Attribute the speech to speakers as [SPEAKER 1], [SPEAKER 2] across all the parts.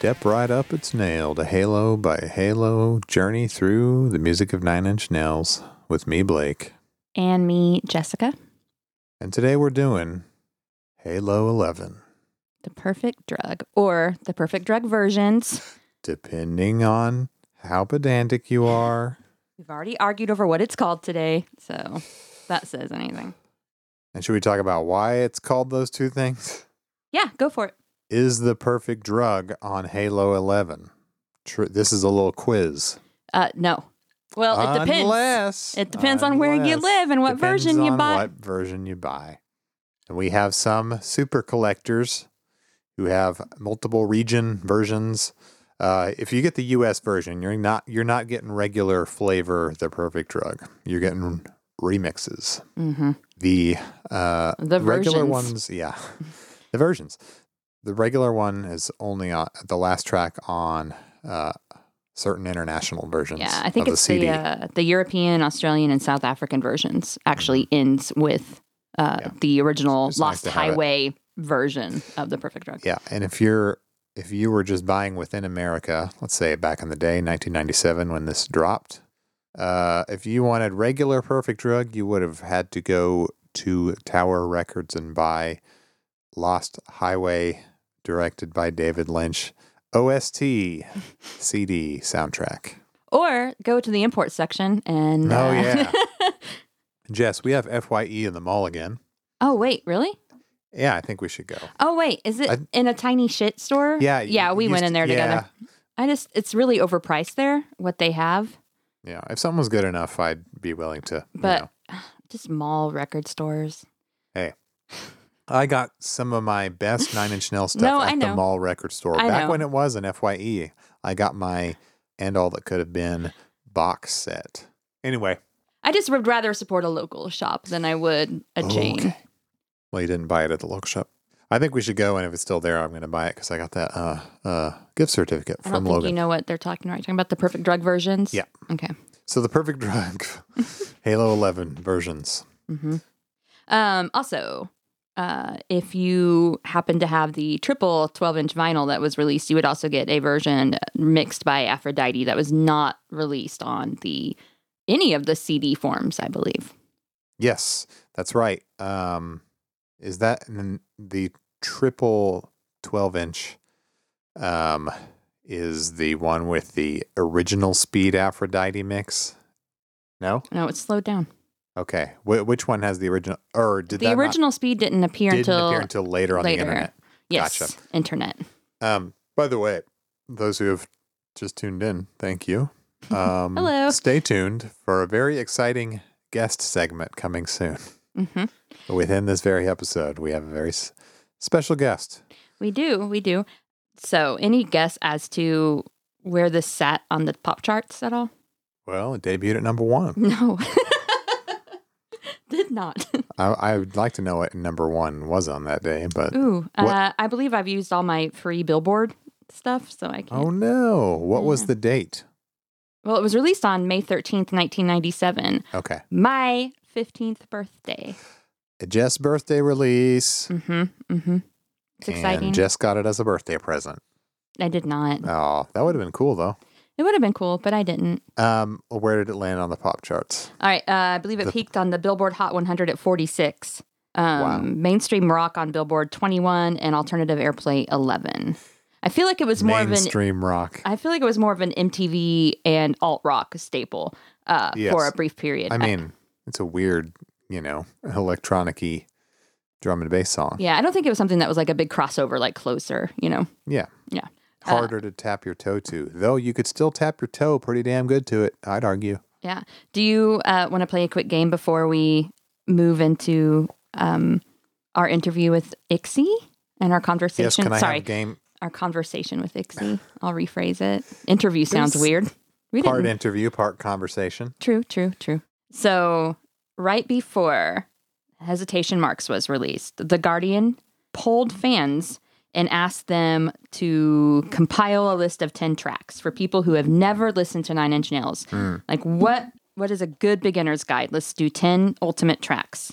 [SPEAKER 1] Step right up, it's nailed. A Halo by Halo. Journey through the music of Nine Inch Nails with me, Blake.
[SPEAKER 2] And me, Jessica.
[SPEAKER 1] And today we're doing Halo 11,
[SPEAKER 2] The perfect drug, or the perfect drug versions.
[SPEAKER 1] depending on how pedantic you are.
[SPEAKER 2] We've already argued over what it's called today, so that says anything.
[SPEAKER 1] And should we talk about why it's called those two things?
[SPEAKER 2] Yeah, go for it.
[SPEAKER 1] Is the perfect drug on Halo 11? True. this is a little quiz.
[SPEAKER 2] Uh, no. Well, it depends.
[SPEAKER 1] Unless,
[SPEAKER 2] It depends on where you live and what version you buy.
[SPEAKER 1] What version you buy. And we have some super collectors who have multiple region versions. Uh, if you get the U.S. version, you're not you're not getting regular flavor, the perfect drug. You're getting remixes.
[SPEAKER 2] Mm-hmm.
[SPEAKER 1] The uh,
[SPEAKER 2] The
[SPEAKER 1] regular
[SPEAKER 2] versions.
[SPEAKER 1] ones, yeah, the versions. The regular one is only on the last track on uh, certain international versions.
[SPEAKER 2] Yeah, I think
[SPEAKER 1] of
[SPEAKER 2] it's
[SPEAKER 1] the CD.
[SPEAKER 2] the uh, the European, Australian, and South African versions actually ends with uh,
[SPEAKER 1] Mm-hmm. Yeah.
[SPEAKER 2] the original
[SPEAKER 1] It's
[SPEAKER 2] Lost
[SPEAKER 1] it.
[SPEAKER 2] Highway version of the perfect drug.
[SPEAKER 1] Yeah, and if you're if you were just buying within America, let's say back in the day, 1997, when this dropped, uh, if you wanted regular Perfect Drug, you would have had to go to Tower Records and buy Lost Highway, directed by David Lynch, OST CD soundtrack.
[SPEAKER 2] Or go to the import section and.
[SPEAKER 1] Oh
[SPEAKER 2] uh,
[SPEAKER 1] yeah, Jess, we have FYE in the mall again.
[SPEAKER 2] oh wait, really?
[SPEAKER 1] Yeah, I think we should go.
[SPEAKER 2] Oh wait, is it
[SPEAKER 1] I-
[SPEAKER 2] in a tiny shit store?
[SPEAKER 1] Yeah,
[SPEAKER 2] yeah, we went in
[SPEAKER 1] to-
[SPEAKER 2] there together.
[SPEAKER 1] yeah.
[SPEAKER 2] I just, it's really overpriced there. What they have,
[SPEAKER 1] Yeah, if something was good enough, I'd be willing to. you
[SPEAKER 2] but
[SPEAKER 1] know.
[SPEAKER 2] just mall record stores.
[SPEAKER 1] I got some of my best Nine Inch Nails stuff
[SPEAKER 2] No,
[SPEAKER 1] at the mall record store.
[SPEAKER 2] I
[SPEAKER 1] Back
[SPEAKER 2] know.
[SPEAKER 1] when it was an FYE, I got my and all that could have been box set. Anyway,
[SPEAKER 2] I just would rather support a local shop than I would a chain.
[SPEAKER 1] Okay. well, you didn't buy it at the local shop. I think we should go, and if it's still there, I'm going to buy it because I got that uh, uh, gift certificate
[SPEAKER 2] I
[SPEAKER 1] from
[SPEAKER 2] think
[SPEAKER 1] Logan.
[SPEAKER 2] you know what they're talking about. You're talking about the perfect drug versions.
[SPEAKER 1] Yeah.
[SPEAKER 2] Okay.
[SPEAKER 1] So the perfect drug, Halo 11 versions.
[SPEAKER 2] hmm Um, also, uh, if you happen to have the triple 12 inch vinyl that was released, you would also get a version mixed by Aphrodite that was not released on the any of the CD forms, I believe.
[SPEAKER 1] Yes, that's right. Um, is that the triple 12 inch? Um, is the one with the original speed Aphrodite mix? No.
[SPEAKER 2] No, it's slowed down.
[SPEAKER 1] Okay. Wh- which one has the original? Or did
[SPEAKER 2] the original speed didn't appear
[SPEAKER 1] didn't
[SPEAKER 2] until
[SPEAKER 1] appear until later on
[SPEAKER 2] later.
[SPEAKER 1] the internet?
[SPEAKER 2] yes,
[SPEAKER 1] Gotcha.
[SPEAKER 2] internet.
[SPEAKER 1] Um, by the way, those who have just tuned in, thank you. Um,
[SPEAKER 2] Hello.
[SPEAKER 1] Stay tuned for a very exciting guest segment coming soon.
[SPEAKER 2] hmm
[SPEAKER 1] Within this very episode, we have a very s- special guest.
[SPEAKER 2] We do, we do. So, any guess as to where this sat on the pop charts at all?
[SPEAKER 1] Well, it debuted at number one.
[SPEAKER 2] No. Did not.
[SPEAKER 1] I, I would like to know what number one was on that day, but
[SPEAKER 2] Ooh, uh, I believe I've used all my free billboard stuff, so I can't.
[SPEAKER 1] oh no, what was the date?
[SPEAKER 2] Well, it was released on May 13th, 1997,
[SPEAKER 1] Okay,
[SPEAKER 2] my 15th birthday.
[SPEAKER 1] a Jess birthday release.
[SPEAKER 2] Mm-hmm, mm-hmm. It's exciting.
[SPEAKER 1] And Jess got it as a birthday present.
[SPEAKER 2] I did not.
[SPEAKER 1] Oh, that would have been cool though.
[SPEAKER 2] It would have been cool, but I didn't.
[SPEAKER 1] Um, where did it land on the pop charts?
[SPEAKER 2] All right, uh, I believe it
[SPEAKER 1] The-
[SPEAKER 2] peaked on the Billboard Hot 100 at 46. Um,
[SPEAKER 1] Wow.
[SPEAKER 2] Mainstream rock on Billboard 21 and alternative airplay 11. I feel like it was more of an
[SPEAKER 1] Mainstream rock.
[SPEAKER 2] I feel like it was more of an MTV and alt rock staple uh,
[SPEAKER 1] Yes.
[SPEAKER 2] for a brief period.
[SPEAKER 1] I mean, it's a weird, you know, electronic-y drum and bass song.
[SPEAKER 2] yeah, I don't think it was something that was like a big crossover, like Closer. You know,
[SPEAKER 1] Yeah.
[SPEAKER 2] Yeah. Uh,
[SPEAKER 1] Harder to tap your toe to, though you could still tap your toe pretty damn good to it. I'd argue.
[SPEAKER 2] yeah. Do you uh, want to play a quick game before we move into um, our interview with Ixie and our conversation?
[SPEAKER 1] Yes, can I
[SPEAKER 2] Sorry,
[SPEAKER 1] have a game?
[SPEAKER 2] our conversation with Ixie. I'll rephrase it. Interview sounds weird. We
[SPEAKER 1] Part
[SPEAKER 2] didn't.
[SPEAKER 1] interview, part conversation.
[SPEAKER 2] True, true, true. So, right before Hesitation Marks was released, The Guardian polled fans and asked them to compile a list of 10 tracks for people who have never listened to Nine Inch Nails. Like, what what is a good beginner's guide? Let's do 10 ultimate tracks.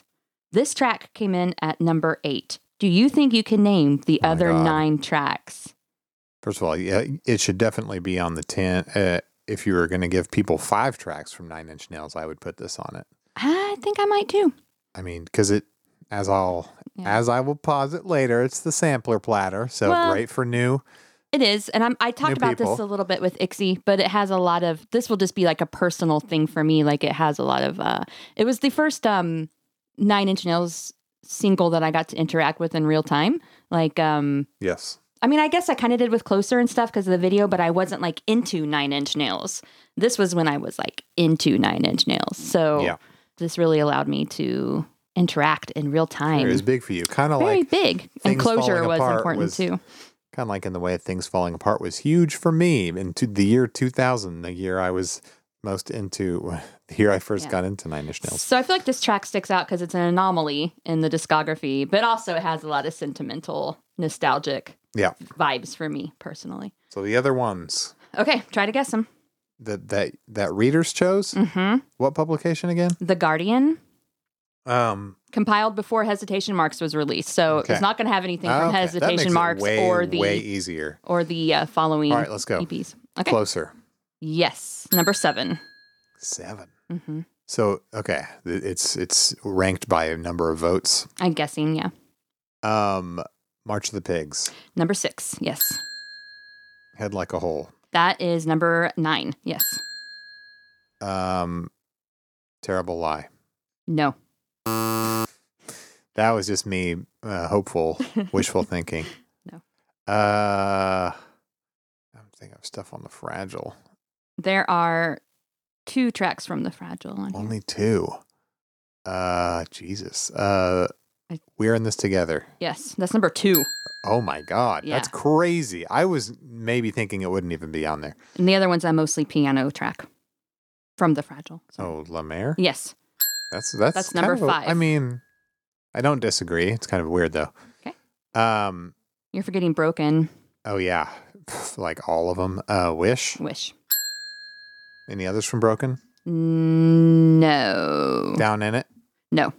[SPEAKER 2] This track came in at number eight. Do you think you can name the
[SPEAKER 1] Oh
[SPEAKER 2] other nine tracks?
[SPEAKER 1] First of all, yeah, it should definitely be on the 10. Uh, if you were going to give people five tracks from Nine Inch Nails, I would put this on it.
[SPEAKER 2] I think I might too.
[SPEAKER 1] I mean, because it, as I'll,
[SPEAKER 2] Yeah.
[SPEAKER 1] as I will posit later, it's the sampler platter. So
[SPEAKER 2] Well-
[SPEAKER 1] great for new.
[SPEAKER 2] It is, and I'm, I talked about this a little bit with Ixie, but it has a lot of. This will just be like a personal thing for me. Like it has a lot of. uh It was the first um Nine Inch Nails single that I got to interact with in real time. Like, um
[SPEAKER 1] Yes.
[SPEAKER 2] I mean, I guess I kind of did with Closer and stuff because of the video, but I wasn't like into Nine Inch Nails. This was when I was like into Nine Inch Nails. So
[SPEAKER 1] Yeah.
[SPEAKER 2] this really allowed me to interact in real time.
[SPEAKER 1] It was big for you. Kind of like
[SPEAKER 2] Very
[SPEAKER 1] like,
[SPEAKER 2] big, and Closure was important
[SPEAKER 1] was-
[SPEAKER 2] too.
[SPEAKER 1] kind of like in the way of things falling apart was huge for me in to the year 2000, the year I was most into, the year I first
[SPEAKER 2] Yeah.
[SPEAKER 1] got into Nine Inch Nails.
[SPEAKER 2] So I feel like this track sticks out because it's an anomaly in the discography, but also it has a lot of sentimental, nostalgic
[SPEAKER 1] Yeah.
[SPEAKER 2] vibes for me personally.
[SPEAKER 1] So the other ones
[SPEAKER 2] Okay, try to guess them.
[SPEAKER 1] that that that readers chose,
[SPEAKER 2] hmm
[SPEAKER 1] what publication again?
[SPEAKER 2] The Guardian,
[SPEAKER 1] Um,
[SPEAKER 2] compiled before Hesitation Marks was released, so
[SPEAKER 1] Okay.
[SPEAKER 2] it's not going to have anything from
[SPEAKER 1] okay,
[SPEAKER 2] Hesitation Marks
[SPEAKER 1] way,
[SPEAKER 2] or the
[SPEAKER 1] way easier.
[SPEAKER 2] or the uh, following
[SPEAKER 1] All right, let's go.
[SPEAKER 2] EPs. Okay.
[SPEAKER 1] Closer.
[SPEAKER 2] Yes, number seven.
[SPEAKER 1] 7
[SPEAKER 2] hmm
[SPEAKER 1] So okay, it's it's ranked by a number of votes.
[SPEAKER 2] I'm guessing, yeah.
[SPEAKER 1] Um, March of the Pigs,
[SPEAKER 2] Number six. Yes,
[SPEAKER 1] Head Like a Hole.
[SPEAKER 2] that is number nine. Yes.
[SPEAKER 1] Um, Terrible Lie.
[SPEAKER 2] No.
[SPEAKER 1] That was just me, uh, hopeful, wishful thinking.
[SPEAKER 2] No.
[SPEAKER 1] Uh, I'm thinking of stuff on the Fragile.
[SPEAKER 2] There are two tracks from the Fragile on here.
[SPEAKER 1] Only two. Uh, Jesus. Uh,
[SPEAKER 2] I-
[SPEAKER 1] we're in this together.
[SPEAKER 2] Yes, that's number two.
[SPEAKER 1] Oh my God, that's crazy. I was maybe thinking it wouldn't even be on there.
[SPEAKER 2] And the other one's a mostly piano track from the Fragile. So-
[SPEAKER 1] Oh, La Mer.
[SPEAKER 2] Yes.
[SPEAKER 1] That's that's
[SPEAKER 2] That's number
[SPEAKER 1] a- I
[SPEAKER 2] five.
[SPEAKER 1] mean, I don't disagree. It's kind of weird though.
[SPEAKER 2] Okay.
[SPEAKER 1] Um.
[SPEAKER 2] You're forgetting Broken
[SPEAKER 1] Oh yeah, like all of them. Uh, Wish.
[SPEAKER 2] Wish.
[SPEAKER 1] Any others from Broken?
[SPEAKER 2] No.
[SPEAKER 1] Down in it.
[SPEAKER 2] No.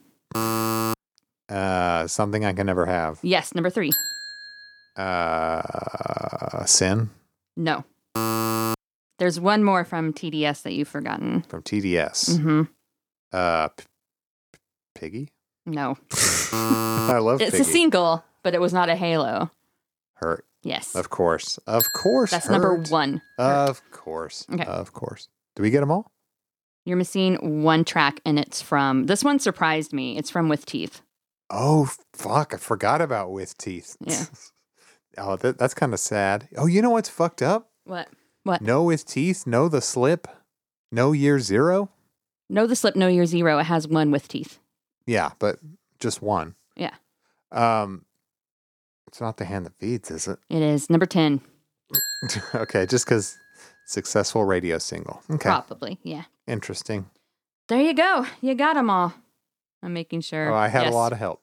[SPEAKER 1] Uh, something I can never have.
[SPEAKER 2] Yes, number three.
[SPEAKER 1] Uh, Sin
[SPEAKER 2] No. There's one more from TDS that you've forgotten.
[SPEAKER 1] from TDS.
[SPEAKER 2] hmm
[SPEAKER 1] Uh, P- P- Piggy.
[SPEAKER 2] No.
[SPEAKER 1] I love
[SPEAKER 2] It's
[SPEAKER 1] Piggy.
[SPEAKER 2] a single, but it was not a Halo.
[SPEAKER 1] Hurt,
[SPEAKER 2] Yes.
[SPEAKER 1] of course, of course.
[SPEAKER 2] That's number
[SPEAKER 1] Hurt.
[SPEAKER 2] one.
[SPEAKER 1] Of course,
[SPEAKER 2] Okay.
[SPEAKER 1] of course. Do we get them all?
[SPEAKER 2] You're missing one track, and it's from this one surprised me. It's from With Teeth.
[SPEAKER 1] Oh fuck! I forgot about with teeth.
[SPEAKER 2] Yeah.
[SPEAKER 1] oh, that, that's kind of sad. Oh, you know what's fucked up?
[SPEAKER 2] What? What?
[SPEAKER 1] No with teeth. No the slip. No year zero.
[SPEAKER 2] No, the slip, no year zero. It has one with teeth.
[SPEAKER 1] Yeah, but just one.
[SPEAKER 2] Yeah.
[SPEAKER 1] Um, it's not the hand that feeds, is it?
[SPEAKER 2] It is number 10,
[SPEAKER 1] okay, just because successful radio single. Okay,
[SPEAKER 2] probably. Yeah.
[SPEAKER 1] interesting.
[SPEAKER 2] There you go. You got them all. I'm making sure.
[SPEAKER 1] Oh, I had
[SPEAKER 2] Yes.
[SPEAKER 1] a lot of help.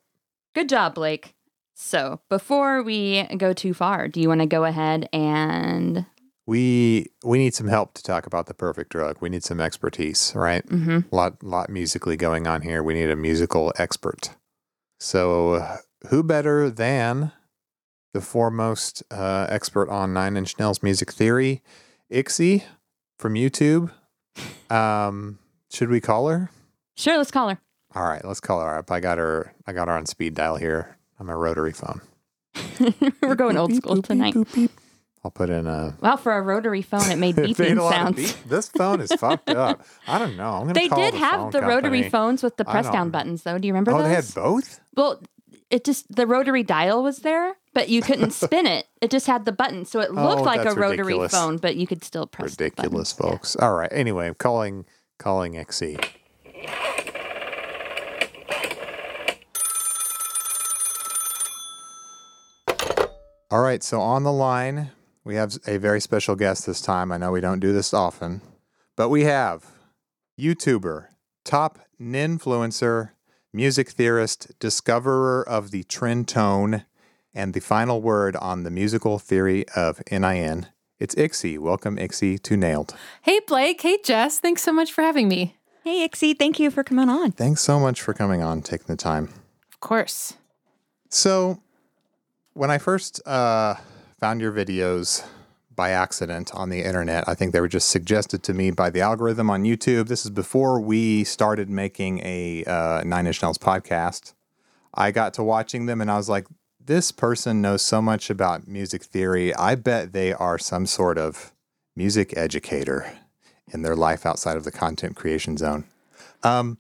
[SPEAKER 2] Good job, Blake. So, before we go too far, do you want to go ahead and.
[SPEAKER 1] We we need some help to talk about the perfect drug. We need some expertise, right?
[SPEAKER 2] hmm
[SPEAKER 1] lot lot musically going on here. We need a musical expert. So, uh, who better than the foremost uh, expert on Nine Inch Nails music theory, Ixie from YouTube? Um, should we call her?
[SPEAKER 2] Sure, let's call her.
[SPEAKER 1] All right, let's call her up. I got her. I got her on speed dial here on my rotary phone.
[SPEAKER 2] We're going old school tonight.
[SPEAKER 1] I'll put in a.
[SPEAKER 2] Well, for a rotary phone, it made beeping sounds.
[SPEAKER 1] beep. This phone is fucked up. I don't know. I'm gonna
[SPEAKER 2] They
[SPEAKER 1] call
[SPEAKER 2] did
[SPEAKER 1] the
[SPEAKER 2] have the rotary phones with the press down buttons, though. Do you remember
[SPEAKER 1] Oh,
[SPEAKER 2] those?
[SPEAKER 1] they had both.
[SPEAKER 2] Well, it just the rotary dial was there, but you couldn't spin it. It just had the button, so it looked
[SPEAKER 1] Oh,
[SPEAKER 2] like a rotary
[SPEAKER 1] ridiculous.
[SPEAKER 2] phone, but you could still press.
[SPEAKER 1] Ridiculous,
[SPEAKER 2] buttons. Yeah.
[SPEAKER 1] folks. All right. Anyway, I'm calling calling Ixie. All right. So on the line, we have a very special guest this time. I know we don't do this often, but we have YouTuber, top ninfluencer, music theorist, discoverer of the Trent tone, and the final word on the musical theory of NIN. It's Ixie. Welcome, Ixie, to Nailed.
[SPEAKER 3] Hey, Blake. Hey, Jess. Thanks so much for having me.
[SPEAKER 2] Hey, Ixie, thank you for coming on.
[SPEAKER 1] Thanks so much for coming on, taking the time.
[SPEAKER 3] Of course.
[SPEAKER 1] So, when I first uh, found your videos by accident on the internet. I think they were just suggested to me by the algorithm on YouTube. This is before we started making a uh, Nine Inch Nails podcast. I got to watching them and I was like, this person knows so much about music theory. I bet they are some sort of music educator in their life outside of the content creation zone. Um,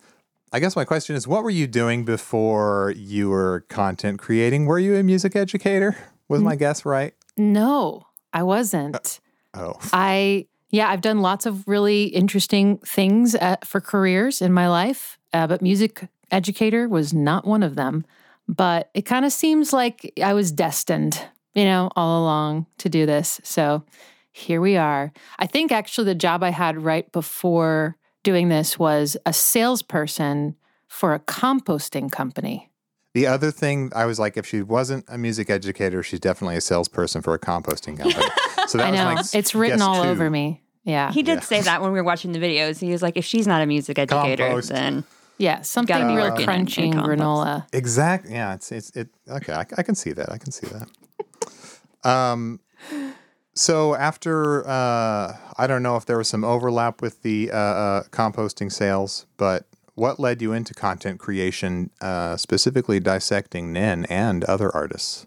[SPEAKER 1] I guess my question is what were you doing before you were content creating? Were you a music educator? Was my guess right?
[SPEAKER 3] No, I wasn't.
[SPEAKER 1] Oh.
[SPEAKER 3] I, yeah, I've done lots of really interesting things at, for careers in my life, uh, but music educator was not one of them. But it kind of seems like I was destined, you know, all along to do this. So here we are. I think actually the job I had right before doing this was a salesperson for a composting company.
[SPEAKER 1] The other thing, I was like, if she wasn't a music educator, she's definitely a salesperson for a composting company. So that
[SPEAKER 3] I
[SPEAKER 1] was
[SPEAKER 3] know. it's written all
[SPEAKER 1] two.
[SPEAKER 3] over me. Yeah.
[SPEAKER 2] He did
[SPEAKER 1] Yeah.
[SPEAKER 2] say that when we were watching the videos. He was like, if she's not a music educator,
[SPEAKER 1] Compost.
[SPEAKER 2] then
[SPEAKER 3] Yeah. Something
[SPEAKER 2] be
[SPEAKER 3] real
[SPEAKER 2] working in- in
[SPEAKER 3] crunchy granola.
[SPEAKER 1] Exactly. Yeah. It's it's it. Okay, I, I can see that. I can see that. Um. So after, uh, I don't know if there was some overlap with the uh, uh, composting sales, but what led you into content creation, uh, specifically dissecting Nin and other artists?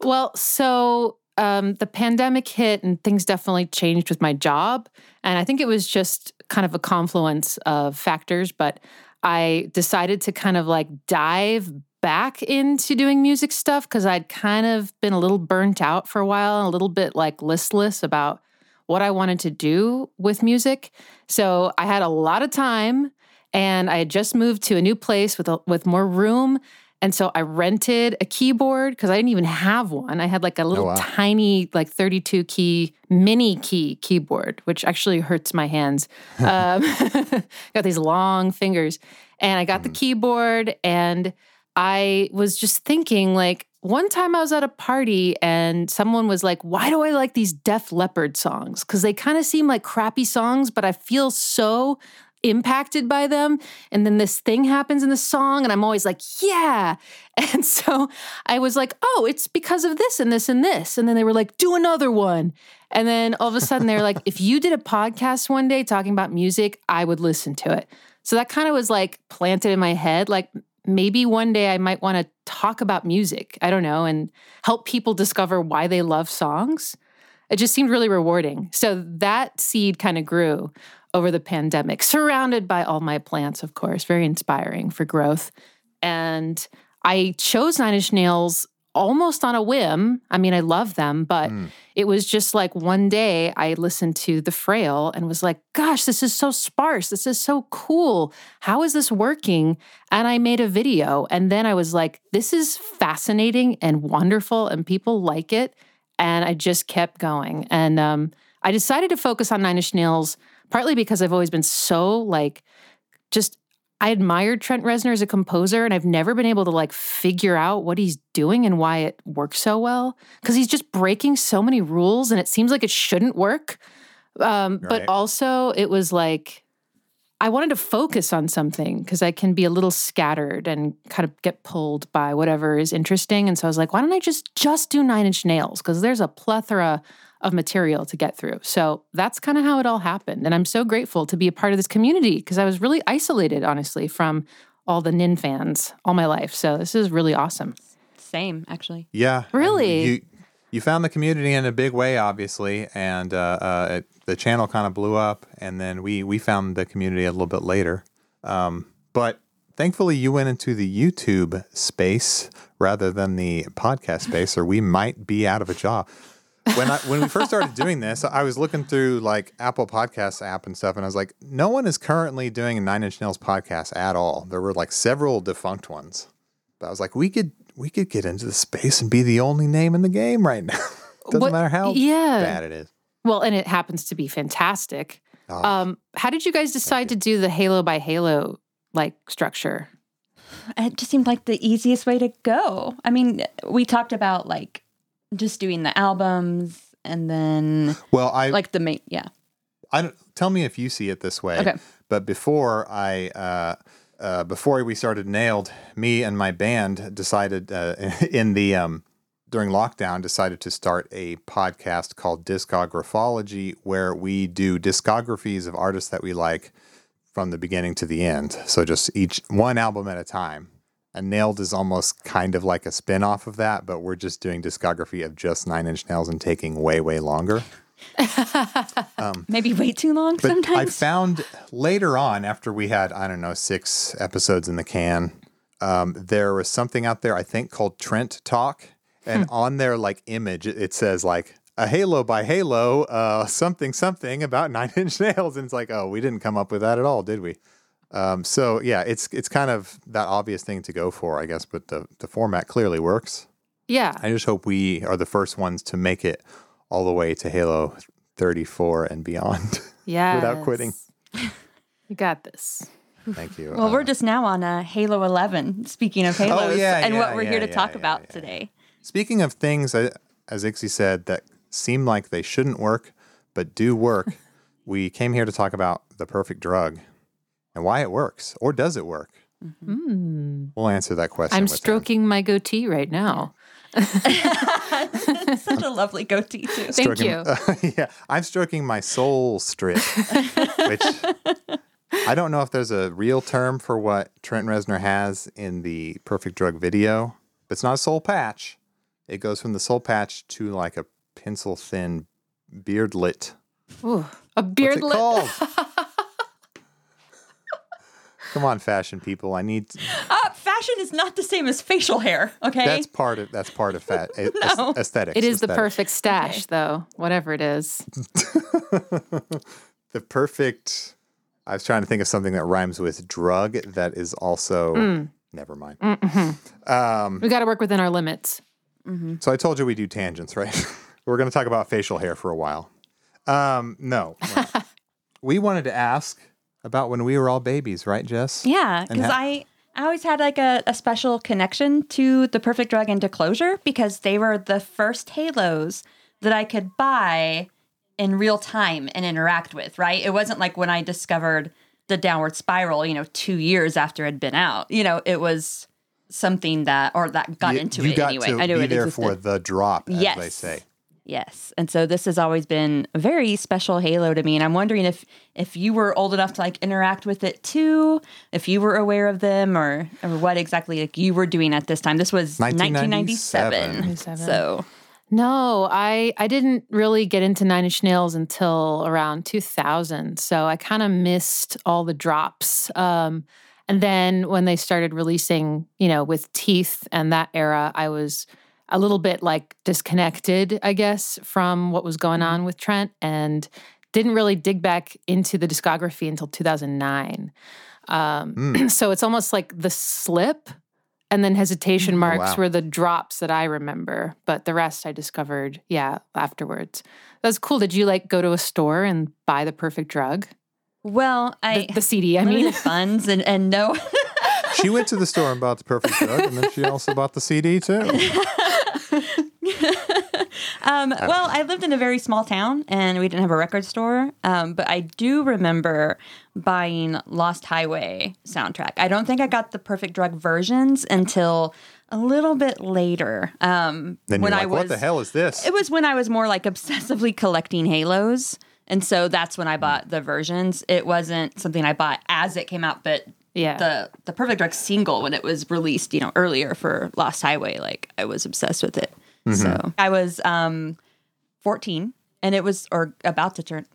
[SPEAKER 3] Well, so um, the pandemic hit and things definitely changed with my job. And I think it was just kind of a confluence of factors, but I decided to kind of like dive back into doing music stuff because I'd kind of been a little burnt out for a while and a little bit like listless about what I wanted to do with music. So I had a lot of time and I had just moved to a new place with a, with more room and so I rented a keyboard because I didn't even have one. I had like a little
[SPEAKER 1] wow.
[SPEAKER 3] tiny, like 32 key mini key keyboard, which actually hurts my hands. um, got these long fingers. And I got the keyboard and I was just thinking, like, one time I was at a party and someone was like, Why do I like these Def Leppard songs? Because they kind of seem like crappy songs, but I feel so impacted by them. And then this thing happens in the song, and I'm always like, yeah. And so I was like, oh, it's because of this and this and this. And then they were like, do another one. And then all of a sudden they're like, if you did a podcast one day talking about music, I would listen to it. So that kind of was like planted in my head. Like maybe one day I might want to talk about music. I don't know, and help people discover why they love songs. It just seemed really rewarding. So that seed kind of grew over the pandemic, surrounded by all my plants, of course, very inspiring for growth. And I chose Nine Inch Nails almost on a whim. I mean, I love them, but
[SPEAKER 1] Mm.
[SPEAKER 3] it was just like one day I listened to The Frail and was like, gosh, this is so sparse. This is so cool. How is this working? And I made a video. And then I was like, this is fascinating and wonderful, and people like it. And I just kept going. And um, I decided to focus on Nine Inch Nails partly because I've always been so like, just I admired Trent Reznor as a composer, and I've never been able to like figure out what he's doing and why it works so well. Because he's just breaking so many rules, and it seems like it shouldn't work. Um,
[SPEAKER 1] Right.
[SPEAKER 3] But also, it was like I wanted to focus on something because I can be a little scattered and kind of get pulled by whatever is interesting. And so I was like, why don't I just just do Nine Inch Nails? Because there's a plethora of material to get through. So that's kind of how it all happened. And I'm so grateful to be a part of this community because I was really isolated, honestly, from all the Nin fans all my life. So this is really awesome.
[SPEAKER 2] same actually.
[SPEAKER 1] Yeah.
[SPEAKER 3] Really?
[SPEAKER 1] You you found the community in a big way, obviously, and uh, uh, it, the channel kind of blew up, and then we we found the community a little bit later. Um, but thankfully, you went into the YouTube space rather than the podcast space, or we might be out of a job. When I when we first started doing this, I was looking through like Apple Podcasts app and stuff, and I was like, no one is currently doing a Nine Inch Nails podcast at all. There were like several defunct ones. But I was like, we could we could get into the space and be the only name in the game right now. Doesn't
[SPEAKER 3] What-
[SPEAKER 1] matter how
[SPEAKER 3] yeah.
[SPEAKER 1] bad it is.
[SPEAKER 3] Well, and it happens to be fantastic.
[SPEAKER 1] Oh,
[SPEAKER 3] Um, how did you guys decide to do the Halo by Halo like structure?
[SPEAKER 2] It just seemed like the easiest way to go. I mean, we talked about like just doing the albums and then
[SPEAKER 1] well, I
[SPEAKER 2] like the main, yeah.
[SPEAKER 1] I don't, tell me if you see it this way.
[SPEAKER 2] Okay.
[SPEAKER 1] But before I uh, uh, before we started nailed, me and my band decided uh, in the um, during lockdown, decided to start a podcast called Discographology, where we do discographies of artists that we like from the beginning to the end. So just each one album at a time. And Nailed is almost kind of like a spin off of that, but we're just doing discography of just Nine Inch Nails and taking way, way longer.
[SPEAKER 2] Maybe way too long
[SPEAKER 1] But I found later on, after we had, I don't know, six episodes in the can, um, there was something out there, I think, called Trent Talk. And on their like image, it, it says like a Halo by Halo, uh, something, something about Nine Inch Nails. And it's like, oh, we didn't come up with that at all, did we? Um, so yeah, it's it's kind of that obvious thing to go for, I guess, but the, the format clearly works.
[SPEAKER 3] Yeah.
[SPEAKER 1] I just hope we are the first ones to make it all the way to Halo 34 and beyond.
[SPEAKER 3] Yeah.
[SPEAKER 1] without quitting.
[SPEAKER 3] You got this.
[SPEAKER 1] Thank you.
[SPEAKER 2] well,
[SPEAKER 1] Uh,
[SPEAKER 2] we're just now on uh, Halo 11. Speaking of Halos,
[SPEAKER 1] yeah,
[SPEAKER 2] and
[SPEAKER 1] yeah,
[SPEAKER 2] what we're
[SPEAKER 1] yeah,
[SPEAKER 2] here to
[SPEAKER 1] yeah,
[SPEAKER 2] talk
[SPEAKER 1] yeah,
[SPEAKER 2] about
[SPEAKER 1] yeah.
[SPEAKER 2] today.
[SPEAKER 1] Speaking of things, uh, as Ixie said, that seem like they shouldn't work, but do work, we came here to talk about the perfect drug and why it works, or does it work?
[SPEAKER 3] Mm.
[SPEAKER 1] We'll answer that question.
[SPEAKER 3] I'm
[SPEAKER 1] with him.
[SPEAKER 3] stroking my goatee right now.
[SPEAKER 2] Such a lovely goatee too.
[SPEAKER 3] Thank
[SPEAKER 1] Stroking-
[SPEAKER 3] you.
[SPEAKER 1] yeah, I'm stroking my soul strip, which I don't know if there's a real term for what Trent Reznor has in the Perfect Drug video. But it's not a soul patch. It goes from the soul patch to like a pencil thin beardlet
[SPEAKER 3] Ooh, a
[SPEAKER 1] What's it
[SPEAKER 3] beardlet.
[SPEAKER 1] called? Come on, fashion people. I need
[SPEAKER 2] Uh, fashion is not the same as facial hair. Okay.
[SPEAKER 1] that's part of that's part of fat a-
[SPEAKER 2] No.
[SPEAKER 1] aesthetics.
[SPEAKER 3] It is the perfect stash, though, whatever it is.
[SPEAKER 1] the perfect. I was trying to think of something that rhymes with drug that is also.
[SPEAKER 3] Mm.
[SPEAKER 1] Never mind.
[SPEAKER 3] Mm-hmm.
[SPEAKER 1] Um,
[SPEAKER 3] We got to work within our limits.
[SPEAKER 1] so I told you we do tangents, right? We're going to talk about facial hair for a while. Um, no, no. we wanted to ask about when we were all babies, right, Jess?
[SPEAKER 2] yeah, because
[SPEAKER 1] ha-
[SPEAKER 2] I I always had like a, a special connection to the Perfect Drug and to Closure because they were the first Halos that I could buy in real time and interact with. Right. It wasn't like when I discovered the Downward Spiral, you know, two years after it had been out. You know, it was something that or that got
[SPEAKER 1] you,
[SPEAKER 2] into
[SPEAKER 1] you
[SPEAKER 2] it
[SPEAKER 1] got
[SPEAKER 2] anyway.
[SPEAKER 1] to
[SPEAKER 2] I knew
[SPEAKER 1] be
[SPEAKER 2] it
[SPEAKER 1] there
[SPEAKER 2] existed.
[SPEAKER 1] for the drop, as they say.
[SPEAKER 2] Yes. And so this has always been a very special Halo to me. And I'm wondering if if you were old enough to like interact with it too, if you were aware of them or or what exactly like you were doing at this time. This was
[SPEAKER 1] 1997.
[SPEAKER 2] 1997. So
[SPEAKER 3] No, I I didn't really get into Nine Inch Nails until around 2000. So I kind of missed all the drops. Um, and then when they started releasing, you know, with Teeth and that era, I was a little bit like disconnected, I guess, from what was going on with Trent and didn't really dig back into the discography until 2009. Um,
[SPEAKER 1] Mm.
[SPEAKER 3] so it's almost like the slip and then hesitation marks
[SPEAKER 1] wow.
[SPEAKER 3] were the drops that I remember, but the rest I discovered, yeah, afterwards. That was cool. Did you like go to a store and buy the perfect drug?
[SPEAKER 2] well, I
[SPEAKER 3] The, the CD, I
[SPEAKER 2] limited
[SPEAKER 3] mean.
[SPEAKER 2] funds and and no
[SPEAKER 1] She went to the store and bought the perfect drug, and then she also bought the CD too.
[SPEAKER 2] Um, well, I lived in a very small town and we didn't have a record store. Um, but I do remember buying Lost Highway soundtrack. I don't think I got the Perfect Drug versions until a little bit later. Um,
[SPEAKER 1] Then
[SPEAKER 2] when
[SPEAKER 1] you're
[SPEAKER 2] I was,
[SPEAKER 1] "What the hell is this?"
[SPEAKER 2] It was when I was more like obsessively collecting Halos. And so that's when I bought the versions. It wasn't something I bought as it came out, but
[SPEAKER 3] Yeah.
[SPEAKER 2] the the Perfect Drug single when it was released, you know, earlier for Lost Highway, like I was obsessed with it. So I was um 14 and it was or about to turn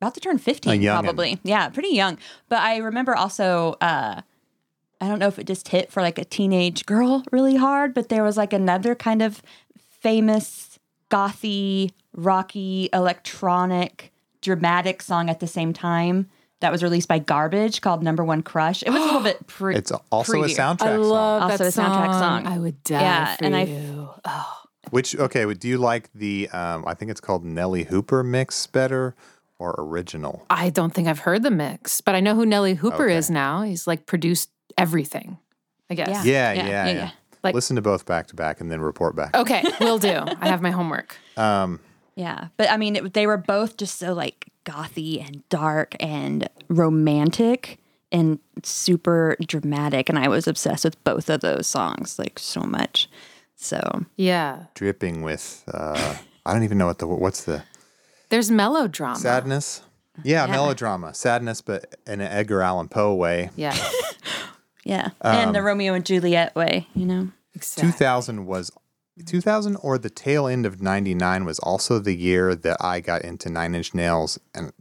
[SPEAKER 2] about to turn 15 probably. Yeah, pretty young. But I remember also uh I don't know if it just hit for like a teenage girl really hard, but there was like another kind of famous gothy, rocky, electronic, dramatic song at the same time that was released by Garbage called Number One Crush. It was a little bit pre
[SPEAKER 1] It's also a soundtrack
[SPEAKER 3] I love
[SPEAKER 1] song.
[SPEAKER 3] that
[SPEAKER 2] Also a soundtrack song.
[SPEAKER 3] I would die
[SPEAKER 2] Yeah,
[SPEAKER 3] for
[SPEAKER 2] and I-
[SPEAKER 3] you. oh,
[SPEAKER 1] Which okay, do you like the? Um, I think it's called Nellee Hooper mix better or original?
[SPEAKER 3] I don't think I've heard the mix, but I know who Nellee Hooper
[SPEAKER 1] Okay.
[SPEAKER 3] is now. He's like produced everything, I guess.
[SPEAKER 2] Yeah.
[SPEAKER 1] Yeah,
[SPEAKER 2] Yeah,
[SPEAKER 1] yeah,
[SPEAKER 2] yeah,
[SPEAKER 1] yeah.
[SPEAKER 2] yeah.
[SPEAKER 3] Like-
[SPEAKER 1] Listen to both back to back and then report back.
[SPEAKER 3] Okay, we'll do. I have my homework.
[SPEAKER 1] Um,
[SPEAKER 2] Yeah, but I mean, it, they were both just so like gothy and dark and romantic and super dramatic, and I was obsessed with both of those songs like so much. So
[SPEAKER 3] Yeah.
[SPEAKER 1] dripping with uh, I don't even know what the what's the
[SPEAKER 3] There's melodrama.
[SPEAKER 1] sadness. Yeah,
[SPEAKER 2] Yeah.
[SPEAKER 1] melodrama, sadness, but in an Edgar Allan Poe way.
[SPEAKER 3] Yeah.
[SPEAKER 2] yeah, and the Romeo and Juliet way, you know.
[SPEAKER 3] Exactly.
[SPEAKER 1] 2000 was 2000 or the tail end of 99 was also the year that I got into Nine Inch Nails and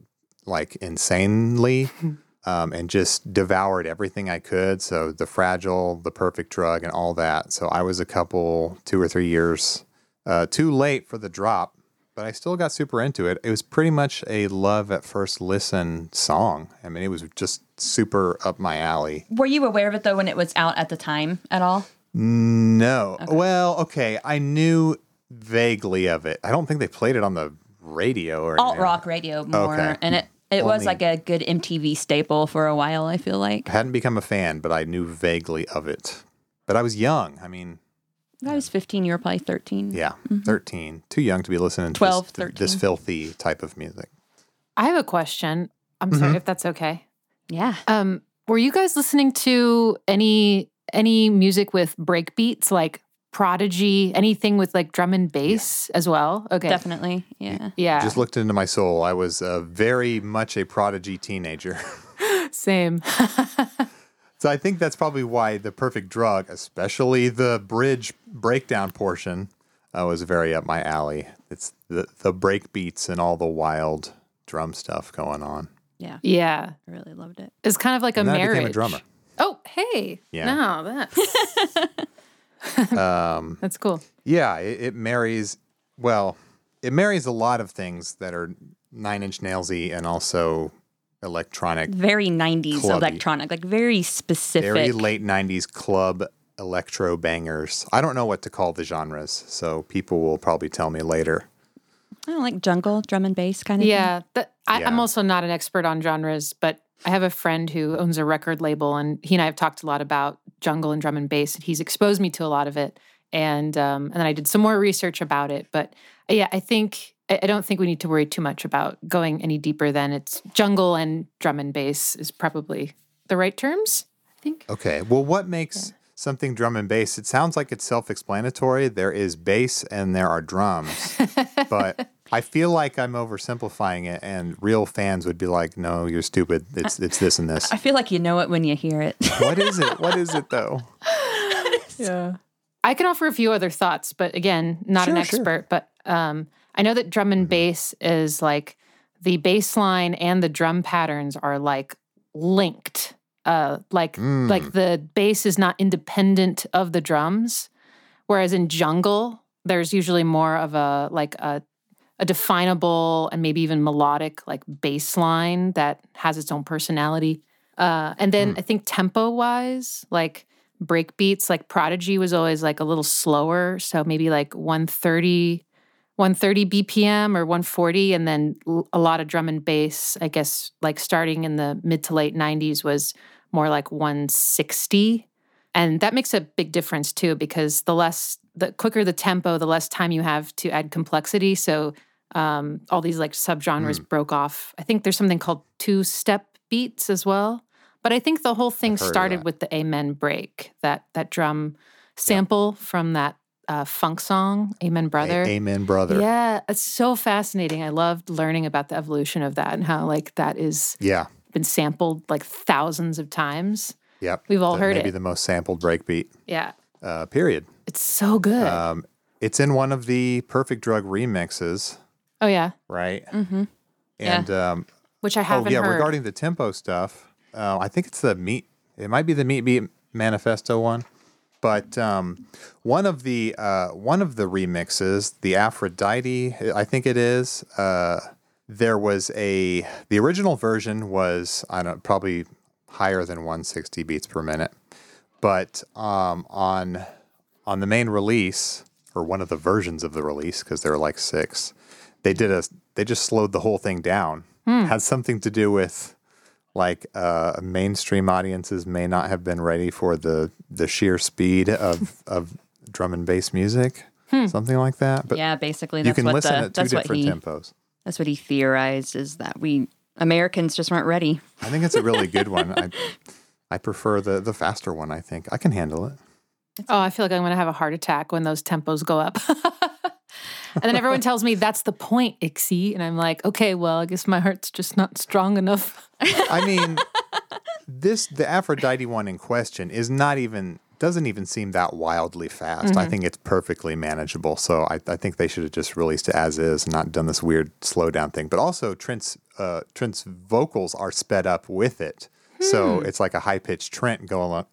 [SPEAKER 1] like insanely um, and just devoured everything I could. So the fragile, the perfect drug, and all that. So I was a couple, two or three years uh, too late for the drop, but I still got super into it. It was pretty much a love at first listen song. I mean, it was just super up my alley.
[SPEAKER 2] Were you aware of it though when it was out at the time at all?
[SPEAKER 1] No. Well, okay. I knew vaguely of it. I don't think they played it on the radio or
[SPEAKER 2] Alt rock radio more,
[SPEAKER 1] Okay.
[SPEAKER 2] and it it was like a good MTV staple for a while. I feel like
[SPEAKER 1] I hadn't become a fan, but I knew vaguely of it. But I was young. I mean,
[SPEAKER 2] I was 15. You were probably 13.
[SPEAKER 1] yeah, 13. Too young to be listening to
[SPEAKER 2] 12,
[SPEAKER 1] this, to this
[SPEAKER 2] 13.
[SPEAKER 1] filthy type of music.
[SPEAKER 3] I have a question. I'm
[SPEAKER 1] Mm-hmm.
[SPEAKER 3] sorry if that's okay.
[SPEAKER 2] Yeah.
[SPEAKER 3] Um, were you guys listening to any any music with break beats like Prodigy, anything with like drum and bass as well? Okay.
[SPEAKER 2] Definitely. Yeah.
[SPEAKER 3] Yeah.
[SPEAKER 1] Just looked into my soul. I was uh, very much a prodigy teenager.
[SPEAKER 3] Same.
[SPEAKER 1] So I think that's probably why the perfect drug, especially the bridge breakdown portion, uh, was very up my alley. It's the the break beats and all the wild drum stuff going on.
[SPEAKER 2] Yeah.
[SPEAKER 3] yeah.
[SPEAKER 2] I really loved it.
[SPEAKER 3] It's kind of like a
[SPEAKER 1] And then I
[SPEAKER 3] marriage.
[SPEAKER 1] became a drummer.
[SPEAKER 3] Oh, hey.
[SPEAKER 1] Yeah.
[SPEAKER 3] No, that's
[SPEAKER 1] Um,
[SPEAKER 3] that's cool.
[SPEAKER 1] yeah, it, it marries well. It marries a lot of things that are Nine Inch Nailsy and also electronic,
[SPEAKER 2] Very 90s
[SPEAKER 1] Clubby.
[SPEAKER 2] electronic, like very specific.
[SPEAKER 1] very late '90s club electro bangers. I don't know what to call the genres, so people will probably tell me later.
[SPEAKER 2] I don't like jungle, drum and bass kind of
[SPEAKER 3] Yeah. That, I, I'm
[SPEAKER 1] Yeah.
[SPEAKER 3] also not an expert on genres, but I have a friend who owns a record label, and he and I have talked a lot about jungle and drum and bass, and he's exposed me to a lot of it. And um, and then I did some more research about it. But yeah, I think I I don't think we need to worry too much about going any deeper than it's jungle and drum and bass is probably the right terms. I think.
[SPEAKER 1] Okay. Well, what makes something drum and bass? It sounds like it's self explanatory. There is bass and there are drums. but I feel like I'm oversimplifying it, and real fans would be like, no, you're stupid. It's, it's this and this.
[SPEAKER 2] I feel like you know it when you hear it.
[SPEAKER 1] what is it? What is it, though?
[SPEAKER 3] Yeah. I can offer a few other thoughts, but again, not an
[SPEAKER 1] Sure, sure.
[SPEAKER 3] expert. But um, I know that drum and bass is like the bass line and the drum patterns are like linked. Uh, like
[SPEAKER 1] Mm.
[SPEAKER 3] like the bass is not independent of the drums, whereas in jungle there's usually more of a like a a definable and maybe even melodic like bass line that has its own personality. Uh, and then I think tempo wise, like break beats, like Prodigy was always like a little slower. So maybe like 130, 130 BPM or 140. And then a lot of drum and bass, I guess, like starting in the mid to late 90s was more like 160. And that makes a big difference too, because the less, the quicker the tempo, the less time you have to add complexity. So um, all these like subgenres broke off. I think there's something called two step beats as well. But I think the whole thing
[SPEAKER 1] I've heard of
[SPEAKER 3] started with the Amen break, that that drum sample from that uh, funk song, Amen Brother.
[SPEAKER 1] A- Amen, brother.
[SPEAKER 3] Yeah, it's so fascinating. I loved learning about the evolution of that and how like that is
[SPEAKER 1] Yeah.
[SPEAKER 3] been sampled like thousands of times.
[SPEAKER 1] Yep.
[SPEAKER 3] We've all
[SPEAKER 1] The-
[SPEAKER 3] heard
[SPEAKER 1] maybe
[SPEAKER 3] it.
[SPEAKER 1] Maybe the most sampled breakbeat.
[SPEAKER 3] Yeah,
[SPEAKER 1] Uh, period.
[SPEAKER 3] it's so good.
[SPEAKER 1] Um, it's in one of the Perfect Drug remixes,
[SPEAKER 3] oh yeah,
[SPEAKER 1] right?
[SPEAKER 2] mm-hmm. Yeah.
[SPEAKER 1] And um,
[SPEAKER 3] which I
[SPEAKER 1] oh
[SPEAKER 3] haven't Oh
[SPEAKER 1] yeah,
[SPEAKER 3] heard.
[SPEAKER 1] regarding the tempo stuff, uh, I think it's the meat. It might be the meat beat manifesto one, but um, one of the uh, one of the remixes, the Aphrodite, I think it is. Uh, there was a the original version was I don't probably higher than 160 beats per minute, but um, on on the main release or one of the versions of the release because there are like six, they did a they just slowed the whole thing down. Had something to do with like uh, mainstream audiences may not have been ready for the the sheer speed of of drum and bass music, something like that. But
[SPEAKER 2] yeah, basically
[SPEAKER 1] you can
[SPEAKER 2] what
[SPEAKER 1] listen
[SPEAKER 2] the
[SPEAKER 1] at two different
[SPEAKER 2] he
[SPEAKER 1] tempos.
[SPEAKER 2] that's what he theorized is that we Americans just weren't ready.
[SPEAKER 1] I think it's a really good one. I I prefer the the faster one. I think I can handle it.
[SPEAKER 3] Oh, I feel like I'm going to have a heart attack when those tempos go up. and then everyone tells me that's the point, Ixie. And I'm like, okay, well, I guess my heart's just not strong enough.
[SPEAKER 1] I mean, this the Aphrodite one in question is not even doesn't even seem that wildly fast. I think it's perfectly manageable. So I, I think they should have just released it as is and not done this weird slowdown thing. But also Trent's uh, Trent's vocals are sped up with it. So it's like a high pitched Trent going on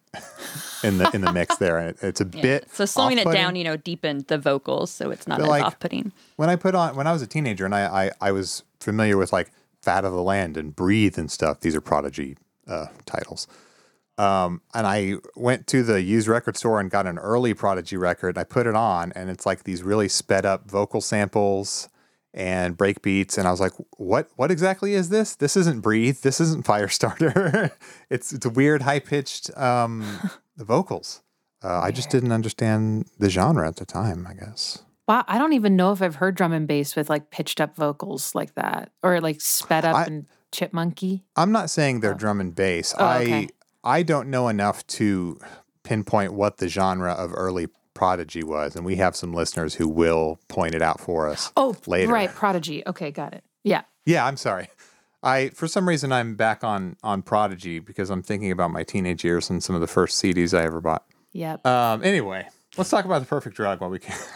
[SPEAKER 1] in the in the mix there, and it, it's a bit
[SPEAKER 2] So slowing it down, you know, deepened the vocals, so it's not as
[SPEAKER 1] like,
[SPEAKER 2] off-putting.
[SPEAKER 1] when I put on when I was a teenager and I, I I was familiar with like Fat of the Land and Breathe and stuff. These are Prodigy uh, titles. Um, and I went to the used record store and got an early Prodigy record. I put it on, and it's like these really sped up vocal samples and break beats. And I was like, "What? What exactly is this? This isn't Breathe. This isn't Firestarter. it's it's weird, high pitched um, the vocals." Uh, I just didn't understand the genre at the time. I guess.
[SPEAKER 3] Wow, I don't even know if I've heard drum and bass with like pitched up vocals like that or like sped up
[SPEAKER 1] I-
[SPEAKER 3] and chipmunky.
[SPEAKER 1] I'm not saying they're drum and bass.
[SPEAKER 3] Oh,
[SPEAKER 1] I
[SPEAKER 3] okay.
[SPEAKER 1] I don't know enough to pinpoint what the genre of early Prodigy was, and we have some listeners who will point it out for us.
[SPEAKER 3] Oh,
[SPEAKER 1] later.
[SPEAKER 3] right, Prodigy. Okay, got it. Yeah.
[SPEAKER 1] Yeah, I'm sorry. I for some reason I'm back on on Prodigy because I'm thinking about my teenage years and some of the first CDs I ever bought.
[SPEAKER 3] Yep.
[SPEAKER 1] Um, anyway, let's talk about the perfect drug while we can.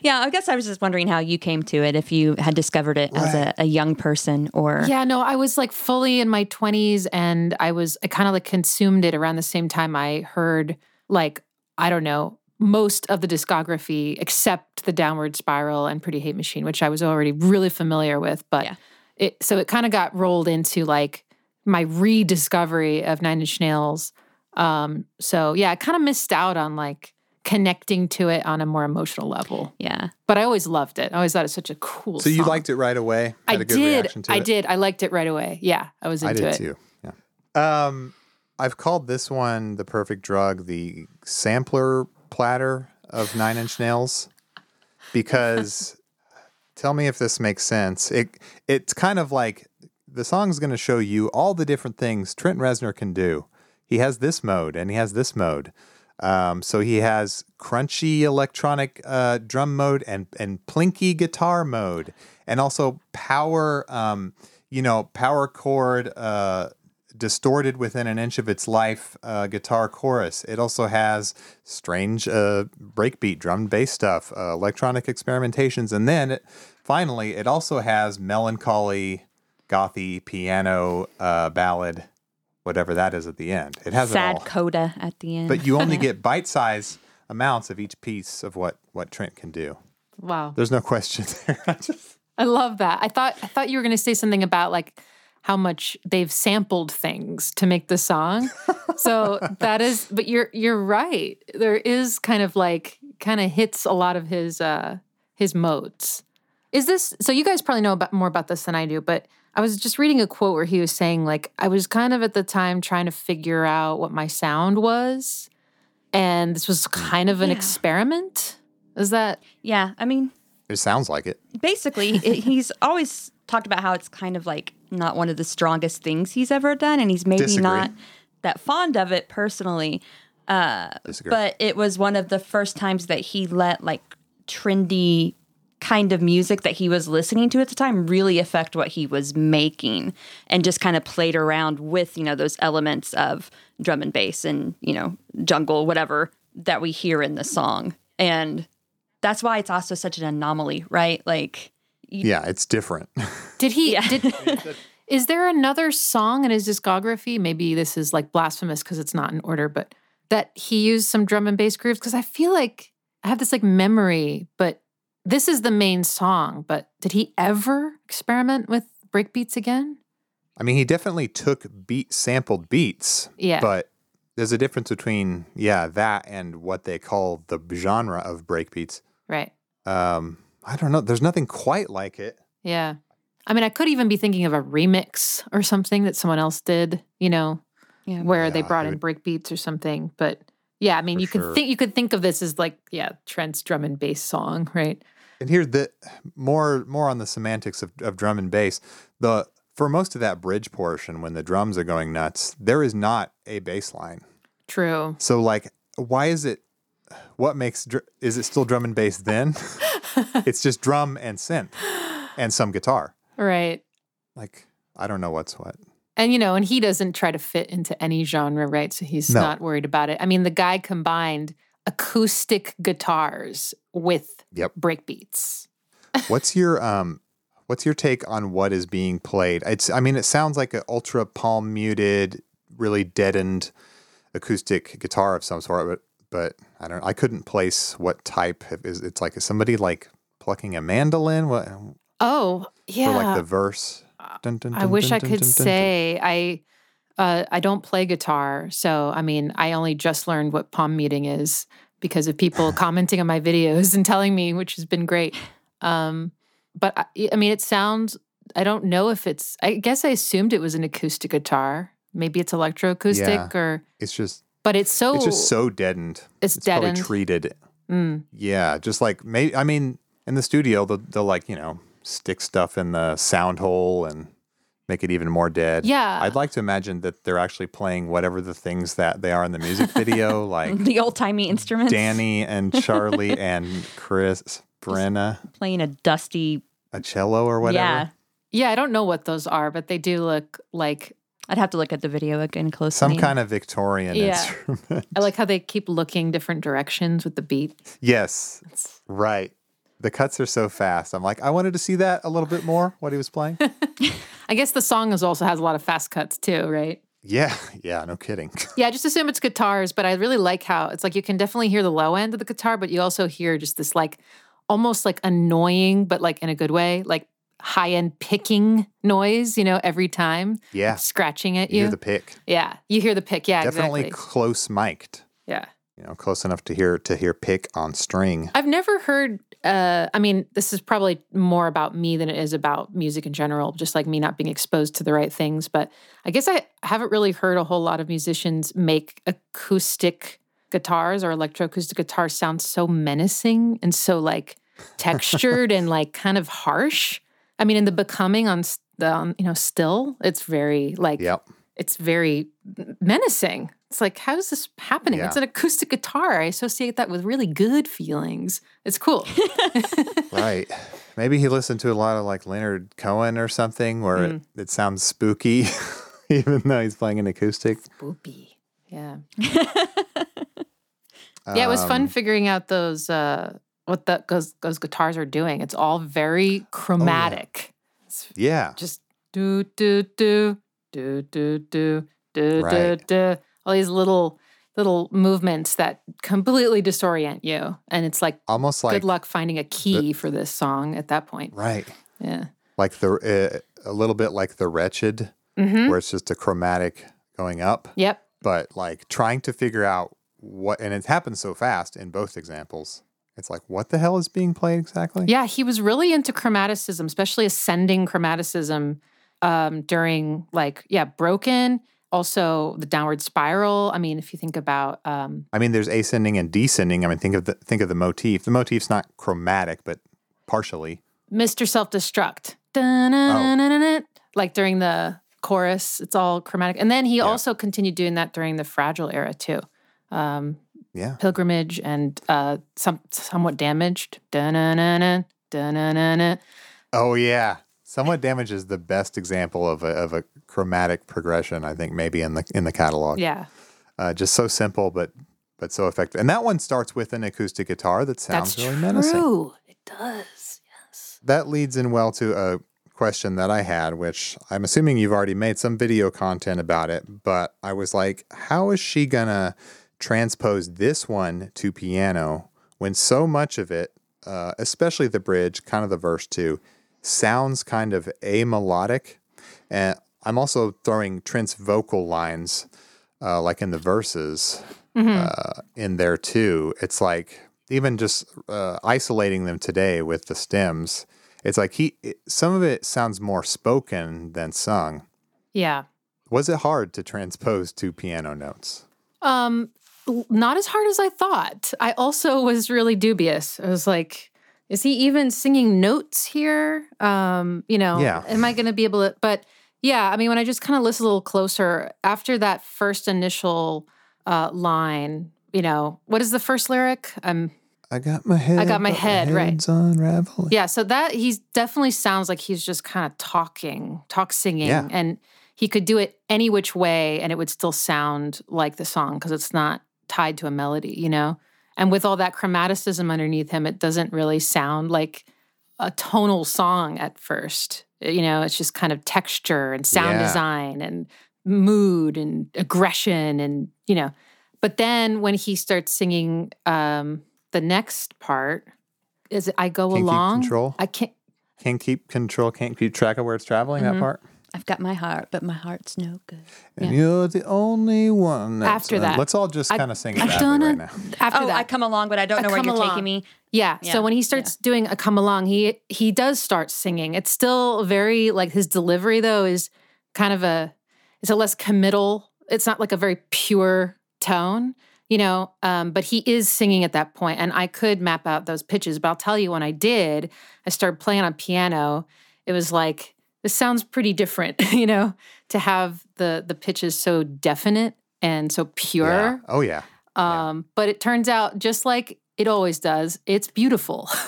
[SPEAKER 2] Yeah, I guess I was just wondering how you came to it, if you had discovered it as a, a young person or.
[SPEAKER 3] Yeah, no, I was like fully in my 20s and I was, I kind of like consumed it around the same time I heard, like, I don't know, most of the discography except the Downward Spiral and Pretty Hate Machine, which I was already really familiar with. But
[SPEAKER 2] Yeah.
[SPEAKER 3] it, so it kind of got rolled into like my rediscovery of Nine Inch Nails. Um, so yeah, I kind of missed out on like connecting to it on a more emotional level.
[SPEAKER 2] Yeah.
[SPEAKER 3] But I always loved it. I always thought it was such a cool
[SPEAKER 1] so you
[SPEAKER 3] song.
[SPEAKER 1] liked it right away?
[SPEAKER 3] I
[SPEAKER 1] Had a good
[SPEAKER 3] did.
[SPEAKER 1] reaction to
[SPEAKER 3] I
[SPEAKER 1] it?
[SPEAKER 3] did. I liked it right away. Yeah, I was
[SPEAKER 1] I
[SPEAKER 3] into
[SPEAKER 1] did
[SPEAKER 3] it.
[SPEAKER 1] too. Yeah. Um, I've called this one the perfect drug, the sampler platter of Nine Inch Nails, because tell me if this makes sense. It it's kind of like the song's going to show you all the different things Trent Reznor can do. He has this mode and he has this mode. Um, so he has crunchy electronic uh, drum mode and and plinky guitar mode, and also power, um, you know, power chord uh, distorted within an inch of its life uh, guitar chorus. It also has strange uh, breakbeat drum and bass stuff, uh, electronic experimentations, and then it, finally it also has melancholy, gothy piano uh, ballad, whatever that is at the end. It has it
[SPEAKER 2] Sad
[SPEAKER 1] all
[SPEAKER 2] coda at the end.
[SPEAKER 1] but you only get bite-sized amounts of each piece of what what Trent can do.
[SPEAKER 3] Wow.
[SPEAKER 1] There's no question there. I just-
[SPEAKER 3] I love that. I thought I thought you were going to say something about like how much they've sampled things to make the song. so that is but you're you're right. There is kind of like kind of hits a lot of his uh his modes. Is this so you guys probably know about more about this than I do, but I was just reading a quote where he was saying like I was kind of at the time trying to figure out what my sound was and this was kind of an
[SPEAKER 2] Yeah.
[SPEAKER 3] experiment. Is that
[SPEAKER 2] yeah, I mean,
[SPEAKER 1] it sounds like it.
[SPEAKER 2] basically, it, he's always talked about how it's kind of like not one of the strongest things he's ever done, and he's maybe
[SPEAKER 1] Disagree.
[SPEAKER 2] not that fond of it personally.
[SPEAKER 1] Uh, Disagree.
[SPEAKER 2] But it was one of the first times that he let like trendy kind of music that he was listening to at the time really affect what he was making and just kind of played around with, you know, those elements of drum and bass and, you know, jungle, whatever that we hear in the song. And that's why it's also such an anomaly, right? Like,
[SPEAKER 1] yeah, it's different.
[SPEAKER 3] Did he?
[SPEAKER 2] Yeah.
[SPEAKER 3] Did, is there another song in his discography? Maybe this is like blasphemous because it's not in order, but that he used some drum and bass grooves? Because I feel like I have this like memory, but this is the main song. But did he ever experiment with breakbeats again?
[SPEAKER 1] I mean, he definitely took beat sampled beats,
[SPEAKER 3] Yeah.
[SPEAKER 1] but there's a difference between yeah that and what they call the genre of breakbeats.
[SPEAKER 3] right.
[SPEAKER 1] Um, I don't know. There's nothing quite like it.
[SPEAKER 3] Yeah. I mean, I could even be thinking of a remix or something that someone else did, you know,
[SPEAKER 2] yeah.
[SPEAKER 3] where they brought
[SPEAKER 1] it
[SPEAKER 3] in breakbeats or something. But yeah, I mean,
[SPEAKER 1] For
[SPEAKER 3] you
[SPEAKER 1] sure.
[SPEAKER 3] could think you could think of this as like, yeah, Trent's drum and bass song, right?
[SPEAKER 1] And here's the more more on the semantics of, of drum and bass. The for most of that bridge portion, when the drums are going nuts, there is not a bass line.
[SPEAKER 3] True.
[SPEAKER 1] So like, why is it what makes dr- is it still drum and bass then? it's just drum and synth and some guitar.
[SPEAKER 3] Right.
[SPEAKER 1] Like I don't know what's what.
[SPEAKER 3] And you know, and he doesn't try to fit into any genre, right? So he's
[SPEAKER 1] No.
[SPEAKER 3] not worried about it. I mean, the guy combined acoustic guitars with
[SPEAKER 1] Yep.
[SPEAKER 3] breakbeats.
[SPEAKER 1] What's your um what's your take on what is being played? It's I mean it sounds like an ultra palm muted, really deadened acoustic guitar of some sort, but I don't I couldn't place what type is it's like is somebody like plucking a mandolin what
[SPEAKER 3] Oh, yeah.
[SPEAKER 1] for like the verse. Dun, dun,
[SPEAKER 3] I wish
[SPEAKER 1] dun,
[SPEAKER 3] I could
[SPEAKER 1] dun, dun, dun.
[SPEAKER 3] say I uh, I don't play guitar, so I mean I only just learned what palm muting is because of people commenting on my videos and telling me, which has been great. Um, but I, I mean, it sounds. I don't know if it's. I guess I assumed it was an acoustic guitar. Maybe it's electroacoustic
[SPEAKER 1] Yeah.
[SPEAKER 3] or.
[SPEAKER 1] It's just
[SPEAKER 3] But it's so.
[SPEAKER 1] it's just so deadened.
[SPEAKER 3] It's
[SPEAKER 1] It's
[SPEAKER 3] deadened.
[SPEAKER 1] treated.
[SPEAKER 3] Mm.
[SPEAKER 1] Yeah, just like maybe I mean in the studio they'll, they'll like you know stick stuff in the sound hole and make it even more dead.
[SPEAKER 3] Yeah.
[SPEAKER 1] I'd like to imagine that they're actually playing whatever the things that they are in the music video, like
[SPEAKER 2] the old timey instruments.
[SPEAKER 1] Danny and Charlie and Chris Vrenna,
[SPEAKER 2] playing a dusty.
[SPEAKER 1] a cello or whatever.
[SPEAKER 2] Yeah,
[SPEAKER 3] yeah, I don't know what those are, but they do look like.
[SPEAKER 2] I'd have to look at the video again closely.
[SPEAKER 1] Some kind of Victorian
[SPEAKER 3] Yeah.
[SPEAKER 1] instrument.
[SPEAKER 3] I like how they keep looking different directions with the beat.
[SPEAKER 1] yes,
[SPEAKER 3] It's-
[SPEAKER 1] right. The cuts are so fast. I'm like, I wanted to see that a little bit more. What he was playing.
[SPEAKER 3] I guess the song is also has a lot of fast cuts too, right?
[SPEAKER 1] yeah, yeah, no kidding.
[SPEAKER 3] Yeah, I just assume it's guitars, but I really like how it's like you can definitely hear the low end of the guitar, but you also hear just this like almost like annoying, but like in a good way, like high end picking noise, you know, every time
[SPEAKER 1] Yeah,
[SPEAKER 3] scratching at
[SPEAKER 1] you
[SPEAKER 3] you.
[SPEAKER 1] hear the pick.
[SPEAKER 3] yeah, you hear the pick. Yeah,
[SPEAKER 1] Definitely
[SPEAKER 3] exactly.
[SPEAKER 1] close mic'd.
[SPEAKER 3] Yeah.
[SPEAKER 1] You know, close enough to hear to hear pick on string.
[SPEAKER 3] I've never heard uh I mean, this is probably more about me than it is about music in general, just like me not being exposed to the right things, but I guess I haven't really heard a whole lot of musicians make acoustic guitars or electroacoustic guitars sound so menacing and so like textured and like kind of harsh. I mean, in the becoming on the on, you know still, it's very like
[SPEAKER 1] Yep.
[SPEAKER 3] it's very menacing. It's like, how is this happening? It's an acoustic guitar. I associate that with really good feelings. It's cool.
[SPEAKER 1] Right. Maybe he listened to a lot of like Leonard Cohen or something where it,
[SPEAKER 3] Mm.
[SPEAKER 1] it sounds spooky, even though he's playing an acoustic.
[SPEAKER 3] Boopy. Yeah. Yeah, it was fun
[SPEAKER 1] Um,
[SPEAKER 3] figuring out those uh what the, those, those guitars are doing. It's all very chromatic. Oh,
[SPEAKER 1] yeah. yeah.
[SPEAKER 3] Just do, do, do, do, do, do, do,
[SPEAKER 1] right.
[SPEAKER 3] do, do. All these little little movements that completely disorient you. And it's like
[SPEAKER 1] almost like
[SPEAKER 3] good luck finding a key the, for this song at that point.
[SPEAKER 1] Right.
[SPEAKER 3] Yeah.
[SPEAKER 1] Like the uh, a little bit like the wretched,
[SPEAKER 3] mm-hmm.
[SPEAKER 1] where it's just a chromatic going up.
[SPEAKER 3] Yep.
[SPEAKER 1] But like trying to figure out what, and it happens so fast in both examples. It's like what the hell is being played exactly?
[SPEAKER 3] Yeah, he was really into chromaticism, especially ascending chromaticism um, during like yeah, broken. Also, the downward spiral. I mean, if you think about um,
[SPEAKER 1] I mean, there's ascending and descending. I mean, think of the think of the motif. The motif's not chromatic, but partially.
[SPEAKER 3] Mr. Self Destruct, Dun-dun-dun-dun-dun. like during the chorus, it's all chromatic. And then he also continued doing that during the Fragile era too. Um,
[SPEAKER 1] Yeah.
[SPEAKER 3] Pilgrimage and uh, some somewhat damaged. Dun-dun-dun-dun, dun-dun-dun-dun.
[SPEAKER 1] Oh yeah. Somewhat damage is the best example of a of a chromatic progression. I think maybe in the in the catalog.
[SPEAKER 3] Yeah,
[SPEAKER 1] Uh, just so simple, but but so effective. And that one starts with an acoustic guitar that sounds
[SPEAKER 3] that's
[SPEAKER 1] really menacing.
[SPEAKER 3] true. It does. Yes.
[SPEAKER 1] That leads in well to a question that I had, which I'm assuming you've already made some video content about it, but I was like, how is she gonna transpose this one to piano when so much of it, uh, especially the bridge, kind of the verse too, sounds kind of amelodic? And I'm also throwing Trent's vocal lines, uh, like in the verses, uh, in there too. It's like even just uh, isolating them today with the stems. It's like he. It, some of it sounds more spoken than sung.
[SPEAKER 3] Yeah.
[SPEAKER 1] Was it hard to transpose to piano notes?
[SPEAKER 3] Um, not as hard as I thought. I also was really dubious. I was like, is he even singing notes here? Um, you know,
[SPEAKER 1] Yeah.
[SPEAKER 3] am I going to be able to? But yeah, I mean, when I just kind of listen a little closer after that first initial uh, line you know, what is the first lyric? Um,
[SPEAKER 1] I got my head.
[SPEAKER 3] I got my head, right.
[SPEAKER 1] head's unraveling.
[SPEAKER 3] yeah. So that he's definitely sounds like he's just kind of talking, talk singing,
[SPEAKER 1] Yeah.
[SPEAKER 3] and he could do it any which way, and it would still sound like the song because it's not tied to a melody, you know. And with all that chromaticism underneath him, it doesn't really sound like a tonal song at first. You know, it's just kind of texture and sound
[SPEAKER 1] Yeah.
[SPEAKER 3] design and mood and aggression and you know. But then when he starts singing um, the next part, is it I go
[SPEAKER 1] Can't
[SPEAKER 3] along?
[SPEAKER 1] control?
[SPEAKER 3] I can't.
[SPEAKER 1] Can't keep control. Can't keep track of where it's traveling.
[SPEAKER 3] Mm-hmm.
[SPEAKER 1] That part.
[SPEAKER 2] I've got my heart, but my heart's no good.
[SPEAKER 1] And you're the only one. That's
[SPEAKER 3] After that,
[SPEAKER 1] let's all just kind of sing it
[SPEAKER 3] I'm
[SPEAKER 1] badly
[SPEAKER 3] gonna-
[SPEAKER 1] right now.
[SPEAKER 3] After
[SPEAKER 2] oh,
[SPEAKER 3] that,
[SPEAKER 2] I come along, but I don't
[SPEAKER 3] I
[SPEAKER 2] know where
[SPEAKER 3] come
[SPEAKER 2] you're
[SPEAKER 3] along.
[SPEAKER 2] taking me.
[SPEAKER 3] Yeah.
[SPEAKER 2] Yeah,
[SPEAKER 3] So when he starts doing a come along, he he does start singing. It's still very like his delivery though is kind of a it's a less committal. It's not like a very pure tone, you know. Um, but he is singing at that point, and I could map out those pitches. But I'll tell you, when I did, I started playing on piano. It was like this sounds pretty different, you know, to have the the pitches so definite and so pure.
[SPEAKER 1] Yeah. Oh yeah. Yeah.
[SPEAKER 3] Um, but it turns out just like it always does, it's beautiful.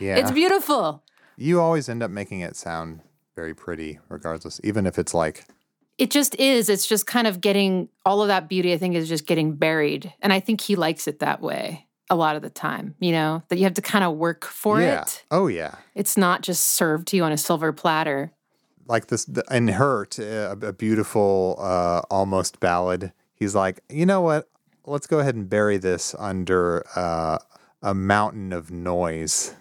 [SPEAKER 1] Yeah.
[SPEAKER 3] it's beautiful.
[SPEAKER 1] you always end up making it sound very pretty, regardless, even if it's like
[SPEAKER 3] It just is. It's just kind of getting all of that beauty, I think, is just getting buried. And I think he likes it that way a lot of the time, you know, that you have to kind of work for
[SPEAKER 1] yeah.
[SPEAKER 3] it.
[SPEAKER 1] Oh yeah.
[SPEAKER 3] It's not just served to you on a silver platter.
[SPEAKER 1] like this the, in hurt uh, a, beautiful uh, almost ballad he's like you know what let's go ahead and bury this under uh, a mountain of noise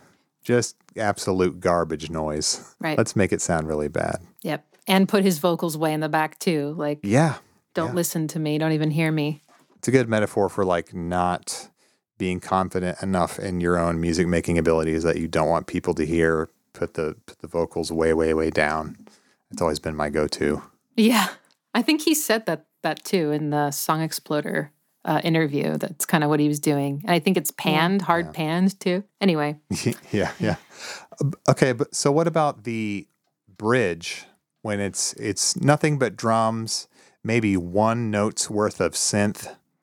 [SPEAKER 1] just absolute garbage noise
[SPEAKER 3] Right.
[SPEAKER 1] let's make it sound really bad
[SPEAKER 3] Yep. And put his vocals way in the back too. Like,
[SPEAKER 1] yeah
[SPEAKER 3] don't
[SPEAKER 1] yeah.
[SPEAKER 3] listen to me. Don't even hear me.
[SPEAKER 1] it's a good metaphor for like not being confident enough in your own music making abilities that you don't want people to hear put the put the vocals way way way down it's always been my go-to
[SPEAKER 3] Yeah. I think he said that that too in the Song Exploder uh, interview. That's kind of what he was doing. And I think it's panned, hard
[SPEAKER 1] Yeah.
[SPEAKER 3] panned too. Anyway,
[SPEAKER 1] yeah, yeah. Uh, Okay, but so what about the bridge when it's it's nothing but drums, maybe one note's worth of synth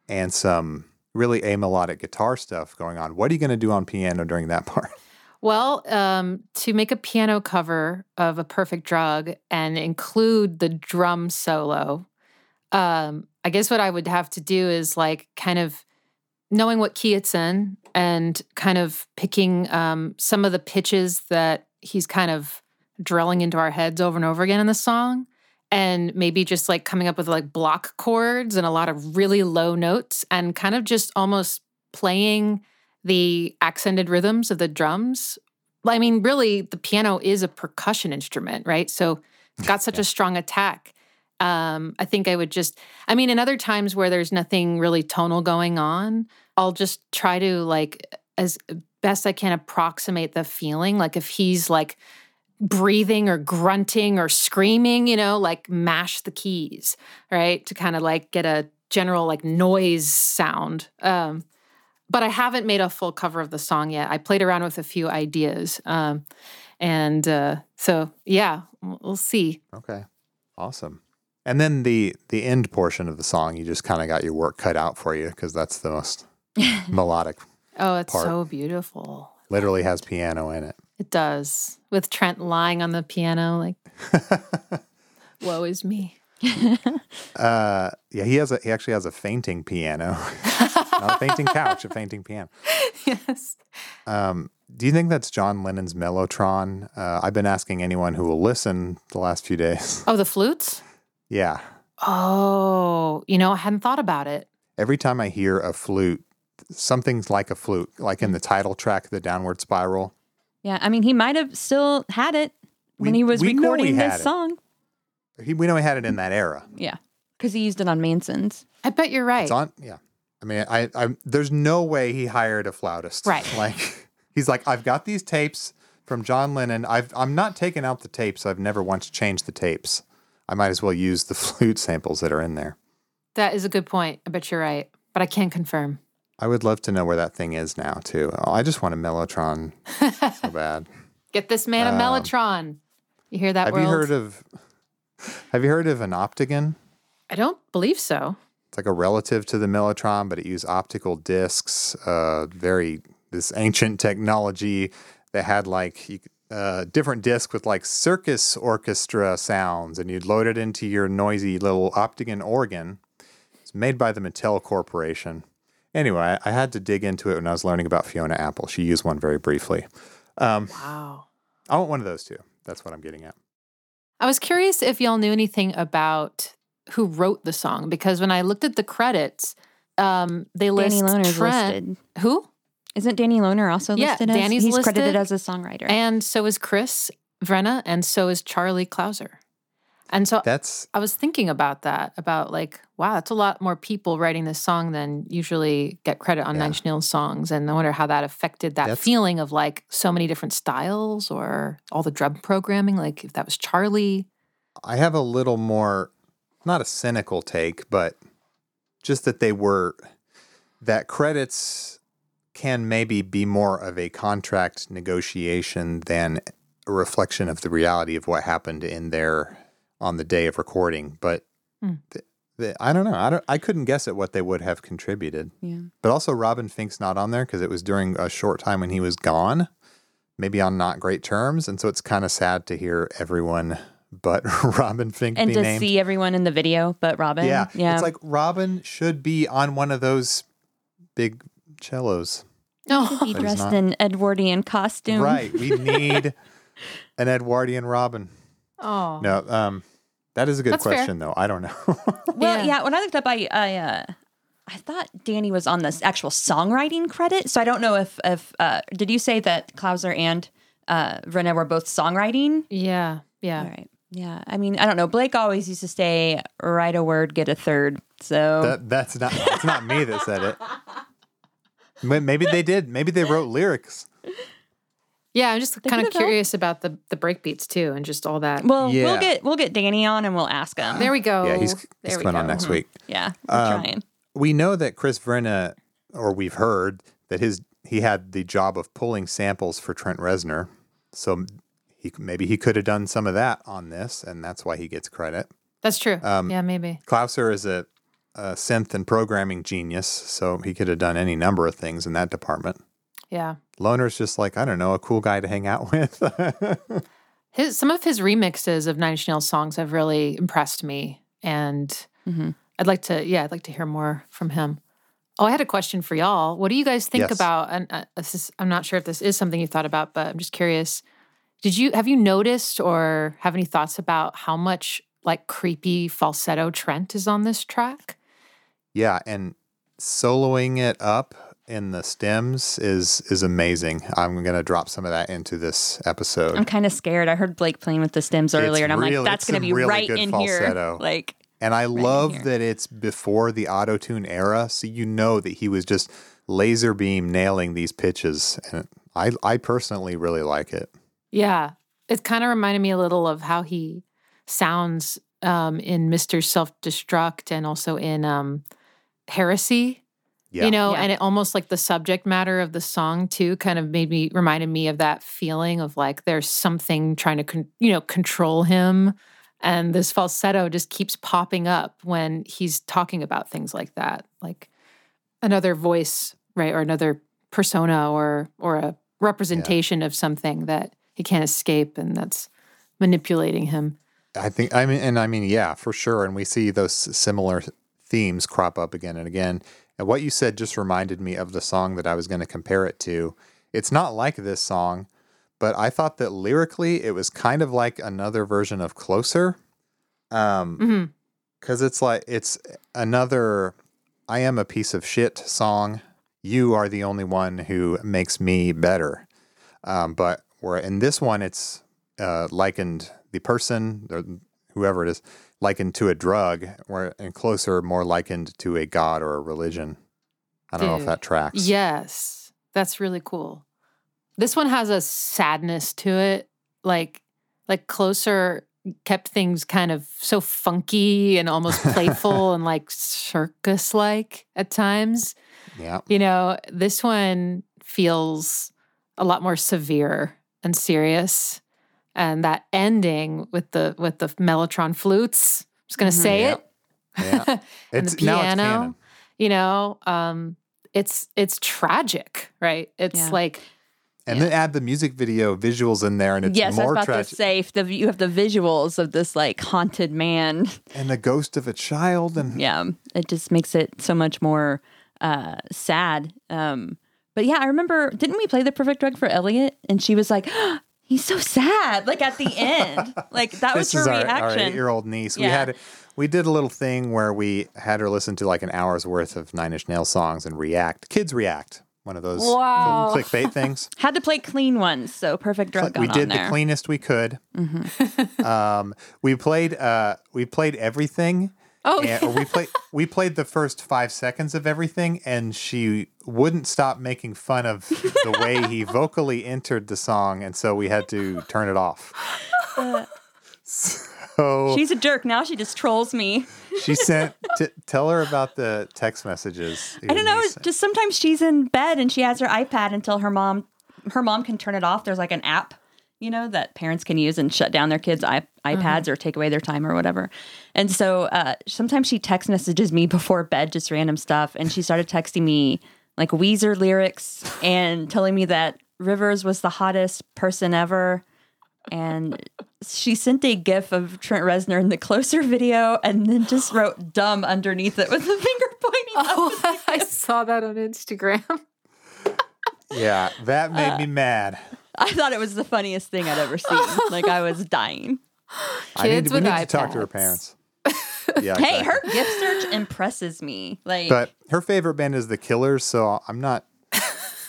[SPEAKER 1] and some really amelodic guitar stuff going on. What are you going to do on piano during that part?
[SPEAKER 3] well, um, to make a piano cover of A Perfect Drug and include the drum solo, um, I guess what I would have to do is like kind of knowing what key it's in and kind of picking um, some of the pitches that he's kind of drilling into our heads over and over again in the song and maybe just like coming up with like block chords and a lot of really low notes and kind of just almost playing the accented rhythms of the drums. I mean, really, the piano is a percussion instrument, right? So it's got such a strong attack. Um, I think I would just, I mean, in other times where there's nothing really tonal going on, I'll just try to like, as best I can, approximate the feeling. Like if he's like breathing or grunting or screaming, you know, like mash the keys, right? To kind of like get a general like noise sound. Um, but I haven't made a full cover of the song yet. I played around with a few ideas. Um, and uh, so, yeah, we'll see.
[SPEAKER 1] Okay. Awesome. And then the the end portion of the song, you just kind of got your work cut out for you because that's the most melodic.
[SPEAKER 3] Oh, it's
[SPEAKER 1] Part.
[SPEAKER 3] so beautiful.
[SPEAKER 1] Literally has piano in it.
[SPEAKER 3] It does. With Trent lying on the piano, like, woe is me.
[SPEAKER 1] Uh, yeah, he has a he actually has a fainting piano, not a fainting couch, a fainting piano.
[SPEAKER 3] yes.
[SPEAKER 1] Um, do you think that's John Lennon's Mellotron? Uh, I've been asking anyone who will listen the last few days.
[SPEAKER 3] Oh, the flutes?
[SPEAKER 1] yeah,
[SPEAKER 3] Oh, you know, I hadn't thought about it.
[SPEAKER 1] every time I hear a flute, something's like a flute, like in the title track, the Downward Spiral.
[SPEAKER 2] Yeah, I mean, he might have still had it when
[SPEAKER 1] We-
[SPEAKER 2] he was
[SPEAKER 1] we he
[SPEAKER 2] recording
[SPEAKER 1] had
[SPEAKER 2] this
[SPEAKER 1] it.
[SPEAKER 2] song.
[SPEAKER 1] He, we know he had it in that era.
[SPEAKER 2] Yeah, because he used it on Manson's.
[SPEAKER 3] I bet you're right.
[SPEAKER 1] It's on. Yeah, I mean, I, I there's no way he hired a flautist.
[SPEAKER 3] Right.
[SPEAKER 1] Like he's like, I've got these tapes from John Lennon. I've I'm not taking out the tapes. I've never once changed the tapes. I might as well use the flute samples that are in there.
[SPEAKER 3] That is a good point. I bet you're right, but I can't confirm.
[SPEAKER 1] I would love to know where that thing is now too. Oh, I just want a Mellotron so bad.
[SPEAKER 3] Get this man a
[SPEAKER 1] Um,
[SPEAKER 3] Mellotron. You hear that
[SPEAKER 1] Have
[SPEAKER 3] world?
[SPEAKER 1] you heard of Have you heard of an Optigan?
[SPEAKER 3] I don't believe so.
[SPEAKER 1] It's like a relative to the Mellotron, but it used optical discs. Uh, very this ancient technology that had like you, uh, different disc with like circus orchestra sounds, and you'd load it into your noisy little Optigan organ. It's made by the Mattel Corporation. Anyway, I, I had to dig into it when I was learning about Fiona Apple. She used one very briefly. Um,
[SPEAKER 3] Wow.
[SPEAKER 1] I want one of those too. That's what I'm getting at.
[SPEAKER 3] I was curious if y'all knew anything about who wrote the song because when I looked at the credits, um, they list
[SPEAKER 2] Danny Lohner's
[SPEAKER 3] Trent.
[SPEAKER 2] listed.
[SPEAKER 3] Who?
[SPEAKER 2] Isn't Danny Lohner also
[SPEAKER 3] Yeah,
[SPEAKER 2] listed as?
[SPEAKER 3] Danny's
[SPEAKER 2] he's credited
[SPEAKER 3] listed.
[SPEAKER 2] as a songwriter.
[SPEAKER 3] And so is Chris Vrenna, and so is Charlie Clouser. And so
[SPEAKER 1] That's
[SPEAKER 3] I was thinking about that, about like, wow, that's a lot more people writing this song than usually get credit on
[SPEAKER 1] Yeah.
[SPEAKER 3] Nine Inch Nails songs. And I wonder how that affected that
[SPEAKER 1] That's-
[SPEAKER 3] feeling of like so many different styles or all the drum programming. Like if that was Charlie.
[SPEAKER 1] I have a little more, not a cynical take, but just that they were, that credits can maybe be more of a contract negotiation than a reflection of the reality of what happened in there on the day of recording. But the, the, I don't know. I don't. I couldn't guess at what they would have contributed.
[SPEAKER 2] yeah.
[SPEAKER 1] But also, Robin Finck's not on there because it was during a short time when he was gone, maybe on not great terms, and so it's kind of sad to hear everyone but Robin Finck
[SPEAKER 2] And
[SPEAKER 1] be
[SPEAKER 2] to
[SPEAKER 1] named.
[SPEAKER 2] see everyone in the video, but Robin.
[SPEAKER 1] yeah,
[SPEAKER 2] yeah.
[SPEAKER 1] it's like Robin should be on one of those big cellos, Oh be
[SPEAKER 2] dressed
[SPEAKER 1] not.
[SPEAKER 2] in Edwardian costume.
[SPEAKER 1] right? We need an Edwardian Robin.
[SPEAKER 3] Oh.
[SPEAKER 1] No, um, that is a good
[SPEAKER 3] That's fair.
[SPEAKER 1] question though. I don't know.
[SPEAKER 2] Well,
[SPEAKER 3] Yeah.
[SPEAKER 2] yeah. When I looked up, I I, uh, I thought Danny was on this actual songwriting credit. So I don't know if if uh, did you say that Clouser and uh, Vrenna were both songwriting?
[SPEAKER 3] Yeah. Yeah.
[SPEAKER 2] All right. Yeah. I mean, I don't know. Blake always used to say, "Write a word, get a third. So
[SPEAKER 1] that that's not that's not me that said it. Maybe they did. Maybe they wrote lyrics.
[SPEAKER 3] Yeah, I'm just kind of curious about the the breakbeats too, and just all that.
[SPEAKER 2] well,
[SPEAKER 1] Yeah.
[SPEAKER 2] we'll get we'll get Danny on and we'll ask him.
[SPEAKER 3] there we go.
[SPEAKER 1] Yeah, he's,
[SPEAKER 3] there
[SPEAKER 1] he's
[SPEAKER 3] we
[SPEAKER 1] coming on
[SPEAKER 3] go.
[SPEAKER 1] next week.
[SPEAKER 2] yeah, we're
[SPEAKER 1] Um,
[SPEAKER 2] trying.
[SPEAKER 1] We know that Chris Vrenna, or we've heard that his he had the job of pulling samples for Trent Reznor, so he maybe he could have done some of that on this, and that's why he gets credit.
[SPEAKER 3] That's true.
[SPEAKER 1] Um,
[SPEAKER 3] yeah, maybe.
[SPEAKER 1] Clouser is a, a synth and programming genius, so he could have done any number of things in that department.
[SPEAKER 3] Yeah.
[SPEAKER 1] Lohner's just like I don't know, a cool guy to hang out with.
[SPEAKER 3] His some of his remixes of Nine Inch Nails songs have really impressed me, and
[SPEAKER 2] Mhm.
[SPEAKER 3] I'd like to. Yeah, I'd like to hear more from him. Oh, I had a question for y'all. What do you guys think
[SPEAKER 1] Yes.
[SPEAKER 3] about? And uh, this is, I'm not sure if this is something you thought about, but I'm just curious. Did you have you noticed or have any thoughts about how much like creepy falsetto Trent is on this track?
[SPEAKER 1] yeah, and soloing it up in the stems is is amazing. I'm gonna drop some of that into this episode.
[SPEAKER 2] I'm kind of scared. I heard Blake playing with the stems
[SPEAKER 1] It's
[SPEAKER 2] earlier, and I'm
[SPEAKER 1] really-
[SPEAKER 2] like, that's going to
[SPEAKER 1] some
[SPEAKER 2] be
[SPEAKER 1] really
[SPEAKER 2] right
[SPEAKER 1] good
[SPEAKER 2] in
[SPEAKER 1] falsetto.
[SPEAKER 2] here. Like,
[SPEAKER 1] And I
[SPEAKER 2] in
[SPEAKER 1] love that it's before the auto tune era, so you know that he was just laser beam nailing these pitches, and I I personally really like it.
[SPEAKER 3] Yeah, it kind of reminded me a little of how he sounds um, in Mister Self Destruct and also in um, Heresy.
[SPEAKER 1] Yeah,
[SPEAKER 3] You know,
[SPEAKER 2] Yeah.
[SPEAKER 3] and it almost like the subject matter of the song too kind of made me reminded me of that feeling of like there's something trying to con- you know control him, and this falsetto just keeps popping up when he's talking about things like that, like another voice, right, or another persona, or or a representation of something that he can't escape, and that's manipulating him.
[SPEAKER 1] I think I mean, and I mean, yeah, for sure. And we see those similar themes crop up again and again. And what you said just reminded me of the song that I was going to compare it to. It's not like this song, but I thought that lyrically it was kind of like another version of Closer. Um,
[SPEAKER 3] hmm
[SPEAKER 1] because it's like it's another i am a piece of shit song you are the only one who makes me better um, but where in this one it's uh, likened the person or whoever it is likened to a drug where and closer more likened to a god or a religion i don't know if that tracks
[SPEAKER 3] Yes, that's really cool. This one has a sadness to it, like like closer kept things kind of so funky and almost playful and like circus like at times.
[SPEAKER 1] yeah
[SPEAKER 3] You know, this one feels a lot more severe and serious. And that ending with the with the mellotron flutes, I'm just gonna
[SPEAKER 2] Mhm.
[SPEAKER 3] say
[SPEAKER 1] Yep.
[SPEAKER 3] it.
[SPEAKER 1] Yeah.
[SPEAKER 3] and
[SPEAKER 1] It's
[SPEAKER 3] the
[SPEAKER 1] now it's
[SPEAKER 3] piano. you know, um, it's it's tragic, right? It's
[SPEAKER 2] Yeah.
[SPEAKER 3] like
[SPEAKER 1] And then add the music video visuals in there, and it's
[SPEAKER 2] yes, I was
[SPEAKER 1] more
[SPEAKER 2] about
[SPEAKER 1] tragic.
[SPEAKER 2] to say if the, you have the visuals of this like haunted man.
[SPEAKER 1] And the ghost of a child, and
[SPEAKER 2] Yeah, it just makes it so much more uh, sad. Um, but yeah, I remember. Didn't we play the perfect drug for Elliot? And she was like, "He's so sad." Like at the end, like that was her
[SPEAKER 1] our, our
[SPEAKER 2] reaction.
[SPEAKER 1] eight-year-old niece. We had we did a little thing where we had her listen to like an hour's worth of Nine Inch Nails songs and react. Kids react. One of those
[SPEAKER 3] Wow.
[SPEAKER 1] clickbait things.
[SPEAKER 2] Had to play clean ones, so perfect drug
[SPEAKER 1] we did.
[SPEAKER 2] Mm-hmm.
[SPEAKER 1] the cleanest we could. um, we played. Uh, we played everything.
[SPEAKER 3] Oh,
[SPEAKER 1] and, or we played. We played the first five seconds of everything, and she wouldn't stop making fun of the way he vocally entered the song, and so we had to turn it off. Uh, so
[SPEAKER 2] She's a jerk. Now she just trolls me.
[SPEAKER 1] she sent. T- tell her about the text messages.
[SPEAKER 2] I don't know. Just sometimes she's in bed and she has her iPad until her mom her mom can turn it off. There's like an app, you know, that parents can use and shut down their kids' iP- iPads or take away their time or whatever. And so uh, sometimes she text messages me before bed, just random stuff. And she started texting me like Weezer lyrics and telling me that Rivers was the hottest person ever. And she sent a gif of Trent Reznor in the closer video and then just wrote dumb underneath it with a finger pointing up.
[SPEAKER 3] oh, I saw that on Instagram.
[SPEAKER 1] Yeah, that made me mad.
[SPEAKER 2] I thought it was the funniest thing I'd ever seen. like I was dying.
[SPEAKER 1] I need,
[SPEAKER 3] Kids
[SPEAKER 1] we
[SPEAKER 3] with
[SPEAKER 1] need to talk to her parents. Yeah,
[SPEAKER 2] Hey,
[SPEAKER 1] exactly.
[SPEAKER 2] her gift search impresses me. Like
[SPEAKER 1] But her favorite band is the Killers, so I'm not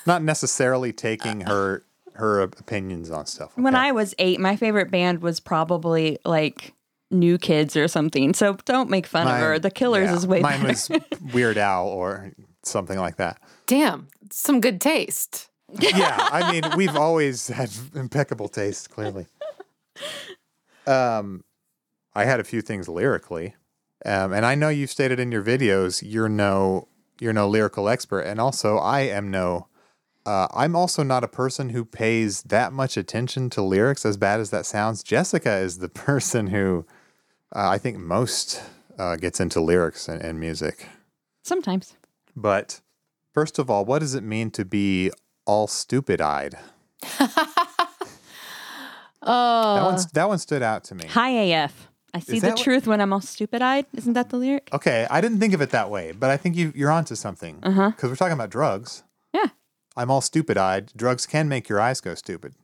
[SPEAKER 1] not necessarily taking her her opinions on stuff.
[SPEAKER 2] when? I was eight, my favorite band was probably like New Kids or something. So don't make fun of her. The Killers
[SPEAKER 1] yeah,
[SPEAKER 2] is way
[SPEAKER 1] mine
[SPEAKER 2] better.
[SPEAKER 1] was Weird Al or something like that.
[SPEAKER 3] Damn, some good taste.
[SPEAKER 1] Yeah, I mean, we've always had impeccable taste, clearly. Um, I had a few things lyrically, um, and I know you've stated in your videos you're no you're no lyrical expert, and also I am no. Uh, I'm also not a person who pays that much attention to lyrics, as bad as that sounds. Jessica is the person who uh, I think most uh, gets into lyrics and, and music.
[SPEAKER 2] Sometimes.
[SPEAKER 1] But first of all, what does it mean to be all stupid eyed?
[SPEAKER 3] Oh,
[SPEAKER 1] That one, that one stood out to me.
[SPEAKER 2] Hi AF. I see the
[SPEAKER 1] that what-
[SPEAKER 2] truth when I'm all stupid eyed. Isn't that the lyric?
[SPEAKER 1] Okay, I didn't think of it that way, but I think you, you're onto something. Because
[SPEAKER 2] Uh-huh.
[SPEAKER 1] we're talking about drugs.
[SPEAKER 2] Yeah.
[SPEAKER 1] I'm all stupid eyed. Drugs can make your eyes go stupid.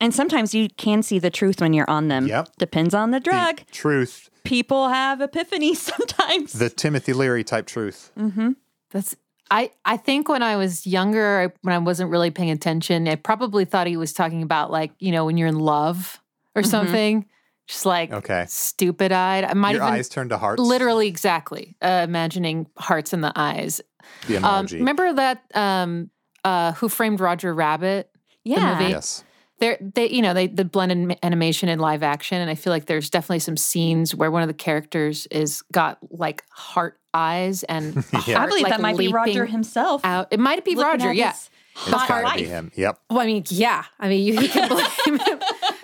[SPEAKER 2] And sometimes you can see the truth when you're on them.
[SPEAKER 1] Yep.
[SPEAKER 2] Depends on the
[SPEAKER 1] The
[SPEAKER 2] drug.
[SPEAKER 1] truth,
[SPEAKER 2] People have epiphanies sometimes.
[SPEAKER 1] the Timothy Leary type truth. Mm hmm.
[SPEAKER 3] That's. I I think when I was younger, when I wasn't really paying attention, I probably thought he was talking about like you know when you're in love or
[SPEAKER 2] Mhm.
[SPEAKER 3] something, just like
[SPEAKER 1] Okay.
[SPEAKER 3] stupid eyed. I might
[SPEAKER 1] Your
[SPEAKER 3] even
[SPEAKER 1] eyes turn to hearts.
[SPEAKER 3] literally exactly uh, imagining hearts in the eyes.
[SPEAKER 1] The
[SPEAKER 3] Um, remember that um, uh, Who Framed Roger Rabbit?
[SPEAKER 2] yeah.
[SPEAKER 3] movie?
[SPEAKER 1] yes.
[SPEAKER 3] They're, they, you know, they the blended ma- animation and live action, and I feel like there's definitely some scenes where one of the characters is got like heart eyes and a
[SPEAKER 1] Yeah.
[SPEAKER 2] I believe
[SPEAKER 3] like,
[SPEAKER 2] that might be Roger himself.
[SPEAKER 3] Out, it might be
[SPEAKER 2] looking
[SPEAKER 3] Roger,
[SPEAKER 2] at
[SPEAKER 3] yeah.
[SPEAKER 2] his
[SPEAKER 1] It's
[SPEAKER 2] hot
[SPEAKER 1] gotta be him. Yep.
[SPEAKER 3] Well, I mean, yeah. I mean, you, you can blame him.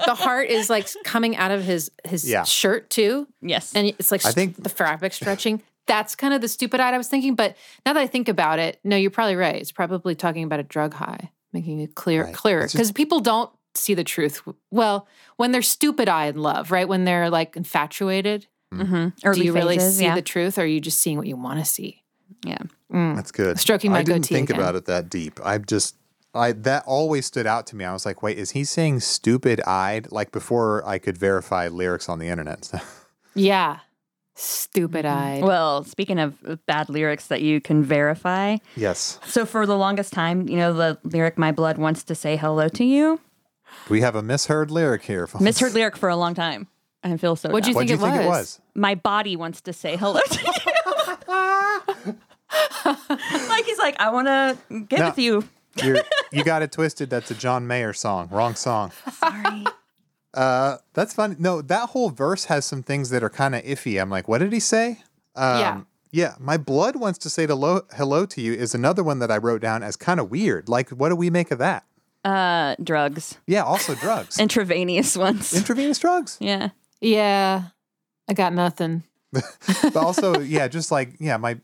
[SPEAKER 3] The heart is like coming out of his his
[SPEAKER 1] Yeah.
[SPEAKER 3] shirt too,
[SPEAKER 2] Yes.
[SPEAKER 3] and it's like
[SPEAKER 1] I think-
[SPEAKER 3] the fabric stretching. That's kind of the stupid eye I was thinking. But now that I think about it, no, you're probably right. It's probably talking about a drug high, making it clear
[SPEAKER 1] Right.
[SPEAKER 3] clearer
[SPEAKER 1] It's just-
[SPEAKER 3] because people don't see the truth. Well, when they're stupid eye in love, right? When they're like infatuated,
[SPEAKER 2] mm-hmm. Early
[SPEAKER 3] do you really
[SPEAKER 2] phases,
[SPEAKER 3] see
[SPEAKER 2] yeah.
[SPEAKER 3] the truth, or are you just seeing what you want to see?
[SPEAKER 2] yeah.
[SPEAKER 3] Mm.
[SPEAKER 1] That's good.
[SPEAKER 3] Stroking my
[SPEAKER 1] I didn't
[SPEAKER 3] goatee
[SPEAKER 1] think
[SPEAKER 3] again.
[SPEAKER 1] about it that deep. I just, I that always stood out to me. I was like, wait, is he saying stupid eyed? Like before I could verify lyrics on the internet.
[SPEAKER 3] Yeah, stupid eyed.
[SPEAKER 2] Well, speaking of bad lyrics that you can verify,
[SPEAKER 1] yes.
[SPEAKER 2] so for the longest time, you know, the lyric "My blood wants to say hello to you"
[SPEAKER 1] We have a misheard lyric here. folks.
[SPEAKER 2] misheard lyric for a long time. I feel so.
[SPEAKER 3] What'd you
[SPEAKER 2] dumb.
[SPEAKER 1] Do you
[SPEAKER 3] think
[SPEAKER 1] think
[SPEAKER 3] it
[SPEAKER 1] it
[SPEAKER 3] was?
[SPEAKER 1] was?
[SPEAKER 2] My body wants to say hello to you. like he's like, I want to get
[SPEAKER 1] No.
[SPEAKER 2] with you.
[SPEAKER 1] You're, you got it twisted. That's a John Mayer song. Wrong song.
[SPEAKER 2] Sorry.
[SPEAKER 1] Uh, that's funny. No, that whole verse has some things that are kind of iffy. I'm like, what did he say? Um,
[SPEAKER 3] Yeah.
[SPEAKER 1] Yeah. My blood wants to say hello, hello to you is another one that I wrote down as kind of weird. Like, what do we make of that?
[SPEAKER 2] Uh, drugs,
[SPEAKER 1] Yeah. Also drugs.
[SPEAKER 2] intravenous ones.
[SPEAKER 1] Intravenous drugs.
[SPEAKER 2] yeah.
[SPEAKER 3] Yeah, I got nothing.
[SPEAKER 1] but also, yeah, just like yeah, my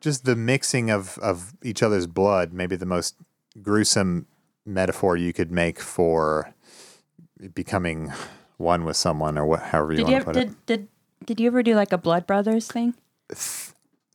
[SPEAKER 1] just the mixing of of each other's blood, maybe the most gruesome metaphor you could make for becoming one with someone or what, however you
[SPEAKER 2] Did
[SPEAKER 1] want
[SPEAKER 2] you
[SPEAKER 1] to
[SPEAKER 2] ever,
[SPEAKER 1] put it.
[SPEAKER 2] did did did you ever do like a Blood Brothers thing?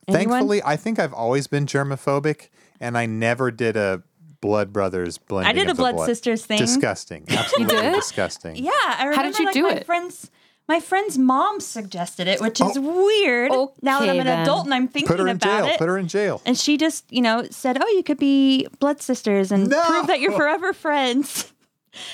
[SPEAKER 2] Anyone?
[SPEAKER 1] Thankfully, I think I've always been germophobic, and I never did a blood brothers blending.
[SPEAKER 2] I did a
[SPEAKER 1] the
[SPEAKER 2] Blood
[SPEAKER 1] blood
[SPEAKER 2] Sisters thing.
[SPEAKER 1] Disgusting. Absolutely
[SPEAKER 3] did?
[SPEAKER 1] disgusting.
[SPEAKER 2] Yeah, I remember.
[SPEAKER 3] How did you
[SPEAKER 2] like,
[SPEAKER 3] do
[SPEAKER 2] my
[SPEAKER 3] it?
[SPEAKER 2] Friends, my friend's mom suggested it, which oh. is weird. now that I'm an
[SPEAKER 3] then.
[SPEAKER 2] adult and I'm thinking
[SPEAKER 1] Put her in
[SPEAKER 2] about
[SPEAKER 1] jail.
[SPEAKER 2] it.
[SPEAKER 1] Put her in jail.
[SPEAKER 2] and she just, you know, said, "Oh, you could be blood sisters and
[SPEAKER 1] No!
[SPEAKER 2] prove that you're forever friends."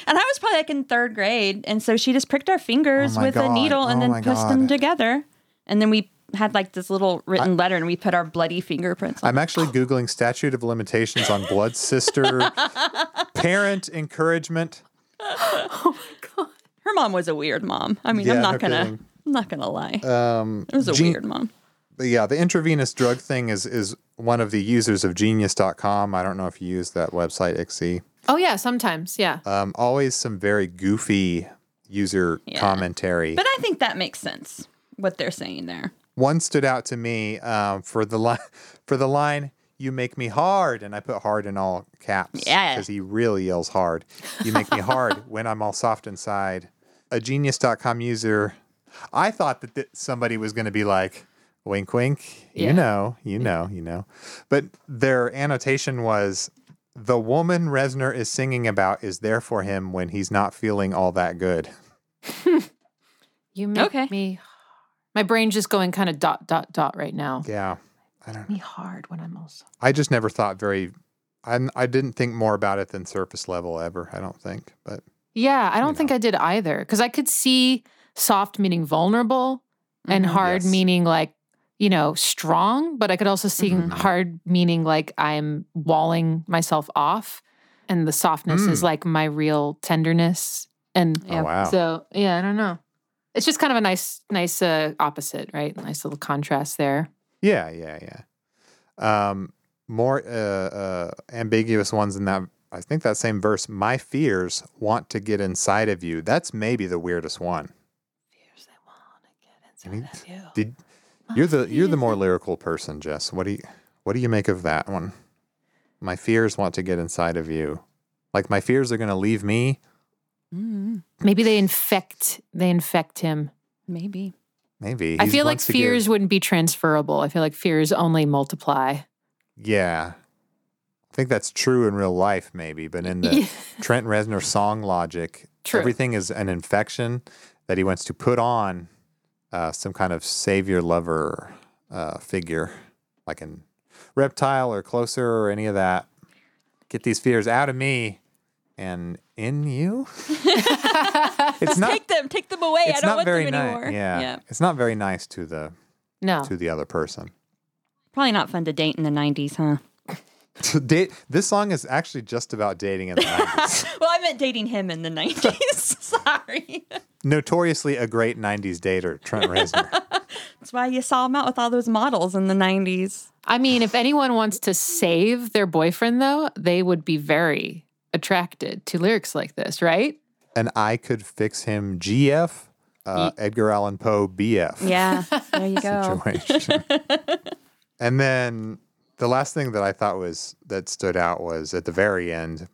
[SPEAKER 2] And I was probably like in third grade, and so she just pricked our fingers
[SPEAKER 1] Oh my
[SPEAKER 2] with a needle and
[SPEAKER 1] Oh
[SPEAKER 2] then
[SPEAKER 1] my
[SPEAKER 2] pushed them together, and then we had like this little written letter, and we put our bloody fingerprints. on
[SPEAKER 1] I'm actually googling statute of limitations on blood sister parent encouragement.
[SPEAKER 2] Her mom was a weird mom. I mean,
[SPEAKER 1] Yeah,
[SPEAKER 2] I'm not
[SPEAKER 1] no
[SPEAKER 2] gonna,
[SPEAKER 1] kidding.
[SPEAKER 2] I'm not gonna lie.
[SPEAKER 1] Um,
[SPEAKER 2] it was a
[SPEAKER 1] Gene-
[SPEAKER 2] weird mom.
[SPEAKER 1] But yeah, the intravenous drug thing is is one of the users of Genius.com. I don't know if you use that website, Ixie.
[SPEAKER 3] Oh yeah, sometimes. Yeah.
[SPEAKER 1] Um, always some very goofy user
[SPEAKER 2] Yeah.
[SPEAKER 1] commentary.
[SPEAKER 2] But I think that makes sense what they're saying there.
[SPEAKER 1] One stood out to me um, for the line for the line "You make me hard," and I put "hard" in all caps
[SPEAKER 2] Yeah.
[SPEAKER 1] because he really yells hard. You make me hard when I'm all soft inside. A Genius.com user, I thought that th- somebody was going to be like, "Wink, wink," you know, you know, you know, but their annotation was. The woman Reznor is singing about is there for him when he's not feeling all that good.
[SPEAKER 3] You make
[SPEAKER 2] Okay.
[SPEAKER 3] me. My brain's just going kind of dot dot dot right now.
[SPEAKER 1] Yeah. I don't
[SPEAKER 3] Me hard when I'm also.
[SPEAKER 1] I just never thought very. I I didn't think more about it than surface level ever. I don't think, but
[SPEAKER 3] Yeah, I don't think I did either because I could see soft meaning vulnerable and
[SPEAKER 2] Mhm.
[SPEAKER 3] hard
[SPEAKER 1] Yes.
[SPEAKER 3] meaning like you know strong, but I could also see
[SPEAKER 2] Mhm.
[SPEAKER 3] hard meaning like I'm walling myself off, and the softness is
[SPEAKER 1] Mm.
[SPEAKER 3] like my real tenderness. And
[SPEAKER 1] Oh, wow.
[SPEAKER 3] so yeah, I don't know. It's just kind of a nice, nice uh, opposite, right? Nice little contrast there.
[SPEAKER 1] Yeah, yeah, yeah. Um, more uh, uh, ambiguous ones in that. I think that same verse. My fears want to get inside of you. That's maybe the weirdest one.
[SPEAKER 3] Fears they want to get
[SPEAKER 1] I mean,
[SPEAKER 3] of you.
[SPEAKER 1] Did you're the you're the more lyrical person, Jess? What do you what do you make of that one? My fears want to get inside of you. Like my fears are going to leave me.
[SPEAKER 2] Mm,
[SPEAKER 3] Maybe they infect. They infect him.
[SPEAKER 2] maybe.
[SPEAKER 1] Maybe
[SPEAKER 3] I feel like fears wouldn't be transferable. I feel like fears only multiply.
[SPEAKER 1] Yeah. I think that's true in real life, maybe, but in the. Trent Reznor song logic,
[SPEAKER 3] True.
[SPEAKER 1] everything is an infection that he wants to put on uh, some kind of savior lover uh, figure, like in Reptile or Closer or any of that. Get these fears out of me and in you. it's not.
[SPEAKER 2] take them, take them away. I
[SPEAKER 1] It's
[SPEAKER 2] don't
[SPEAKER 1] not
[SPEAKER 2] want
[SPEAKER 1] very
[SPEAKER 2] them
[SPEAKER 1] nice.
[SPEAKER 2] anymore.
[SPEAKER 1] Yeah. it's not very nice to the
[SPEAKER 3] No.
[SPEAKER 1] to the other person.
[SPEAKER 2] Probably not fun to date in the 90s, huh?
[SPEAKER 1] To date, this song is actually just about dating in the 90s.
[SPEAKER 2] Well, I meant dating him in the 90s. Sorry.
[SPEAKER 1] Notoriously a great 90s dater, Trent Reznor.
[SPEAKER 2] That's why you saw him out with all those models in the 90s.
[SPEAKER 3] I mean, if anyone wants to save their boyfriend, though, they would be very attracted to lyrics like this, right?
[SPEAKER 1] and I could fix him GF, uh, Edgar Allan Poe BF
[SPEAKER 2] Yeah, there you go.
[SPEAKER 1] situation. and then the last thing that I thought was that stood out was at the very end.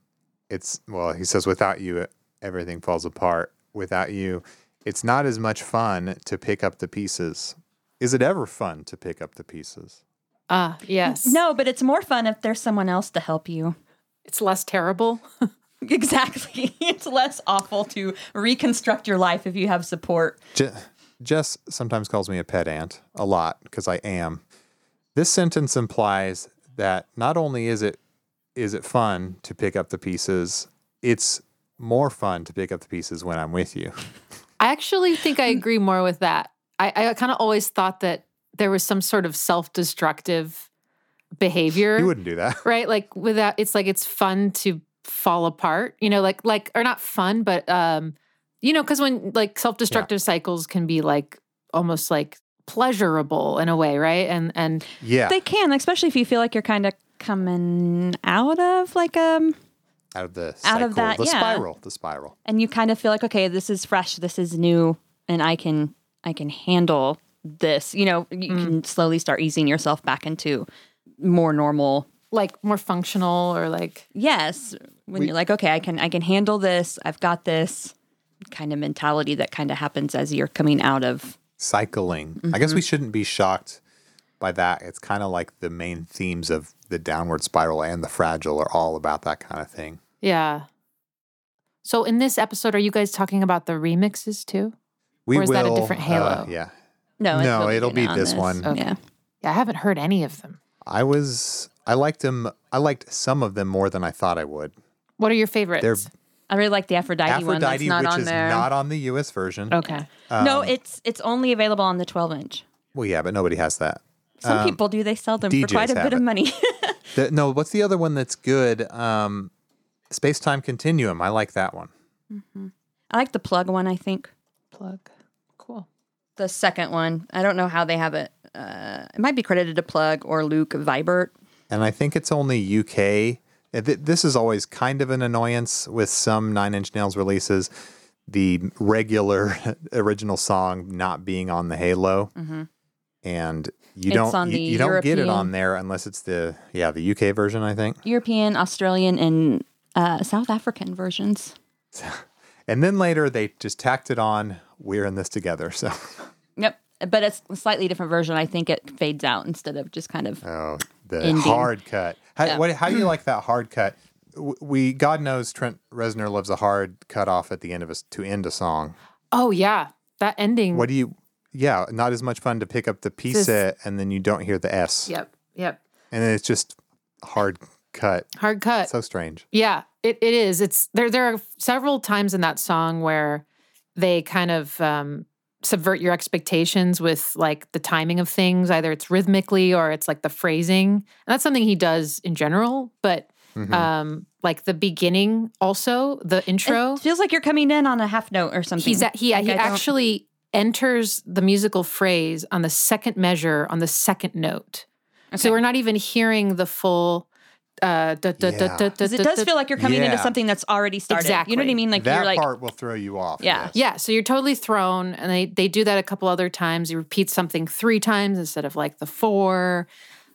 [SPEAKER 1] It's well, he says, "Without you, everything falls apart. Without you, it's not as much fun to pick up the pieces. Is it ever fun to pick up the pieces?
[SPEAKER 3] Ah, yes.
[SPEAKER 2] No, but it's more fun if there's someone else to help you.
[SPEAKER 3] It's less terrible.
[SPEAKER 2] Exactly. It's less awful to reconstruct your life if you have support.
[SPEAKER 1] Je- Jess sometimes calls me a pet ant a lot because I am. This sentence implies that not only is it is it fun to pick up the pieces, it's more fun to pick up the pieces when I'm with you.
[SPEAKER 3] I actually think I agree more with that. I, I kind of always thought that there was some sort of self destructive behavior.
[SPEAKER 1] You wouldn't do that.
[SPEAKER 3] right like without it's like it's fun to fall apart you know like like or not fun but um you know because when like self-destructive cycles can be like almost like pleasurable in a way right and and
[SPEAKER 1] Yeah.
[SPEAKER 2] They can, especially if you feel like you're kind of coming out of like um
[SPEAKER 1] out of the
[SPEAKER 2] out of that,
[SPEAKER 1] the
[SPEAKER 2] yeah.
[SPEAKER 1] spiral, the spiral.
[SPEAKER 2] and you kind of feel like okay, this is fresh, this is new and I can I can handle this. You know, you
[SPEAKER 3] Mm.
[SPEAKER 2] can slowly start easing yourself back into more normal.
[SPEAKER 3] Like more functional or like
[SPEAKER 2] Yes, when
[SPEAKER 1] We-
[SPEAKER 2] you're like, okay, I can I can handle this. I've got this kind of mentality that kind of happens as you're coming out of.
[SPEAKER 1] Cycling. I guess we shouldn't be shocked by that. It's kind of like the main themes of the downward spiral and the fragile are all about that kind of thing.
[SPEAKER 3] yeah. So in this episode, are you guys talking about the remixes too?
[SPEAKER 1] We
[SPEAKER 3] Or is that a
[SPEAKER 1] will,
[SPEAKER 3] different
[SPEAKER 1] uh,
[SPEAKER 3] Halo?
[SPEAKER 1] yeah.
[SPEAKER 2] No,
[SPEAKER 1] No,
[SPEAKER 2] be
[SPEAKER 1] it'll be
[SPEAKER 2] on
[SPEAKER 1] this one.
[SPEAKER 3] Okay.
[SPEAKER 2] Yeah.
[SPEAKER 3] Yeah, I haven't heard any of them.
[SPEAKER 1] I was I liked them I liked some of them more than I thought I would.
[SPEAKER 3] What are your favorites?
[SPEAKER 1] They're
[SPEAKER 2] I really like the Aphrodite, one that's
[SPEAKER 1] Aphrodite,
[SPEAKER 2] not
[SPEAKER 1] which
[SPEAKER 2] on
[SPEAKER 1] is
[SPEAKER 2] there.
[SPEAKER 1] not on the US version.
[SPEAKER 3] okay.
[SPEAKER 2] no,
[SPEAKER 1] Um,
[SPEAKER 2] it's it's only available on the 12 inch.
[SPEAKER 1] Well, yeah, but nobody has that.
[SPEAKER 2] Some
[SPEAKER 1] um,
[SPEAKER 2] people do. They sell them
[SPEAKER 1] DJs
[SPEAKER 2] for quite a
[SPEAKER 1] have
[SPEAKER 2] bit of money.
[SPEAKER 1] The, no, what's the other one that's good? Um, Space Time Continuum. I like that one.
[SPEAKER 2] I like the plug one. I think
[SPEAKER 3] Plug. Cool.
[SPEAKER 2] the second one. I don't know how they have it. Uh, it might be credited to Plug or Luke Vibert.
[SPEAKER 1] And I think it's only UK. Uh, This is always kind of an annoyance with some Nine Inch Nails releases. The regular original song not being on the Halo, and you
[SPEAKER 2] It's
[SPEAKER 1] don't
[SPEAKER 2] on
[SPEAKER 1] you, you don't get it on there unless it's the yeah the UK version. I think.
[SPEAKER 2] European, Australian, and uh, South African versions.
[SPEAKER 1] And then later they just tacked it on. We're in this together. So.
[SPEAKER 2] But it's a slightly different version. I think it fades out instead of just kind of.
[SPEAKER 1] oh, the
[SPEAKER 2] Ending.
[SPEAKER 1] hard cut. How,
[SPEAKER 2] Yeah.
[SPEAKER 1] what, how do you like that hard cut? We God knows Trent Reznor loves a hard cut off at the end of us to end a song.
[SPEAKER 3] Oh yeah, that ending.
[SPEAKER 1] What do you? Yeah, not as much fun to pick up the P
[SPEAKER 3] This-
[SPEAKER 1] set and then you don't hear the S,
[SPEAKER 3] Yep. Yep.
[SPEAKER 1] and then it's just hard cut.
[SPEAKER 3] Hard cut.
[SPEAKER 1] So strange.
[SPEAKER 3] Yeah, it, it is. It's there. There are several times in that song where they kind of um, subvert your expectations with like the timing of things. Either it's rhythmically or it's like the phrasing. And that's something he does in general. But
[SPEAKER 1] Mhm.
[SPEAKER 3] um, like the beginning, also the intro.
[SPEAKER 2] It feels like you're coming in on a half note or something.
[SPEAKER 3] He's at, he
[SPEAKER 2] Like,
[SPEAKER 3] he
[SPEAKER 2] I don't-
[SPEAKER 3] actually enters the musical phrase on the second measure on the second note. So we're not even hearing the full. Uh, da, da, da,
[SPEAKER 1] Yeah.
[SPEAKER 3] da, da,
[SPEAKER 2] 'Cause it does feel like you're coming into something that's already started. Exactly. You know what I mean? Like
[SPEAKER 1] that
[SPEAKER 2] you're like,
[SPEAKER 1] part will throw you off.
[SPEAKER 2] Yeah.
[SPEAKER 1] yes.
[SPEAKER 3] Yeah, so you're totally thrown, and they they do that a couple other times. You repeat something three times instead of like the four.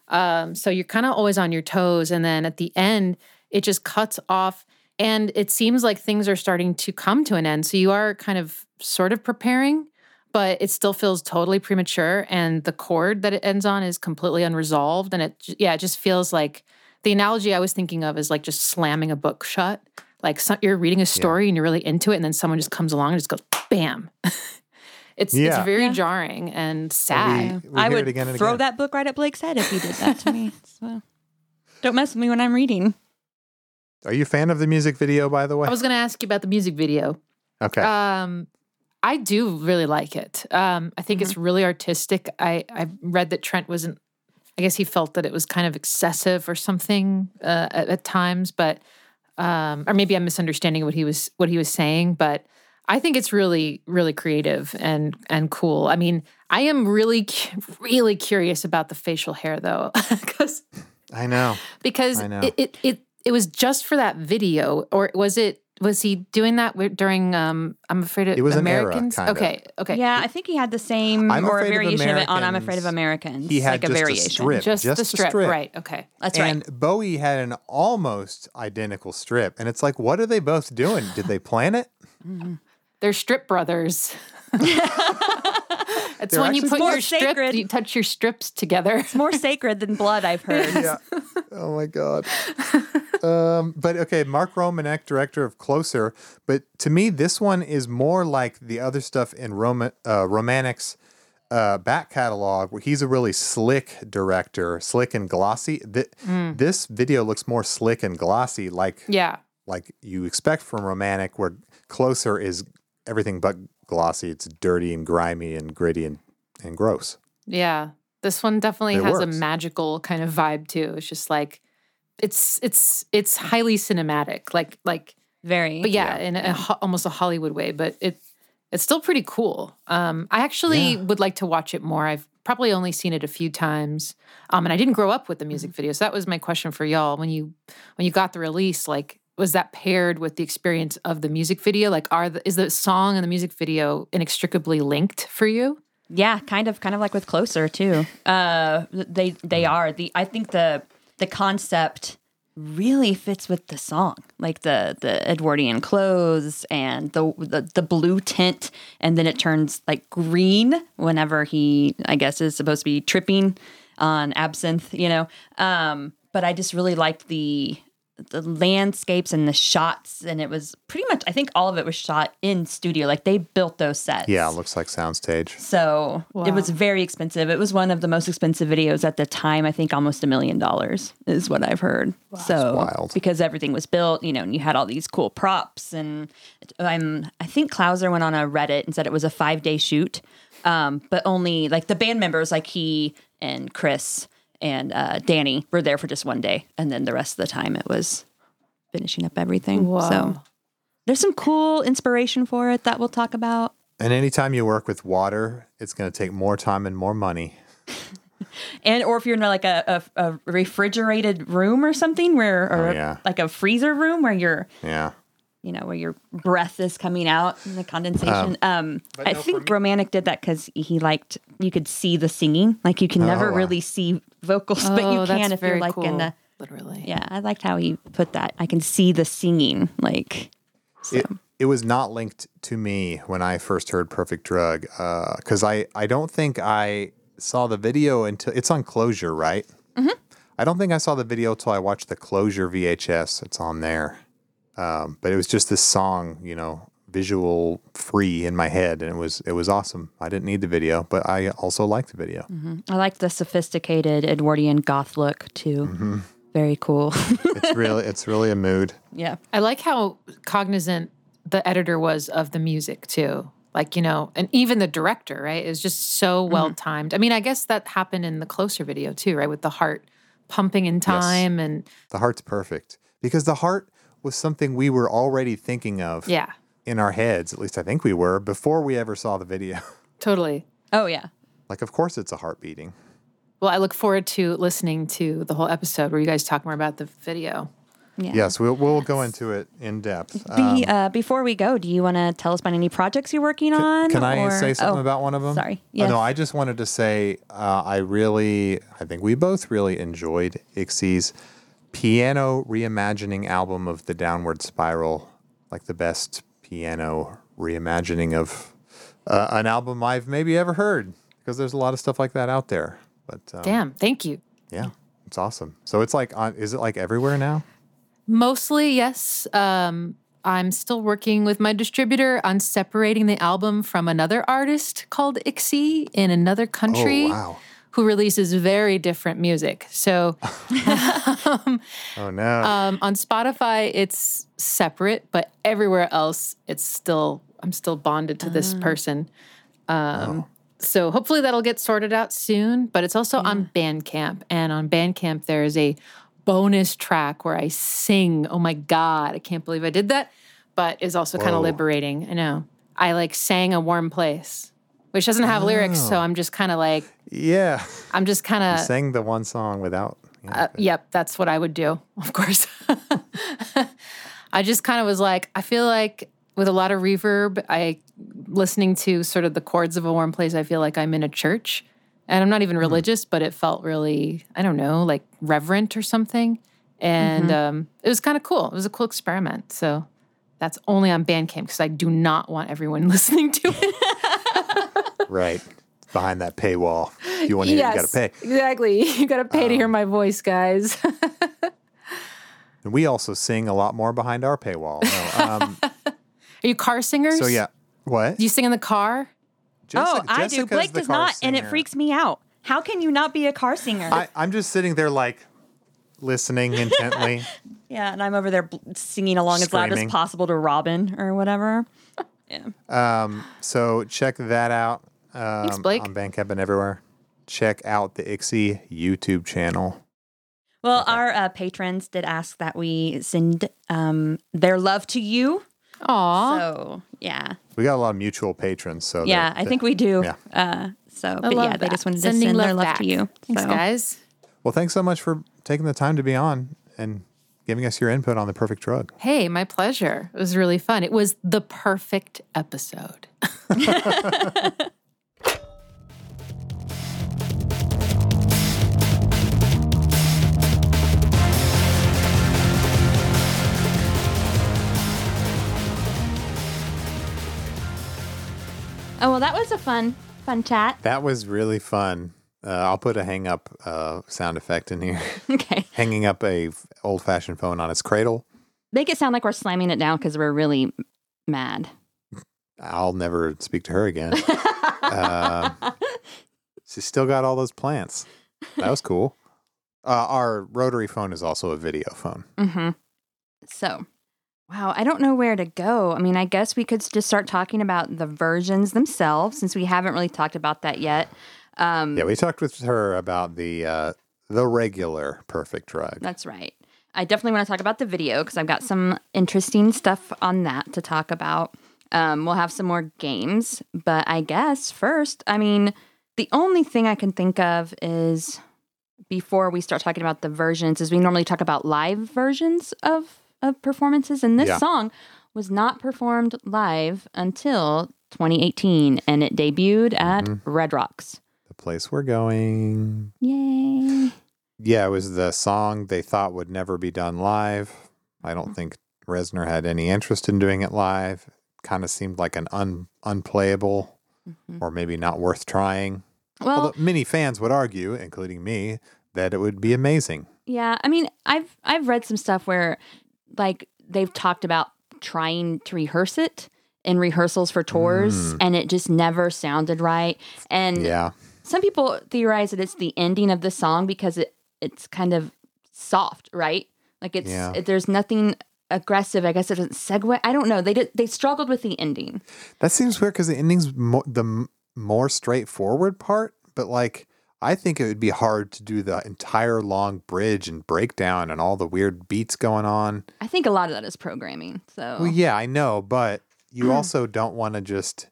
[SPEAKER 3] Um, so you're kind of always on your toes, and then at the end, it just cuts off, and it seems like things are starting to come to an end. So you are kind of sort of preparing, but it still feels totally premature, and the chord that it ends on is completely unresolved, and it yeah, it just feels like the analogy I was thinking of is like just slamming a book shut. Like so, you're reading a story and you're really into it, and then someone just comes along and just goes bam. it's
[SPEAKER 1] Yeah.
[SPEAKER 3] it's very
[SPEAKER 2] Yeah.
[SPEAKER 3] jarring and
[SPEAKER 1] We-
[SPEAKER 3] sad.
[SPEAKER 1] we
[SPEAKER 2] I would
[SPEAKER 1] again
[SPEAKER 2] throw
[SPEAKER 1] again.
[SPEAKER 2] that book right at Blake's head if he did that to me. So don't mess with me when I'm reading.
[SPEAKER 1] Are you a fan of the music video, by the way?
[SPEAKER 3] I was going to ask you about the music video.
[SPEAKER 1] okay.
[SPEAKER 3] Um, I do really like it. Um, I think it's really artistic. I I read that Trent wasn't. I guess he felt that it was kind of excessive or something uh, at, at times, but um, or maybe I'm misunderstanding what he was what he was saying. But I think it's really really creative and and cool. I mean, I am really really curious about the facial hair though, because
[SPEAKER 1] I know.
[SPEAKER 3] because
[SPEAKER 1] I know.
[SPEAKER 3] it, it it it was just for that video, or was it? Was he doing that during? Um, I'm afraid of
[SPEAKER 1] It was an era,
[SPEAKER 3] Americans.
[SPEAKER 1] kind of.
[SPEAKER 3] okay, okay,
[SPEAKER 2] Yeah, I think he had the same
[SPEAKER 1] I'm
[SPEAKER 2] or a
[SPEAKER 1] Afraid of
[SPEAKER 2] variation of, it on I'm Afraid of
[SPEAKER 1] Americans.
[SPEAKER 2] Americans.
[SPEAKER 1] He had
[SPEAKER 2] like a
[SPEAKER 1] just a
[SPEAKER 2] variation.
[SPEAKER 1] strip.
[SPEAKER 3] just,
[SPEAKER 1] just
[SPEAKER 3] the strip,
[SPEAKER 1] strip.
[SPEAKER 3] right? Okay,
[SPEAKER 2] That's
[SPEAKER 1] and
[SPEAKER 2] right.
[SPEAKER 1] And Bowie had an almost identical strip, and it's like, what are they both doing? Did they plan it?
[SPEAKER 3] they're strip brothers. it's
[SPEAKER 1] They're
[SPEAKER 3] when you put
[SPEAKER 2] more
[SPEAKER 3] your strip,
[SPEAKER 2] sacred.
[SPEAKER 3] you touch your strips together.
[SPEAKER 2] It's more sacred than blood, I've heard.
[SPEAKER 1] Yeah. oh my god. um, but okay, Mark Romanek, director of Closer. But to me, this one is more like the other stuff in Roma, uh, Romanek's uh, back catalog, where he's a really slick director, slick and glossy. Th- This video looks more slick and glossy, like
[SPEAKER 3] yeah,
[SPEAKER 1] like you expect from Romanek, where Closer is everything but glossy. It's dirty and grimy and gritty and, and gross.
[SPEAKER 3] yeah. This one definitely
[SPEAKER 1] It
[SPEAKER 3] has a magical kind of vibe too. It's just like it's it's it's highly cinematic. Like like
[SPEAKER 2] Very.
[SPEAKER 3] but yeah, in a, ho- almost a Hollywood way. But it it's still pretty cool. Um, I actually
[SPEAKER 1] Yeah.
[SPEAKER 3] would like to watch it more. I've probably only seen it a few times, um, and I didn't grow up with the music
[SPEAKER 1] Mm-hmm.
[SPEAKER 3] video. So that was my question for y'all when you when you got the release. Like, was that paired with the experience of the music video? Like, are the, is the song and the music video inextricably linked for you?
[SPEAKER 2] Yeah, kind of, kind of like with Closer too. Uh, they they are the. I think the the concept really fits with the song, like the the Edwardian clothes and the the, the blue tint, and then it turns like green whenever he, I guess, is supposed to be tripping on absinthe, you know. Um, but I just really liked the the landscapes and the shots, and it was pretty much. I think all of it was shot in studio. Like they built those sets.
[SPEAKER 1] Yeah, it looks like soundstage.
[SPEAKER 2] So it was very expensive. It was one of the most expensive videos at the time. I think almost a million dollars is what I've heard. So
[SPEAKER 1] wild.
[SPEAKER 2] because everything was built, you know, and you had all these cool props. And I'm, I think Clouser went on a Reddit and said it was a five day shoot, um, but only like the band members, like he and Chris and uh, Danny, were there for just one day, and then the rest of the time it was finishing up everything.
[SPEAKER 3] Wow.
[SPEAKER 2] So there's some cool inspiration for it that we'll talk about.
[SPEAKER 1] And anytime you work with water, it's going to take more time and more money.
[SPEAKER 2] and or if you're in like a, a, a refrigerated room or something where or
[SPEAKER 1] Oh, yeah.
[SPEAKER 2] like a freezer room where you're
[SPEAKER 1] Yeah.
[SPEAKER 2] You know where your breath is coming out in the condensation um,
[SPEAKER 1] but
[SPEAKER 2] i
[SPEAKER 1] no,
[SPEAKER 2] think
[SPEAKER 1] me-
[SPEAKER 2] Romanek did that because he liked you could see the singing like you can never
[SPEAKER 1] wow.
[SPEAKER 2] really see vocals but you
[SPEAKER 3] Oh,
[SPEAKER 2] can if you're
[SPEAKER 3] very
[SPEAKER 2] like in
[SPEAKER 3] cool,
[SPEAKER 2] the
[SPEAKER 3] literally.
[SPEAKER 2] yeah i liked how he put that i can see the singing like so
[SPEAKER 1] It, it was not linked to me when I first heard Perfect Drug because I, I don't think I saw the video until it's on Closure, right? Mm-hmm. I don't think I saw the video until I watched the Closure VHS. It's on there. Um, but it was just this song, you know, visual free in my head, and it was it was awesome. I didn't need the video, but I also liked the video.
[SPEAKER 2] i like the sophisticated edwardian goth look too
[SPEAKER 1] Mm-hmm.
[SPEAKER 2] very cool
[SPEAKER 1] It's really it's really a mood.
[SPEAKER 2] yeah
[SPEAKER 3] I like how cognizant the editor was of the music too. Like, you know, and even the director, right? It was just so well timed. I mean, I guess that happened in the closer video too, right? With the heart pumping in time and
[SPEAKER 1] The heart's perfect because the heart was something we were already thinking of.
[SPEAKER 3] yeah,
[SPEAKER 1] in our heads, at least I think we were, before we ever saw the video.
[SPEAKER 3] totally.
[SPEAKER 2] oh yeah
[SPEAKER 1] like, of course, it's a heart beating.
[SPEAKER 3] Well, I look forward to listening to the whole episode where you guys talk more about the video.
[SPEAKER 2] yeah
[SPEAKER 1] Yes, we'll, we'll go into it in depth.
[SPEAKER 2] Be,
[SPEAKER 1] Um,
[SPEAKER 2] uh, before we go, do you want to tell us about any projects you're working on?
[SPEAKER 1] can I
[SPEAKER 2] or-
[SPEAKER 1] say something
[SPEAKER 2] oh,
[SPEAKER 1] about one of them?
[SPEAKER 2] sorry.
[SPEAKER 1] Oh, no, I just wanted to say uh, I really, I think we both really enjoyed Ixie's piano reimagining album of the Downward Spiral, like the best piano reimagining of uh, an album I've maybe ever heard, because there's a lot of stuff like that out there. But um,
[SPEAKER 3] Damn, thank you.
[SPEAKER 1] yeah, it's awesome. So it's like, on, is it like everywhere now?
[SPEAKER 3] Mostly, yes. Um, I'm still working with my distributor on separating the album from another artist called Ixie in another country
[SPEAKER 1] Oh, wow.
[SPEAKER 3] Who releases very different music. So
[SPEAKER 1] Oh no.
[SPEAKER 3] um, on Spotify, it's separate, but everywhere else, it's still, I'm still bonded to this person. Um, So hopefully that'll get sorted out soon, but it's also on Bandcamp. And on Bandcamp, there is a bonus track where I sing. Oh my God, I can't believe I did that, but is also kind of liberating. I know. I like sang a warm place, which doesn't have lyrics. So I'm just kind of like,
[SPEAKER 1] yeah.
[SPEAKER 3] I'm just kind of.
[SPEAKER 1] Sang the one song without.
[SPEAKER 3] Uh, yep, that's what I would do, of course. I just kind of was like, I feel like with a lot of reverb, I listening to sort of the chords of a warm place, I feel like I'm in a church. And I'm not even religious, but it felt really, I don't know, like reverent or something. And um, it was kind of cool. It was a cool experiment. So that's only on Bandcamp because I do not want everyone listening to it.
[SPEAKER 1] Right. Behind that paywall. If you want to hear it, you got to pay.
[SPEAKER 3] Exactly. You got to pay to hear my voice, guys.
[SPEAKER 1] And we also sing a lot more behind our paywall. No, um,
[SPEAKER 3] Are you car singers?
[SPEAKER 1] so yeah. What?
[SPEAKER 3] Do you sing in the car?
[SPEAKER 2] Oh,
[SPEAKER 1] Jessica-
[SPEAKER 2] I do. Blake
[SPEAKER 1] the
[SPEAKER 2] does
[SPEAKER 1] car
[SPEAKER 2] not, and it freaks me out. How can you not be a car singer?
[SPEAKER 1] I, I'm just sitting there like listening intently.
[SPEAKER 2] yeah, and I'm over there bl- singing along as loud as possible to Robin or whatever. Yeah.
[SPEAKER 1] Um, so check that out um,
[SPEAKER 3] Blake.
[SPEAKER 1] on Bandcamp and everywhere. Check out the Ixie YouTube channel.
[SPEAKER 2] Well, our uh, patrons did ask that we send um, their love to you.
[SPEAKER 3] Aw.
[SPEAKER 2] So yeah,
[SPEAKER 1] We got a lot of mutual patrons. So
[SPEAKER 2] yeah,
[SPEAKER 1] that-
[SPEAKER 2] I think we do.
[SPEAKER 1] yeah.
[SPEAKER 2] Uh, so,
[SPEAKER 3] I
[SPEAKER 2] but
[SPEAKER 3] love
[SPEAKER 2] yeah, they just wanted
[SPEAKER 3] Sending
[SPEAKER 2] to send their
[SPEAKER 3] love
[SPEAKER 2] love
[SPEAKER 3] back.
[SPEAKER 2] to you.
[SPEAKER 3] Thanks,
[SPEAKER 2] so.
[SPEAKER 3] guys.
[SPEAKER 1] Well, thanks so much for taking the time to be on and giving us your input on the perfect drug.
[SPEAKER 3] Hey, my pleasure. It was really fun. It was the perfect episode.
[SPEAKER 2] Oh, well, that was a fun, fun chat.
[SPEAKER 1] That was really fun. Uh, I'll put a hang up uh, sound effect in here.
[SPEAKER 2] Okay,
[SPEAKER 1] Hanging up a old fashioned phone on its cradle.
[SPEAKER 2] make it sound like we're slamming it down because we're really mad.
[SPEAKER 1] I'll never speak to her again. Uh, She's still got all those plants. That was cool. Uh, our rotary phone is also a video phone.
[SPEAKER 2] Mm-hmm. So, wow, I don't know where to go. I mean, I guess we could just start talking about the versions themselves since we haven't really talked about that yet. Um,
[SPEAKER 1] Yeah, we talked with her about the uh, the regular perfect drug.
[SPEAKER 2] That's right. I definitely want to talk about the video because I've got some interesting stuff on that to talk about. Um, we'll have some more games, but I guess first, I mean, the only thing I can think of is before we start talking about the versions, is we normally talk about live versions of of performances, and this
[SPEAKER 1] Yeah.
[SPEAKER 2] song was not performed live until 2018, and it debuted at
[SPEAKER 1] Mhm.
[SPEAKER 2] Red Rocks.
[SPEAKER 1] Place we're going.
[SPEAKER 2] Yay!
[SPEAKER 1] Yeah, it was the song they thought would never be done live. I don't think Reznor had any interest in doing it live. Kind of seemed like an un unplayable
[SPEAKER 2] Mhm.
[SPEAKER 1] or maybe not worth trying.
[SPEAKER 2] Well,
[SPEAKER 1] Although many fans would argue, including me, that it would be amazing.
[SPEAKER 2] Yeah, I mean, I've I've read some stuff where like they've talked about trying to rehearse it in rehearsals for tours
[SPEAKER 1] Mm.
[SPEAKER 2] and it just never sounded right. And
[SPEAKER 1] Yeah.
[SPEAKER 2] Some people theorize that it's the ending of the song because it it's kind of soft, right? Like it's
[SPEAKER 1] Yeah.
[SPEAKER 2] it, there's nothing aggressive. I guess it doesn't segue. I don't know. They did, they struggled with the ending.
[SPEAKER 1] That seems weird because the ending's mo- the m- more straightforward part, but like I think it would be hard to do the entire long bridge and breakdown and all the weird beats going on.
[SPEAKER 2] I think a lot of that is programming. So
[SPEAKER 1] Well, yeah, I know, but you also don't want to just,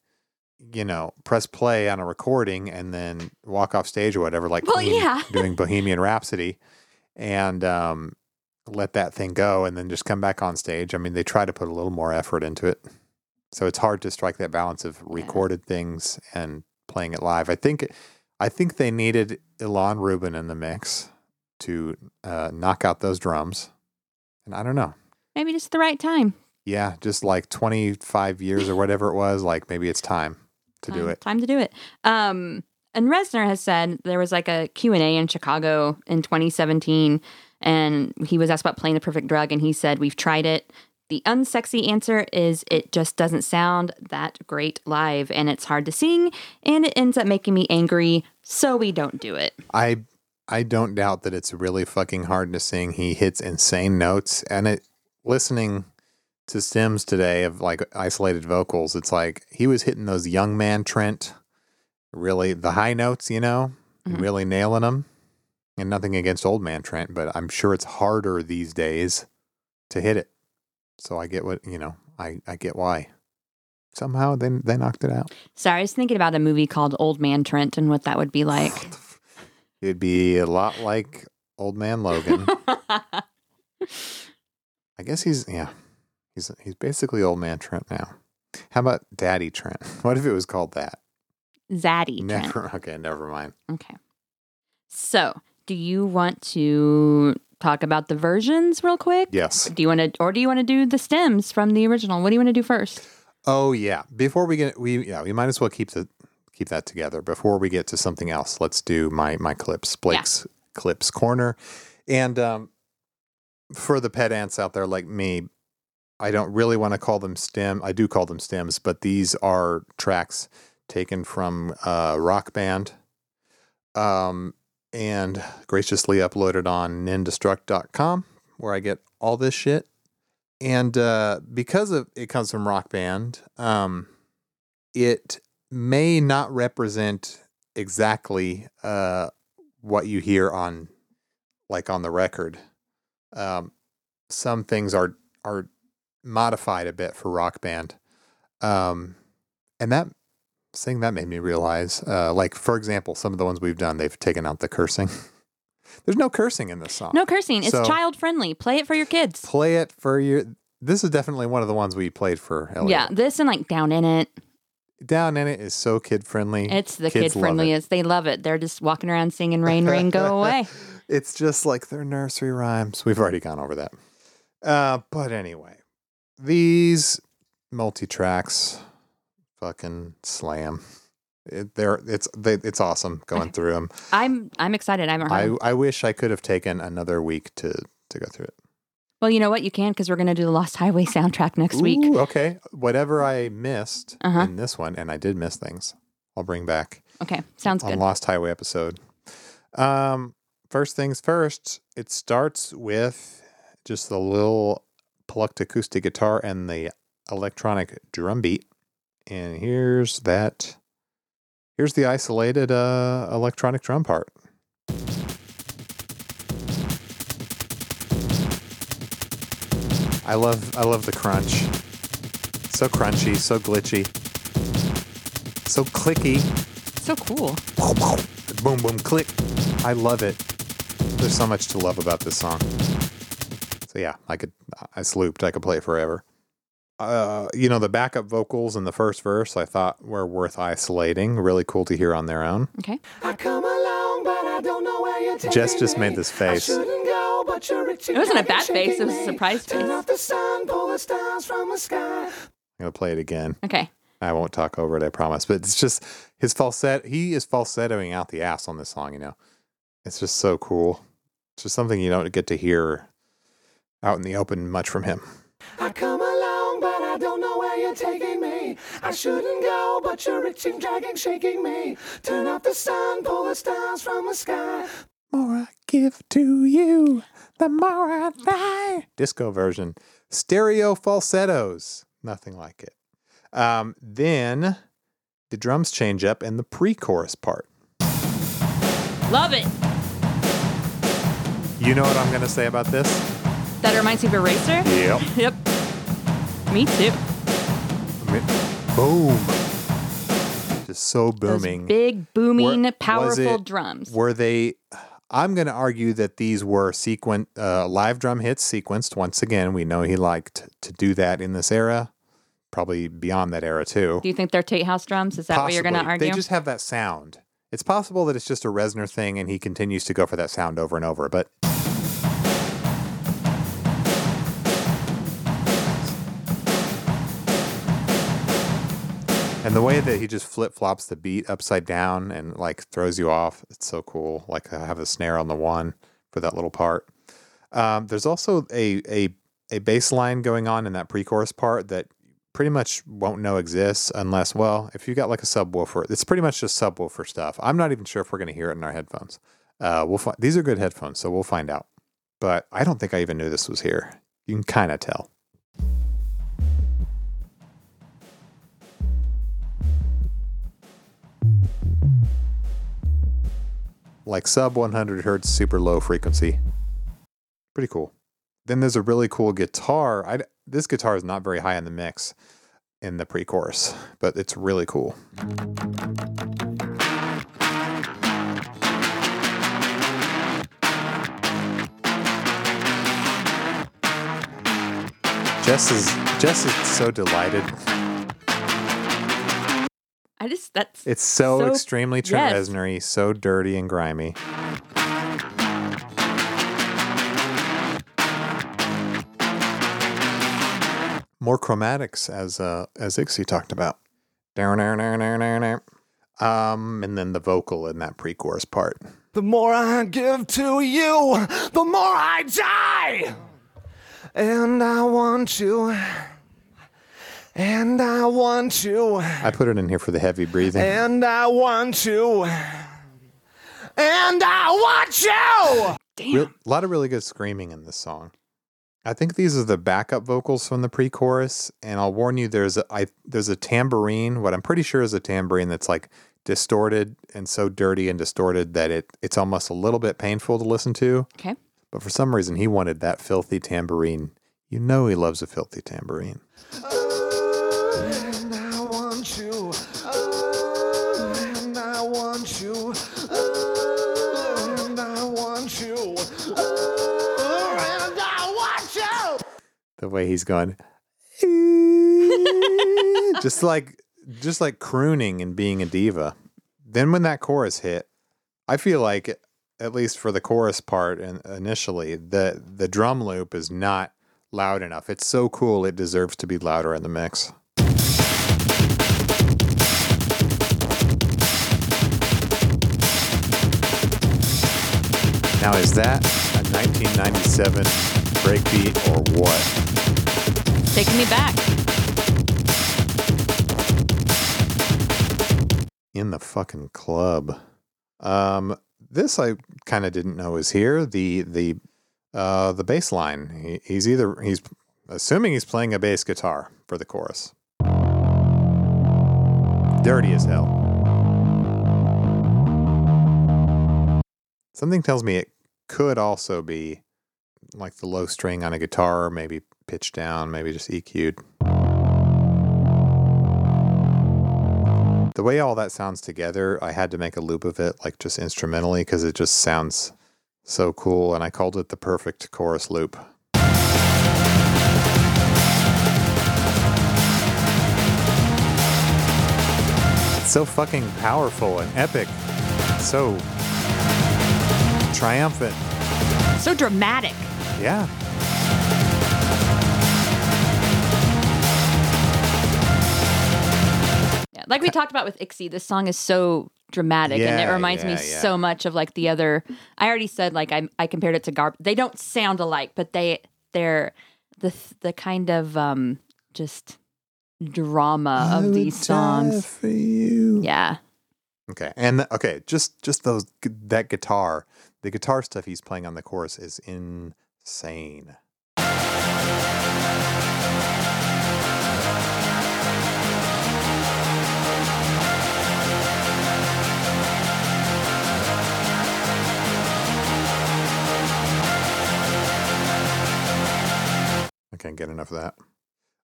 [SPEAKER 1] you know, press play on a recording and then walk off stage or whatever, like
[SPEAKER 2] Well,
[SPEAKER 1] Queen
[SPEAKER 2] yeah.
[SPEAKER 1] doing Bohemian Rhapsody, and um, let that thing go and then just come back on stage. I mean, they try to put a little more effort into it, so it's hard to strike that balance of recorded things and playing it live. I think, I think they needed Ilan Rubin in the mix to uh, knock out those drums, and I don't know.
[SPEAKER 2] maybe just the right time.
[SPEAKER 1] Yeah, just like 25 years or whatever it was, like maybe it's time to do
[SPEAKER 2] time,
[SPEAKER 1] it.
[SPEAKER 2] Time to do it. Um, and Reznor has said there was like a Q&A in Chicago in 2017 and he was asked about playing the perfect drug and he said we've tried it. The unsexy answer is it just doesn't sound that great live and it's hard to sing and it ends up making me angry, so we don't do it.
[SPEAKER 1] I I don't doubt that it's really fucking hard to sing. He hits insane notes and it listening to stems today of like isolated vocals, it's like he was hitting those young man Trent really the high notes, you know,
[SPEAKER 2] Mhm.
[SPEAKER 1] really nailing them. And nothing against old man Trent, but I'm sure it's harder these days to hit it. So I get what, you know, I I get why. Somehow they they knocked it out.
[SPEAKER 2] Sorry, I was thinking about a movie called Old Man Trent and what that would be like.
[SPEAKER 1] It'd be a lot like Old Man Logan. I guess he's yeah, he's he's basically Old Man Trent now. How about Daddy Trent? What if it was called that?
[SPEAKER 2] Zaddy Trent.
[SPEAKER 1] Never. Okay, never mind.
[SPEAKER 2] Okay. So, do you want to talk about the versions real quick?
[SPEAKER 1] Yes.
[SPEAKER 2] Do you want to, or do you want to do the stems from the original? What do you want to do first?
[SPEAKER 1] Oh yeah. Before we get we yeah we might as well keep the keep that together before we get to something else. Let's do my my clips Blake's clips corner, and um, for the pedants out there like me, I don't really want to call them stem. I do call them stems, but these are tracks taken from uh, Rock Band, um, and graciously uploaded on nindestruct.com where I get all this shit and uh, because of it comes from rock band um, it may not represent exactly uh, what you hear on like on the record um, some things are are modified a bit for rock band um, and that saying that made me realize uh, like for example some of the ones we've done they've taken out the cursing there's no cursing in this song
[SPEAKER 2] No cursing. It's
[SPEAKER 1] So-
[SPEAKER 2] child friendly. Play it for your kids.
[SPEAKER 1] play it for your. This is definitely one of the ones we played for Elliot.
[SPEAKER 2] Yeah, this and like down in it.
[SPEAKER 1] Down in it is so kid friendly.
[SPEAKER 2] It's the
[SPEAKER 1] Kids
[SPEAKER 2] kid friendliest. They love it. They're just walking around singing "Rain, Rain, Go Away."
[SPEAKER 1] It's just like their nursery rhymes. We've already gone over that. Uh, but anyway, these multi tracks, fucking slam. It, they're it's they, it's awesome going through them.
[SPEAKER 2] I'm I'm excited. I haven't heard.
[SPEAKER 1] I. I wish I could have taken another week to to go through it.
[SPEAKER 2] well, you know what? You can because we're gonna do the Lost Highway soundtrack next week.
[SPEAKER 1] Okay. Whatever I missed
[SPEAKER 2] Uh-huh.
[SPEAKER 1] in this one, and I did miss things, I'll bring back
[SPEAKER 2] Okay, sounds
[SPEAKER 1] on
[SPEAKER 2] good.
[SPEAKER 1] Lost Highway episode. Um, first things first. It starts with just the little plucked acoustic guitar and the electronic drum beat, and here's that. Here's the isolated uh, electronic drum part. I love I love the crunch. So crunchy, so glitchy, so clicky.
[SPEAKER 2] So cool.
[SPEAKER 1] Boom, boom, click. I love it. There's so much to love about this song. So yeah, I could, I slooped. I could play forever. Uh, you know, the backup vocals in the first verse I thought were worth isolating. Really cool to hear on their own.
[SPEAKER 2] Okay.
[SPEAKER 4] I come along, but I don't know where you're taking
[SPEAKER 1] Jess just made this face.
[SPEAKER 4] go, but you're
[SPEAKER 2] It wasn't a
[SPEAKER 4] back
[SPEAKER 2] bad face, it was a
[SPEAKER 4] shaking me.
[SPEAKER 2] surprise
[SPEAKER 4] Turn
[SPEAKER 2] face.
[SPEAKER 4] off the sun, pull the stars from the sky.
[SPEAKER 1] I'm gonna play it again.
[SPEAKER 2] Okay.
[SPEAKER 1] I won't talk over it, I promise. But it's just his falsetto. He is falsettoing out the ass on this song. You know, it's just so cool. It's just something you don't get to hear out in the open much from him.
[SPEAKER 4] I come along, but I don't know where you're taking me. I shouldn't go, but you're reaching, dragging, shaking me. Turn off the sun, pull the stars from the sky.
[SPEAKER 1] more I give to you, the more I die. Disco version, stereo falsettos, nothing like it. Um, then the drums change up in the pre-chorus part.
[SPEAKER 2] Love it.
[SPEAKER 1] You know what I'm going to say about this?
[SPEAKER 2] That reminds me of Eraser.
[SPEAKER 1] Yep.
[SPEAKER 2] Yep. Me too.
[SPEAKER 1] Boom. Just so
[SPEAKER 2] Those
[SPEAKER 1] booming.
[SPEAKER 2] big, booming,
[SPEAKER 1] Were-
[SPEAKER 2] powerful
[SPEAKER 1] it-
[SPEAKER 2] drums.
[SPEAKER 1] Were they? I'm going to argue that these were sequent uh, live drum hits sequenced. Once again, we know he liked to do that in this era, probably beyond that era too.
[SPEAKER 2] Do you think they're Tate House drums? Is that what you're going to argue?
[SPEAKER 1] They just have that sound. It's possible that it's just a Reznor thing, and he continues to go for that sound over and over. But and the way that he just flip flops the beat upside down and like throws you off, it's so cool. Like I have a snare on the one for that little part. Um, there's also a a a bass line going on in that pre-chorus part that pretty much won't know exists unless, well, if you got like a subwoofer, it's pretty much just subwoofer stuff. I'm not even sure if we're going to hear it in our headphones. Uh, we'll find these are good headphones, so we'll find out. But I don't think I even knew this was here. You can kind of tell. Like sub 100 hertz, super low frequency. Pretty cool. Then there's a really cool guitar. I, this guitar is not very high in the mix in the pre-chorus, but it's really cool. Jess is Jess is so delighted.
[SPEAKER 2] I just that's
[SPEAKER 1] It's so,
[SPEAKER 2] So-
[SPEAKER 1] extremely Trent
[SPEAKER 2] yes.
[SPEAKER 1] Reznor-y, so dirty and grimy. More chromatics, as uh, as Ixie talked about. Um, and then the vocal in that pre-chorus part.
[SPEAKER 4] The more I give to you, the more I die. And I want you. And I want you.
[SPEAKER 1] I put it in here for the heavy breathing.
[SPEAKER 4] And I want you. And I want you.
[SPEAKER 2] damn.
[SPEAKER 1] Real, a lot of really good screaming in this song. I think these are the backup vocals from the pre-chorus, and I'll warn you, there's a I, there's a tambourine. What I'm pretty sure is a tambourine that's like distorted and so dirty and distorted that it it's almost a little bit painful to listen to.
[SPEAKER 2] Okay.
[SPEAKER 1] But for some reason, he wanted that filthy tambourine. You know, he loves a filthy tambourine.
[SPEAKER 4] Oh,
[SPEAKER 1] the way he's gone, just like just like crooning and being a diva. Then when that chorus hit, I feel like at least for the chorus part and initially, the the drum loop is not loud enough. It's so cool; it deserves to be louder in the mix. Now, is that a 1997? Breakbeat or what?
[SPEAKER 2] Taking me back.
[SPEAKER 1] In the fucking club. Um, this I kind of didn't know was here. The the uh the bass line. He, he's either he's assuming he's playing a bass guitar for the chorus. Dirty as hell. Something tells me it could also be like the low string on a guitar, maybe pitched down, maybe just EQ'd. The way all that sounds together, I had to make a loop of it, like just instrumentally, because it just sounds so cool. And I called it the perfect chorus loop. It's so fucking powerful and epic. So triumphant.
[SPEAKER 2] So dramatic.
[SPEAKER 1] Yeah.
[SPEAKER 2] Yeah, like we talked about with Ixie, this song is so dramatic and it
[SPEAKER 1] Yeah,
[SPEAKER 2] reminds me
[SPEAKER 1] yeah, yeah.
[SPEAKER 2] so much of like the other I already said like I I compared it to Garb. They don't sound alike, but they they're the the kind of um just drama of these songs.
[SPEAKER 1] for you.
[SPEAKER 2] Yeah.
[SPEAKER 1] Okay, and okay, just just those that guitar, the guitar stuff he's playing on the chorus is insane. I can't get enough of that.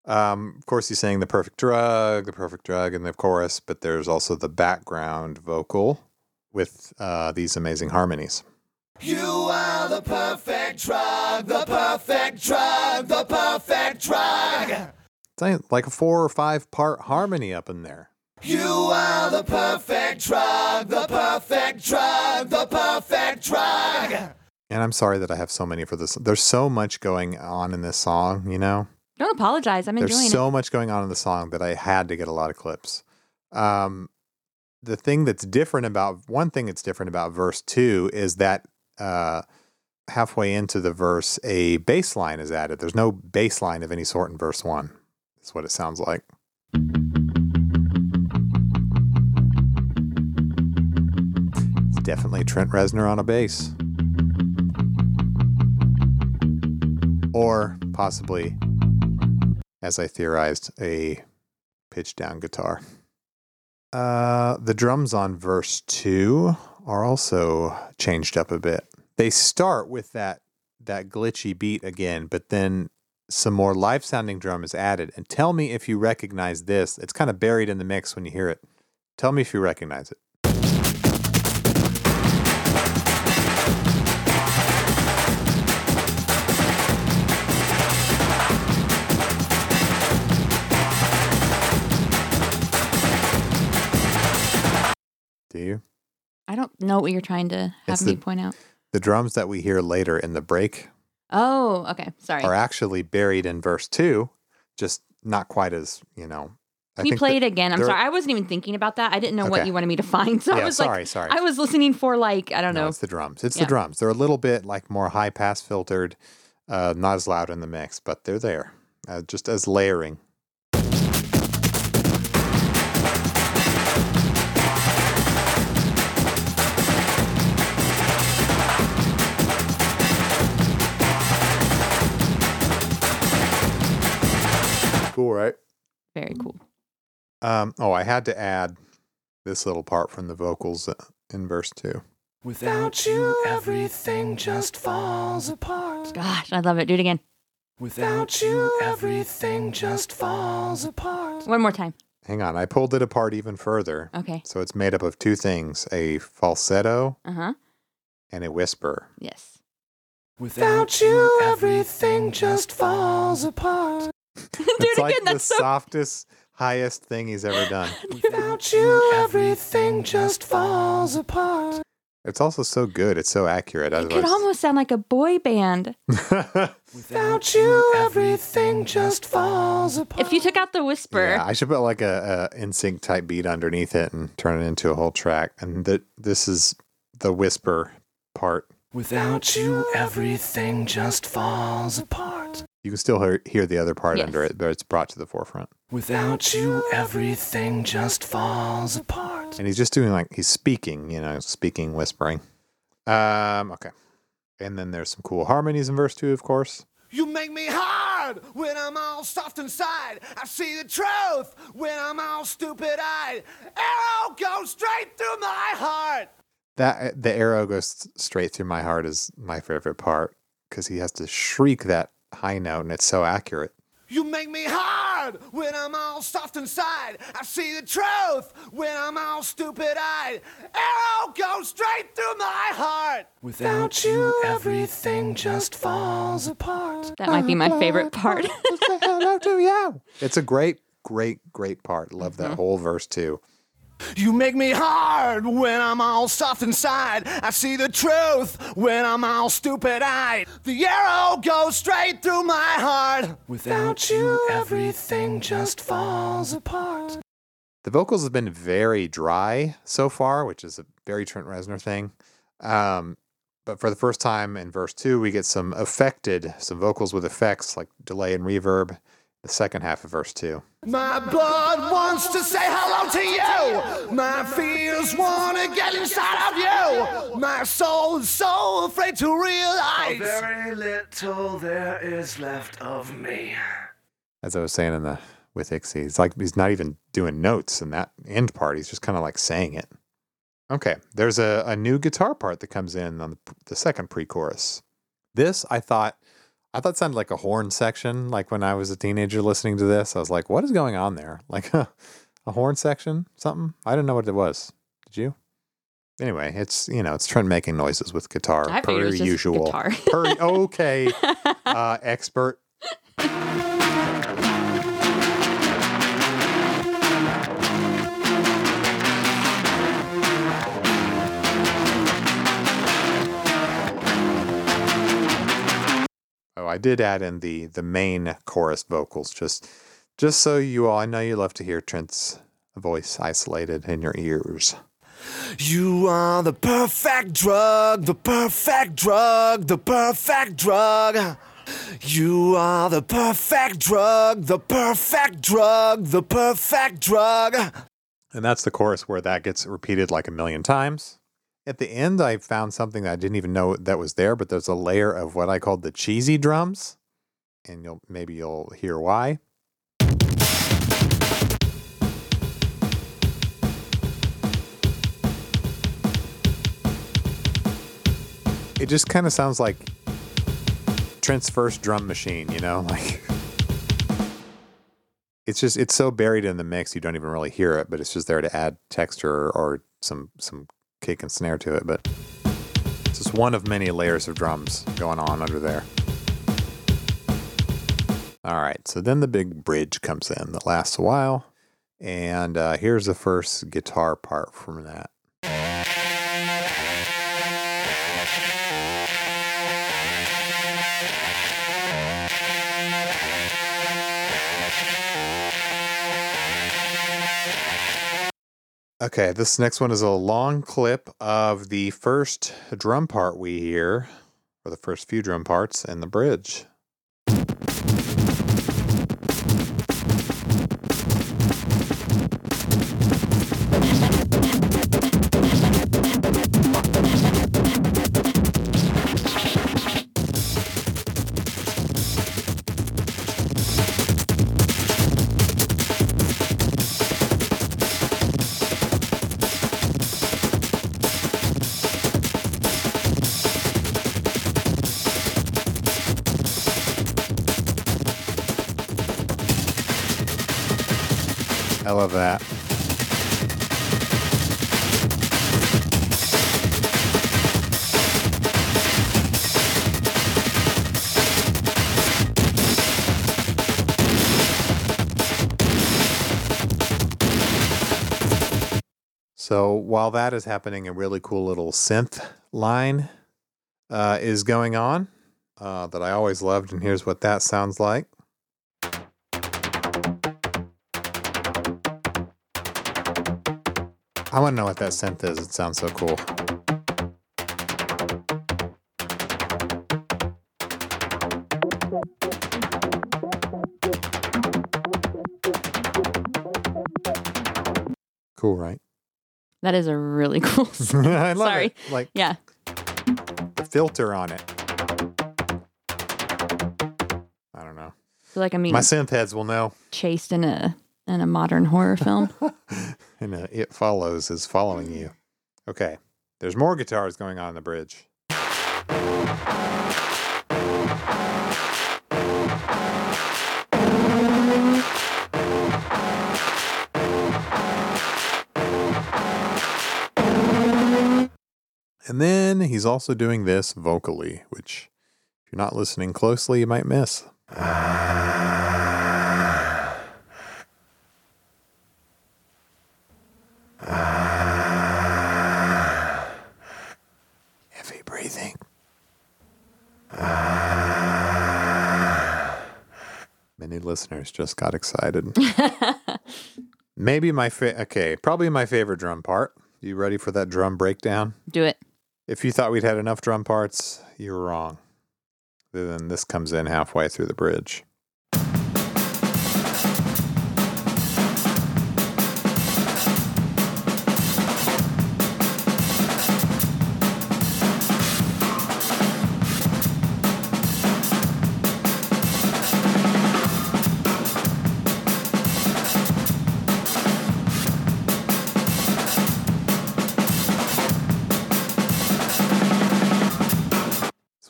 [SPEAKER 1] Um, of course, he's saying the perfect drug, the perfect drug in the chorus, but there's also the background vocal with uh, these amazing harmonies.
[SPEAKER 4] You are the perfect drug, the perfect drug, the perfect drug.
[SPEAKER 1] It's like- like a four or five part harmony up in there.
[SPEAKER 4] You are the perfect drug, the perfect drug, the perfect drug.
[SPEAKER 1] And I'm sorry that I have so many for this. There's so much going on in this song, you know?
[SPEAKER 2] Don't apologize. I'm
[SPEAKER 1] There's
[SPEAKER 2] enjoying There's
[SPEAKER 1] so much going on in the song that I had to get a lot of clips. Um, the thing that's different about one thing that's different about verse two is that uh, halfway into the verse, a bass line is added. There's no bass line of any sort in verse one. That's what it sounds like. It's definitely Trent Reznor on a bass. Or possibly as I theorized, a pitch down guitar. Uh, the drums on verse two are also changed up a bit. They start with that that glitchy beat again, but then some more live sounding drum is added. And tell me if you recognize this. It's kind of buried in the mix when you hear it. Tell me if you recognize it. Do you?
[SPEAKER 2] I don't know what you're trying to have
[SPEAKER 1] It's
[SPEAKER 2] me
[SPEAKER 1] the-
[SPEAKER 2] point out.
[SPEAKER 1] The drums that we hear later in the break
[SPEAKER 2] Oh, okay. Sorry.
[SPEAKER 1] are actually buried in verse two, just not quite as, you know. I
[SPEAKER 2] Can you
[SPEAKER 1] think
[SPEAKER 2] play it again? I'm sorry. I wasn't even thinking about that. I didn't know what you wanted me to find. So I was
[SPEAKER 1] sorry,
[SPEAKER 2] like,
[SPEAKER 1] sorry.
[SPEAKER 2] I was listening for like, I don't
[SPEAKER 1] No,
[SPEAKER 2] know.
[SPEAKER 1] it's the drums. It's
[SPEAKER 2] Yeah.
[SPEAKER 1] the drums. They're a little bit like more high pass filtered, uh, not as loud in the mix, but they're there, uh, just as layering. Cool, right?
[SPEAKER 2] Very cool.
[SPEAKER 1] Um, oh, I had to add this little part from the vocals uh, in verse two.
[SPEAKER 4] Without you, everything just falls apart.
[SPEAKER 2] Gosh, I love it. Do it again.
[SPEAKER 4] Without you, everything just falls apart.
[SPEAKER 2] One more time.
[SPEAKER 1] Hang on, I pulled it apart even further.
[SPEAKER 2] Okay.
[SPEAKER 1] So it's made up of two things a falsetto
[SPEAKER 2] Uh huh.
[SPEAKER 1] and a whisper.
[SPEAKER 2] Yes.
[SPEAKER 4] Without you, everything just falls apart.
[SPEAKER 2] do
[SPEAKER 1] it's
[SPEAKER 2] it
[SPEAKER 1] like
[SPEAKER 2] again.
[SPEAKER 1] the
[SPEAKER 2] That's so.
[SPEAKER 1] softest, highest thing he's ever done.
[SPEAKER 4] Without you, everything just falls apart.
[SPEAKER 1] It's also so good. It's so accurate.
[SPEAKER 2] It could almost sound like a boy band.
[SPEAKER 4] Without you, everything just falls apart.
[SPEAKER 2] If you took out the whisper,
[SPEAKER 1] yeah, I should put like a, a NSYNC type beat underneath it and turn it into a whole track. And that this is the whisper part.
[SPEAKER 4] Without you, everything just falls apart.
[SPEAKER 1] You can still hear, hear the other part
[SPEAKER 2] Yes.
[SPEAKER 1] under it, but it's brought to the forefront.
[SPEAKER 4] Without you, everything just falls apart.
[SPEAKER 1] And he's just doing like he's speaking, you know, speaking, whispering. Um, okay. And then there's some cool harmonies in verse two, of course.
[SPEAKER 4] You make me hard when I'm all soft inside. I see the truth when I'm all stupid eyed. Arrow goes straight through my heart.
[SPEAKER 1] That the arrow goes straight through my heart is my favorite part because he has to shriek that high note, and it's so accurate.
[SPEAKER 4] You make me hard when I'm all soft inside. I see the truth when I'm all stupid eyed. Arrow goes straight through my heart. Without you, everything just falls apart.
[SPEAKER 2] That might be my favorite part.
[SPEAKER 1] Hello to you. It's a great, great, great part. Love that mm-hmm. whole verse too.
[SPEAKER 4] You make me hard when I'm all soft inside. I see the truth when I'm all stupid eyed. The arrow goes straight through my heart. Without you, everything just falls apart.
[SPEAKER 1] The vocals have been very dry so far, which is a very Trent Reznor thing. Um, but for the first time in verse two, we get some affected, some vocals with effects like delay and reverb. The second half of verse two.
[SPEAKER 4] My blood wants to say hello to you. My fears want to get inside of you. My soul is so afraid to realize. Very little there is left of me.
[SPEAKER 1] As I was saying in the with Ixie, it's like he's not even doing notes in that end part. He's just kind of like saying it. Okay, there's a, a new guitar part that comes in on the, the second pre-chorus. This I thought I thought it sounded like a horn section. Like when I was a teenager listening to this, I was like, "What is going on there? Like a, horn section? Something? I didn't know what it was. Did you?" Anyway, it's you know it's Trent making noises with guitar
[SPEAKER 2] I
[SPEAKER 1] per usual.
[SPEAKER 2] guitar.
[SPEAKER 1] Per, okay, uh, expert. I did add in the the main chorus vocals just just so you all. I know you love to hear Trent's voice isolated in your ears.
[SPEAKER 4] You are the perfect drug, the perfect drug, the perfect drug. You are the perfect drug, the perfect drug, the perfect drug.
[SPEAKER 1] And that's the chorus where that gets repeated like a million times. At the end, I found something that I didn't even know that was there, but there's a layer of what I called the cheesy drums, and you'll maybe you'll hear why. It just kind of sounds like Trent's first drum machine, you know, like it's just it's so buried in the mix you don't even really hear it, but it's just there to add texture or some some kick and snare to it. But it's just one of many layers of drums going on under there. All right, so then the big bridge comes in that lasts a while, and uh, here's the first guitar part from that. Okay, this next one is a long clip of the first drum part we hear, or the first few drum parts in the bridge. Love that. So while that is happening, a really cool little synth line uh, is going on uh, that I always loved, and here's what that sounds like. I want to know what that synth is. It sounds so cool. Cool, right?
[SPEAKER 2] That is a really cool.
[SPEAKER 1] I love
[SPEAKER 2] Sorry.
[SPEAKER 1] It. Like
[SPEAKER 2] yeah,
[SPEAKER 1] the filter on it. I don't know.
[SPEAKER 2] I feel like I mean,
[SPEAKER 1] my synth heads will know.
[SPEAKER 2] Chased in a in a modern horror film.
[SPEAKER 1] And uh, it follows is following you. Okay. There's more guitars going on in the bridge. And then he's also doing this vocally, which if you're not listening closely, you might miss. Ah. Heavy breathing. Ah. Many listeners just got excited. Maybe my fa- okay, probably my favorite drum part. You ready for that drum breakdown?
[SPEAKER 2] Do it.
[SPEAKER 1] If you thought we'd had enough drum parts, you were wrong. Then this comes in halfway through the bridge.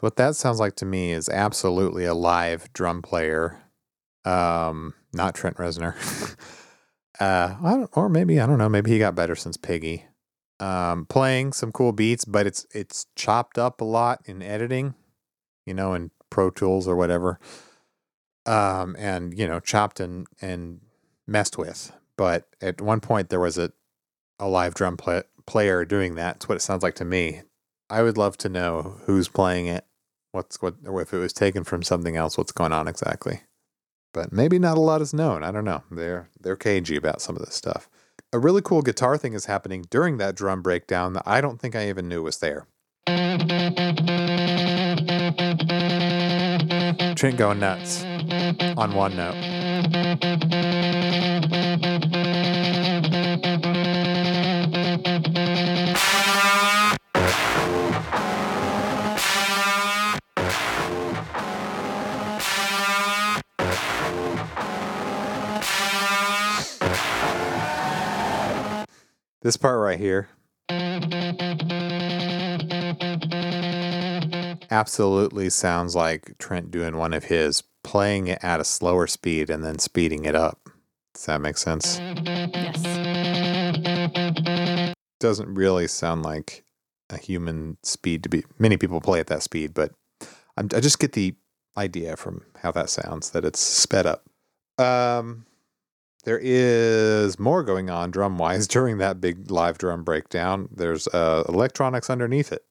[SPEAKER 1] What that sounds like to me is absolutely a live drum player, um, not Trent Reznor. uh, or maybe I don't know. Maybe he got better since Piggy. Um, playing some cool beats, but it's it's chopped up a lot in editing, you know, in Pro Tools or whatever. Um, and you know, chopped and and messed with. But at one point there was a a live drum pla player doing that. It's what it sounds like to me. I would love to know who's playing it, what's what, if it was taken from something else. What's going on exactly? But maybe not a lot is known. I don't know. They're they're cagey about some of this stuff. A really cool guitar thing is happening during that drum breakdown that I don't think I even knew was there. Trent going nuts on one note. This part right here. Absolutely sounds like Trent doing one of his, playing it at a slower speed and then speeding it up. Does that make sense?
[SPEAKER 2] Yes.
[SPEAKER 1] Doesn't really sound like a human speed to be. Many people play at that speed, but I'm, I just get the idea from how that sounds that it's sped up. Um, there is more going on drum wise during that big live drum breakdown. There's uh, electronics underneath it.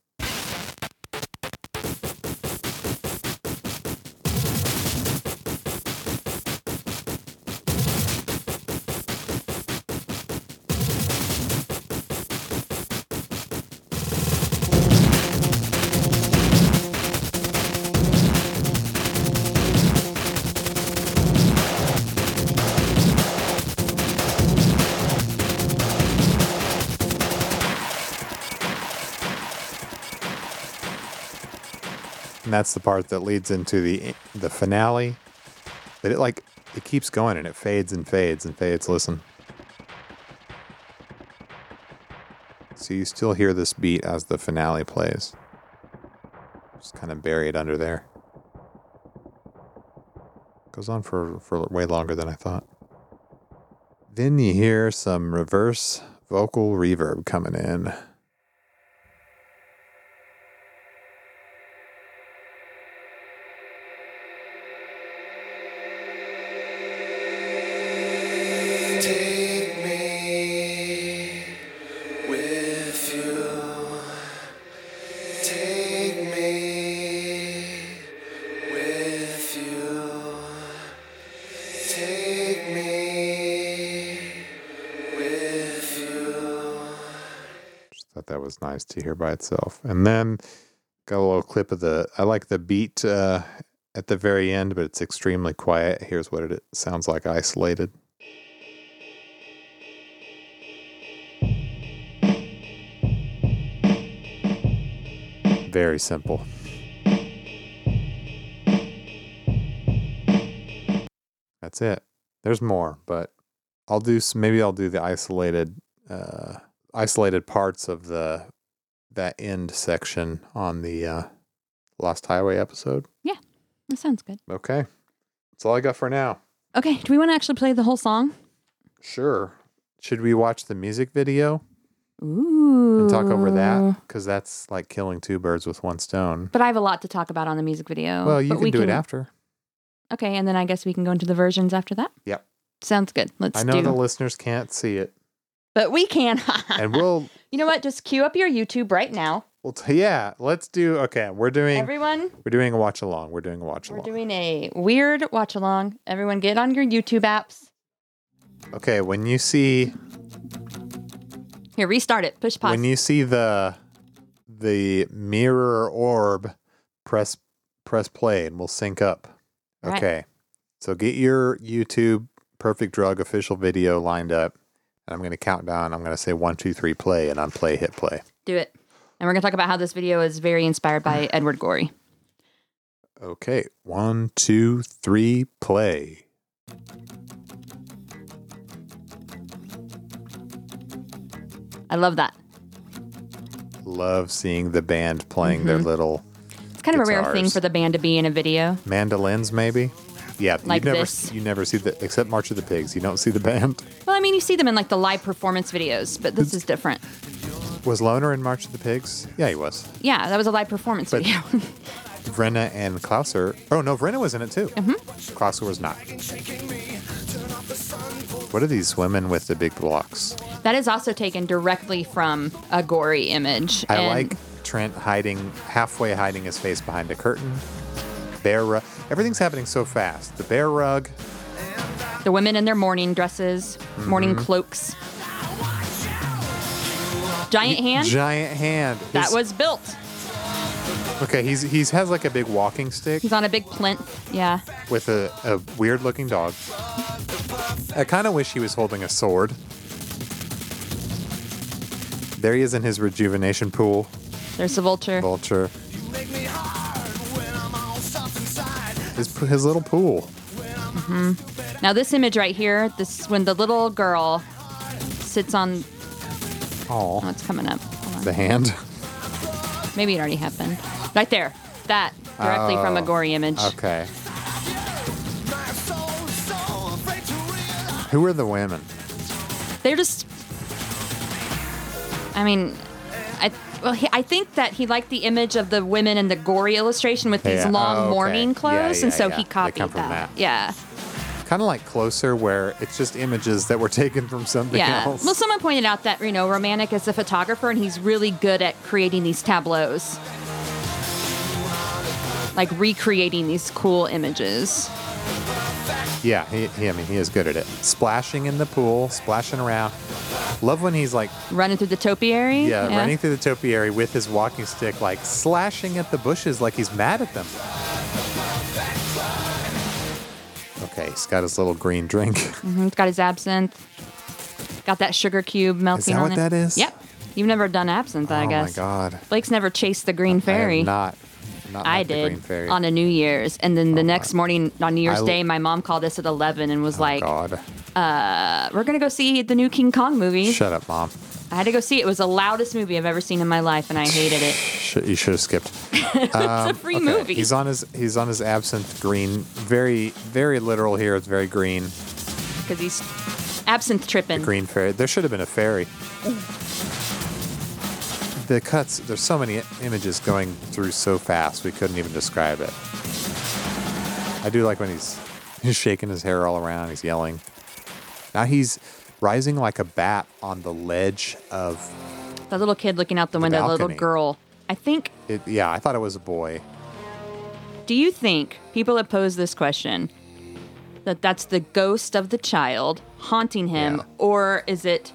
[SPEAKER 1] That's the part that leads into the the finale. But it like it keeps going and it fades and fades and fades. Listen. So you still hear this beat as the finale plays. Just kind of buried under there. Goes on for, for way longer than I thought. Then you hear some reverse vocal reverb coming in. To hear by itself. And then got a little clip of the. I like the beat uh, at the very end, but it's extremely quiet. Here's what it sounds like isolated. Very simple. That's it. There's more, but I'll do maybe I'll do the isolated uh isolated parts of the that end section on the uh Lost Highway episode.
[SPEAKER 2] Yeah, that sounds good.
[SPEAKER 1] Okay. That's all I got for now.
[SPEAKER 2] Okay, do we want to actually play the whole song?
[SPEAKER 1] Sure. Should we watch the music video
[SPEAKER 2] Ooh.
[SPEAKER 1] and talk over that? Because that's like killing two birds with one stone.
[SPEAKER 2] But I have a lot to talk about on the music video.
[SPEAKER 1] well, you
[SPEAKER 2] but
[SPEAKER 1] can
[SPEAKER 2] we
[SPEAKER 1] do it after.
[SPEAKER 2] Okay, and then I guess we can go into the versions after that.
[SPEAKER 1] Yep.
[SPEAKER 2] Sounds good. Let's
[SPEAKER 1] I know
[SPEAKER 2] do.
[SPEAKER 1] the listeners can't see it,
[SPEAKER 2] but we can.
[SPEAKER 1] and we'll,
[SPEAKER 2] you know what? Just cue up your YouTube right now,
[SPEAKER 1] we'll t- yeah. Let's do. Okay, we're doing.
[SPEAKER 2] everyone.
[SPEAKER 1] we're doing a watch along. We're doing a watch along.
[SPEAKER 2] We're doing a weird watch along. Everyone, get on your YouTube apps.
[SPEAKER 1] okay, when you see
[SPEAKER 2] Here, restart it. Push pause.
[SPEAKER 1] when you see the the mirror orb, press press play, and we'll sync up.
[SPEAKER 2] All right.
[SPEAKER 1] Okay, so get your YouTube Perfect Drug official video lined up, and I'm going to count down. I'm going to say one, two, three, play, and on play, hit play.
[SPEAKER 2] do it. And we're gonna talk about how this video is very inspired by Edward Gorey.
[SPEAKER 1] Okay, one, two, three, play.
[SPEAKER 2] I love that.
[SPEAKER 1] Love seeing the band playing their
[SPEAKER 2] Mhm.
[SPEAKER 1] little
[SPEAKER 2] It's kind of a rare thing for the band to be in a video.
[SPEAKER 1] mandolins, maybe. Yeah,
[SPEAKER 2] Like
[SPEAKER 1] you never
[SPEAKER 2] this.
[SPEAKER 1] you never see the except March of the Pigs. You don't see the band.
[SPEAKER 2] Well, I mean, you see them in like the live performance videos, but this is different.
[SPEAKER 1] Was Lohner in March of the Pigs? Yeah, he was.
[SPEAKER 2] Yeah, that was a live performance
[SPEAKER 1] But-
[SPEAKER 2] video.
[SPEAKER 1] Vrenna and Clouser. Oh no, Vrenna was in it too.
[SPEAKER 2] Mm-hmm.
[SPEAKER 1] Clouser was not. What are these women with the big blocks?
[SPEAKER 2] that is also taken directly from a Gorey image.
[SPEAKER 1] I
[SPEAKER 2] and
[SPEAKER 1] like Trent hiding halfway hiding his face behind a curtain. Bear rug. Everything's happening so fast. The bear rug.
[SPEAKER 2] the women in their morning dresses, morning
[SPEAKER 1] Mm-hmm.
[SPEAKER 2] cloaks. Giant hand.
[SPEAKER 1] Giant hand.
[SPEAKER 2] that
[SPEAKER 1] His-
[SPEAKER 2] was built.
[SPEAKER 1] okay. He's he's has like a big walking stick
[SPEAKER 2] He's on a big plinth. Yeah.
[SPEAKER 1] with a, a weird looking dog. I kind of wish he was holding a sword. There he is in his rejuvenation pool.
[SPEAKER 2] There's the vulture.
[SPEAKER 1] Vulture. His, his little pool. Mm-hmm.
[SPEAKER 2] Now this image right here, this when the little girl sits on. Oh,
[SPEAKER 1] Oh,
[SPEAKER 2] it's coming up.
[SPEAKER 1] The hand.
[SPEAKER 2] Maybe it already happened. Right there. That directly from a
[SPEAKER 1] Oh,
[SPEAKER 2] Gorey image.
[SPEAKER 1] Okay. Who are the women?
[SPEAKER 2] They're just. I mean, well, he, I think that he liked the image of the women in the Gorey illustration with these
[SPEAKER 1] Yeah.
[SPEAKER 2] Oh, long
[SPEAKER 1] Oh, okay.
[SPEAKER 2] mourning
[SPEAKER 1] Yeah,
[SPEAKER 2] clothes, and so
[SPEAKER 1] yeah.
[SPEAKER 2] he
[SPEAKER 1] They
[SPEAKER 2] copied
[SPEAKER 1] come from that.
[SPEAKER 2] Yeah,
[SPEAKER 1] Kind of like Closer, where it's just images that were taken from something
[SPEAKER 2] yeah.
[SPEAKER 1] else.
[SPEAKER 2] Well, someone pointed out that you know Romanek is a photographer, and he's really good at creating these tableaus, like recreating these cool images.
[SPEAKER 1] Yeah, he, he, I mean, he is good at it. Splashing in the pool, splashing around. Love when he's like,
[SPEAKER 2] Running through the topiary.
[SPEAKER 1] yeah, running through the topiary with his walking stick, like slashing at the bushes like he's mad at them. Okay, he's got his little green drink.
[SPEAKER 2] Mhm, He's got his absinthe. Got that sugar cube melting Is
[SPEAKER 1] that
[SPEAKER 2] on
[SPEAKER 1] what
[SPEAKER 2] it.
[SPEAKER 1] that is?
[SPEAKER 2] Yep. You've never done absinthe, I guess.
[SPEAKER 1] oh my god.
[SPEAKER 2] Blake's never chased the green
[SPEAKER 1] I
[SPEAKER 2] fairy.
[SPEAKER 1] have not. Not
[SPEAKER 2] I did on a New Year's, and then the
[SPEAKER 1] Oh,
[SPEAKER 2] next
[SPEAKER 1] my-
[SPEAKER 2] morning on New Year's
[SPEAKER 1] I-
[SPEAKER 2] Day, my mom called us at eleven and was
[SPEAKER 1] Oh,
[SPEAKER 2] like,
[SPEAKER 1] God.
[SPEAKER 2] uh, "We're gonna go see the new King Kong movie."
[SPEAKER 1] Shut up, mom.
[SPEAKER 2] I had to go see it. It was the loudest movie I've ever seen in my life, and I hated it.
[SPEAKER 1] You should have skipped.
[SPEAKER 2] it's a free
[SPEAKER 1] Okay,
[SPEAKER 2] movie.
[SPEAKER 1] He's on his he's on his absinthe green. Very very literal here. It's very green.
[SPEAKER 2] because he's absinthe tripping.
[SPEAKER 1] Green fairy. There should have been a fairy. The cuts. There's so many images going through so fast we couldn't even describe it. I do like when he's he's shaking his hair all around. He's yelling. Now he's rising like a bat on the ledge of
[SPEAKER 2] The little kid looking out the window, the little girl. I think.
[SPEAKER 1] it. Yeah, I thought it was a boy.
[SPEAKER 2] Do you think people have posed this question that that's the ghost of the child haunting him,
[SPEAKER 1] Yeah.
[SPEAKER 2] or is it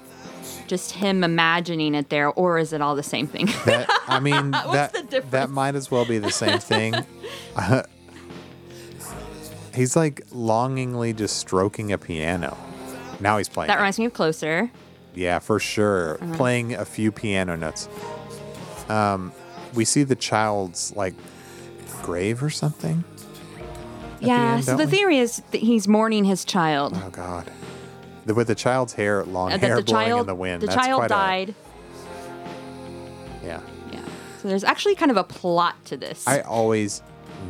[SPEAKER 2] just him imagining it there, or is it all the same thing?
[SPEAKER 1] That I mean that that might as well be the same thing. He's like longingly just stroking a piano. Now he's playing.
[SPEAKER 2] That
[SPEAKER 1] it.
[SPEAKER 2] reminds me of Closer.
[SPEAKER 1] Yeah, for sure.
[SPEAKER 2] Uh-huh.
[SPEAKER 1] Playing a few piano notes. Um, we see the child's like grave or something. the
[SPEAKER 2] yeah.
[SPEAKER 1] end,
[SPEAKER 2] so the
[SPEAKER 1] we?
[SPEAKER 2] theory is that he's mourning his child.
[SPEAKER 1] Oh God. The, with the child's hair, long
[SPEAKER 2] Uh,
[SPEAKER 1] hair
[SPEAKER 2] the
[SPEAKER 1] blowing
[SPEAKER 2] child,
[SPEAKER 1] in the wind.
[SPEAKER 2] the
[SPEAKER 1] That's
[SPEAKER 2] child
[SPEAKER 1] quite
[SPEAKER 2] died.
[SPEAKER 1] A, yeah.
[SPEAKER 2] Yeah. So there's actually kind of a plot to this.
[SPEAKER 1] I always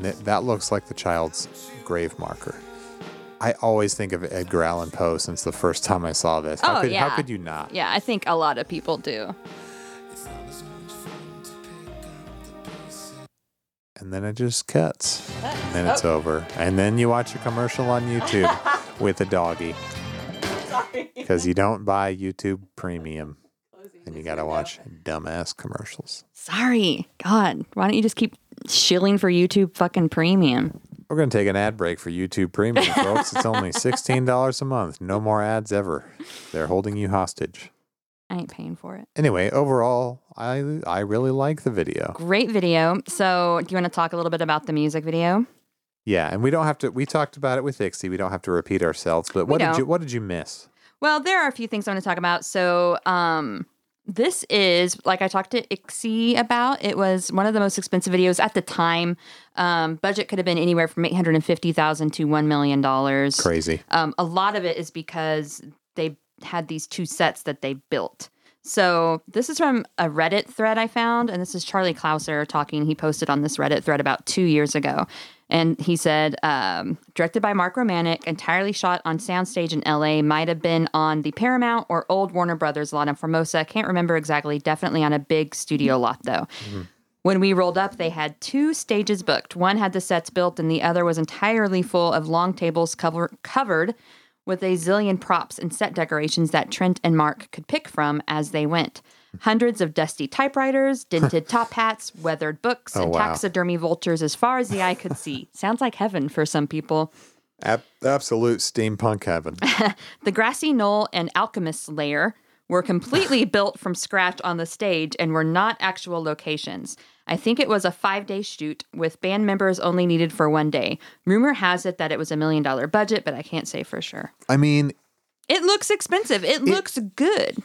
[SPEAKER 1] that looks like the child's grave marker. I always think of Edgar Allan Poe since the first time I saw this. How
[SPEAKER 2] Oh,
[SPEAKER 1] could
[SPEAKER 2] yeah.
[SPEAKER 1] how could you not?
[SPEAKER 2] yeah, I think a lot of people do.
[SPEAKER 1] And then it just cuts. And then it's over. And then you watch a commercial on YouTube with a doggy. Because you don't buy YouTube Premium. And you got to watch dumbass commercials.
[SPEAKER 2] Sorry. God, why don't you just keep shilling for YouTube fucking premium?
[SPEAKER 1] We're going to take an ad break for YouTube Premium, folks. It's only $16 a month. No more ads ever. They're holding you hostage.
[SPEAKER 2] I ain't paying for it.
[SPEAKER 1] Anyway, overall, I I really like the video.
[SPEAKER 2] Great video. So, do you want to talk a little bit about the music video?
[SPEAKER 1] Yeah, and we don't have to. We talked about it with Ixie. We don't have to repeat ourselves. But what did
[SPEAKER 2] don't.
[SPEAKER 1] you What did you miss?
[SPEAKER 2] Well, there are a few things I want to talk about. So, um, this is like I talked to Ixie about. It was one of the most expensive videos at the time. Um, budget could have been anywhere from eight hundred and fifty thousand to one million dollars.
[SPEAKER 1] Crazy.
[SPEAKER 2] Um, a lot of it is because they had these two sets that they built. So this is from a Reddit thread I found, and this is Charlie Clouser talking. He posted on this Reddit thread about two years ago, and he said, um, directed by Mark Romanek, entirely shot on soundstage in L.A. Might have been on the Paramount or old Warner Brothers lot in Formosa. Can't remember exactly. Definitely on a big studio lot though. When we rolled up, they had two stages booked. One had the sets built, and the other was entirely full of long tables cover- covered with a zillion props and set decorations that Trent and Mark could pick from as they went. Hundreds of dusty typewriters, dented top hats, weathered books,
[SPEAKER 1] Oh,
[SPEAKER 2] and
[SPEAKER 1] wow.
[SPEAKER 2] taxidermy vultures as far as the eye could see. Sounds like heaven for some people.
[SPEAKER 1] Ab- absolute steampunk heaven.
[SPEAKER 2] The grassy knoll and alchemist's lair were completely built from scratch on the stage and were not actual locations. I think it was a five day shoot with band members only needed for one day. Rumor has it that it was a million dollar budget, but I can't say for sure.
[SPEAKER 1] I mean,
[SPEAKER 2] It looks expensive. It, looks good.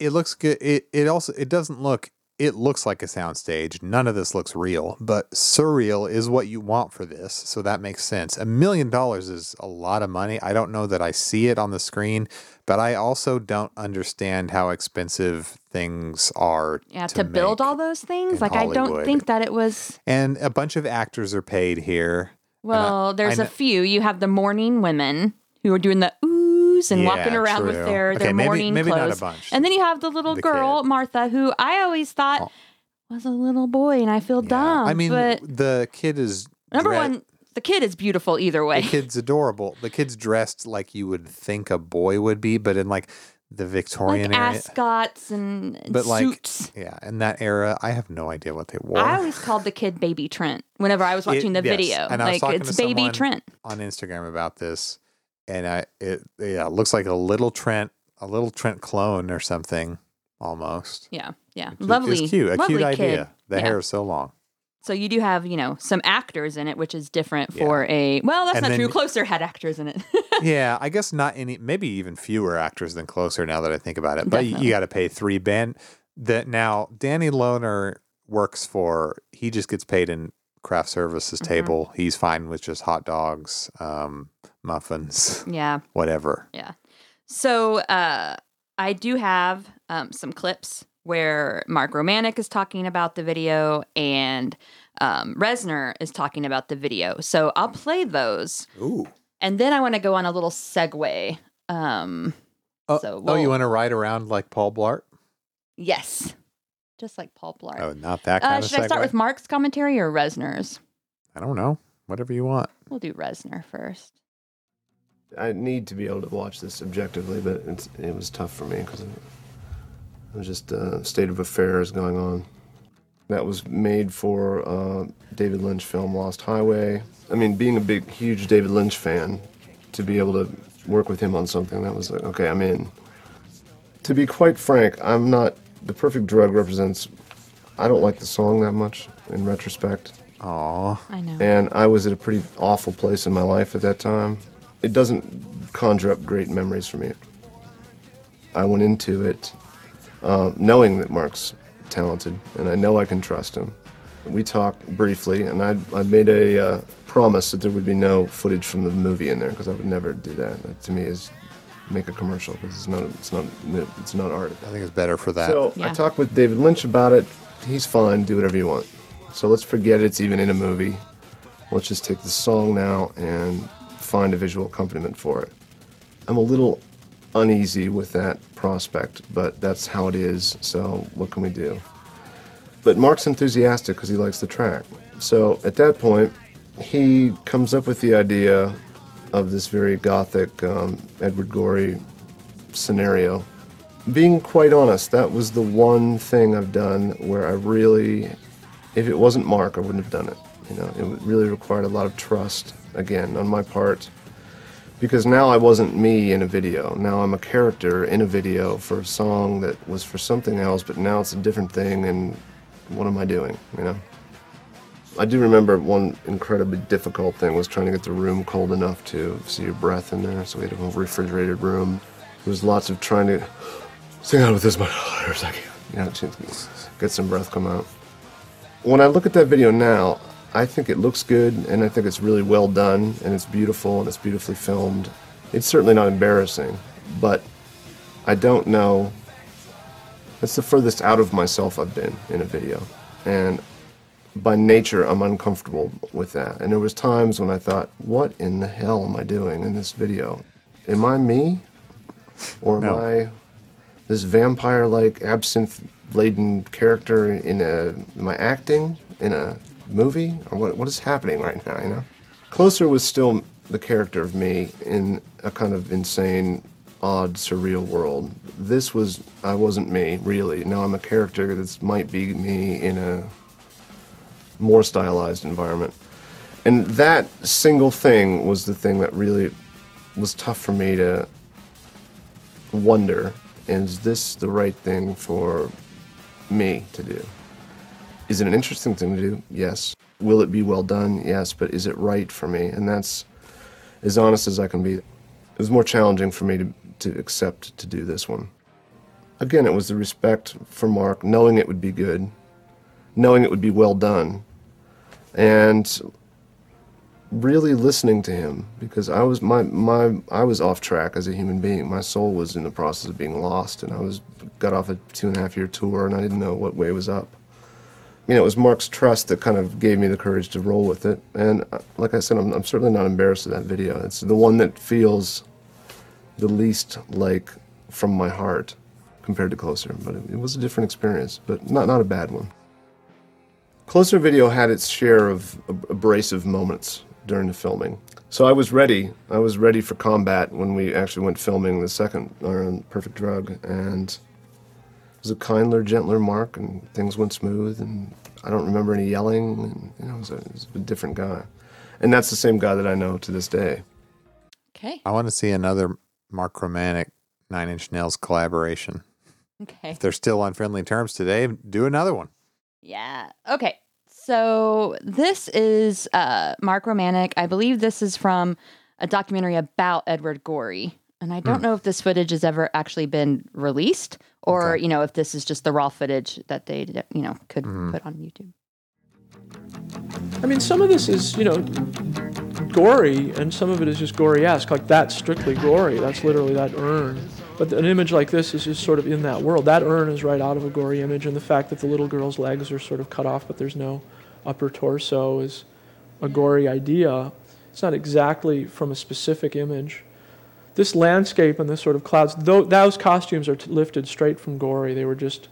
[SPEAKER 1] It looks good. It it also it doesn't look. It looks like a soundstage. None of this looks real, but surreal is what you want for this, so that makes sense. A million dollars is a lot of money. I don't know that I see it on the screen, but I also don't understand how expensive things are.
[SPEAKER 2] Yeah, to, build
[SPEAKER 1] make.
[SPEAKER 2] all those things.
[SPEAKER 1] in
[SPEAKER 2] Like I don't think that it was
[SPEAKER 1] And a bunch of actors are paid here.
[SPEAKER 2] well, there's
[SPEAKER 1] I
[SPEAKER 2] a
[SPEAKER 1] kn-
[SPEAKER 2] few. You have the morning women who are doing the oohs and walking
[SPEAKER 1] Yeah,
[SPEAKER 2] around with
[SPEAKER 1] true.
[SPEAKER 2] their,
[SPEAKER 1] Okay,
[SPEAKER 2] their
[SPEAKER 1] maybe-
[SPEAKER 2] morning
[SPEAKER 1] maybe not a
[SPEAKER 2] clothes.
[SPEAKER 1] bunch.
[SPEAKER 2] And then you have the little
[SPEAKER 1] The
[SPEAKER 2] girl,
[SPEAKER 1] kid.
[SPEAKER 2] Martha, who I always thought
[SPEAKER 1] Oh.
[SPEAKER 2] was a little boy, and I feel
[SPEAKER 1] Yeah.
[SPEAKER 2] dumb.
[SPEAKER 1] I mean,
[SPEAKER 2] but
[SPEAKER 1] the kid is
[SPEAKER 2] number
[SPEAKER 1] dre-
[SPEAKER 2] one, the kid is beautiful either way.
[SPEAKER 1] The kid's adorable. The kid's dressed like you would think a boy would be, but in like the
[SPEAKER 2] like
[SPEAKER 1] Victorian era.
[SPEAKER 2] ascots and, and
[SPEAKER 1] But like,
[SPEAKER 2] suits.
[SPEAKER 1] yeah, in that era, I have no idea what they wore.
[SPEAKER 2] I always called the kid Baby Trent whenever I was watching
[SPEAKER 1] It-
[SPEAKER 2] the
[SPEAKER 1] yes,
[SPEAKER 2] video.
[SPEAKER 1] and I was
[SPEAKER 2] like
[SPEAKER 1] talking
[SPEAKER 2] it's
[SPEAKER 1] to
[SPEAKER 2] Baby Trent.
[SPEAKER 1] on Instagram about this, and I it yeah it looks like a little Trent, a little Trent clone or something almost.
[SPEAKER 2] Yeah, yeah,
[SPEAKER 1] It's-
[SPEAKER 2] lovely,
[SPEAKER 1] it's cute, a
[SPEAKER 2] lovely
[SPEAKER 1] cute
[SPEAKER 2] kid.
[SPEAKER 1] idea. The
[SPEAKER 2] Yeah.
[SPEAKER 1] hair is so long.
[SPEAKER 2] So you do have, you know, some actors in it, which is different
[SPEAKER 1] Yeah.
[SPEAKER 2] for a. Well, that's
[SPEAKER 1] And
[SPEAKER 2] not
[SPEAKER 1] then-
[SPEAKER 2] true. Closer had actors in it.
[SPEAKER 1] yeah, I guess not any, maybe even fewer actors than Closer. Now that I think about it, but you,
[SPEAKER 2] Definitely.
[SPEAKER 1] got to pay three band. That now Danny Lohner works for. He just gets paid in craft services
[SPEAKER 2] Mm-hmm.
[SPEAKER 1] table. He's fine with just hot dogs, um, muffins,
[SPEAKER 2] yeah,
[SPEAKER 1] whatever.
[SPEAKER 2] yeah. So uh, I do have um, some clips where Mark Romanek is talking about the video and um, Reznor is talking about the video. So I'll play those,
[SPEAKER 1] Ooh.
[SPEAKER 2] and then I want to go on a little segue. Um,
[SPEAKER 1] Oh,
[SPEAKER 2] So
[SPEAKER 1] oh, you want to ride around like Paul Blart?
[SPEAKER 2] yes, just like Paul Blart.
[SPEAKER 1] Oh, not that kind
[SPEAKER 2] uh, should I start with Mark's commentary or Reznor's?
[SPEAKER 1] I don't know. Whatever you want.
[SPEAKER 2] We'll do Reznor first.
[SPEAKER 5] I need to be able to watch this objectively, but it's, it was tough for me because it was just a state of affairs going on. That was made for uh, David Lynch film Lost Highway. I mean, being a big, huge David Lynch fan, to be able to work with him on something that was like, okay, I'm in. To be quite frank, I'm not. The Perfect Drug represents. I don't like the song that much in retrospect.
[SPEAKER 1] Aw.
[SPEAKER 2] I know.
[SPEAKER 5] and I was at a pretty awful place in my life at that time. It doesn't conjure up great memories for me. I went into it uh, knowing that Mark's talented, and I know I can trust him. We talked briefly, and I I made a uh, promise that there would be no footage from the movie in there because I would never do that. That to me is make a commercial because it's not it's not it's not art.
[SPEAKER 1] I think it's better for that.
[SPEAKER 5] So I
[SPEAKER 2] Yeah.
[SPEAKER 5] talked with David Lynch about it. He's fine. Do whatever you want. So let's forget it's even in a movie. Let's just take the song now and find a visual accompaniment for it. I'm a little uneasy with that prospect, but that's how it is. So what can we do? But Mark's enthusiastic because he likes the track. So at that point, he comes up with the idea of this very gothic um, Edward Gorey scenario being quite honest, that was the one thing I've done where I really, if it wasn't Mark, I wouldn't have done it. You know, it really required a lot of trust, again, on my part. Because now I wasn't me in a video. Now I'm a character in a video for a song that was for something else, but now it's a different thing, and what am I doing, you know? I do remember one incredibly difficult thing was trying to get the room cold enough to see your breath in there. So we had a refrigerated room. There was lots of trying to sing out with as much air you know, to get some breath come out. When I look at that video now, I think it looks good, and I think it's really well done, and it's beautiful, and it's beautifully filmed. It's certainly not embarrassing, but I don't know. That's the furthest out of myself I've been in a video, and by nature I'm uncomfortable with that. And there was times when I thought, "What in the hell am I doing in this video? Am I me, or am
[SPEAKER 1] No.
[SPEAKER 5] I this vampire-like absinthe-laden character in a? Am I acting in a movie, or what? What is happening right now? You know, Closer was still the character of me in a kind of insane, odd, surreal world. This was I wasn't me really. Now I'm a character that might be me in a more stylized environment. And that single thing was the thing that really was tough for me to wonder is this the right thing for me to do? Is it an interesting thing to do? Yes. Will it be well done? Yes. But is it right for me? And that's as honest as I can be. It was more challenging for me to, to accept to do this one. Again, it was the respect for Mark, knowing it would be good, knowing it would be well done, and really listening to him because I was my my I was off track as a human being. My soul was in the process of being lost, and I was got off a two and a half year tour, and I didn't know what way was up. You know, it was Mark's trust that kind of gave me the courage to roll with it. And uh, like I said, I'm, I'm certainly not embarrassed of that video. It's the one that feels the least like from my heart compared to Closer. But it, it was a different experience, but not not a bad one. Closer Video had its share of abrasive moments during the filming. So I was ready. I was ready for combat when we actually went filming the second uh, Perfect Drug, and was a kindler, gentler Mark, and things went smooth. And I don't remember any yelling. And, you know, it was, a, it was a different guy, and that's the same guy that I know to this day.
[SPEAKER 2] Okay.
[SPEAKER 1] I want to see another Mark Romanek Nine Inch Nails collaboration.
[SPEAKER 2] Okay.
[SPEAKER 1] If they're still on friendly terms today, do another one.
[SPEAKER 2] Yeah. Okay. So this is uh, Mark Romanek. I believe this is from a documentary about Edward Gorey. And I don't know if this footage has ever actually been released or,
[SPEAKER 1] Okay.
[SPEAKER 2] you know, if this is just the raw footage that they, you know, could mm-hmm. put on YouTube.
[SPEAKER 6] I mean, some of this is, you know, Gorey, and some of it is just Gorey-esque. Like that's strictly Gorey. That's literally that urn. But an image like this is just sort of in that world. That urn is right out of a Gorey image, and the fact that the little girl's legs are sort of cut off, but there's no upper torso, is a Gorey idea. It's not exactly from a specific image. This landscape and this sort of clouds, tho- those costumes are t- lifted straight from Gorey. They were just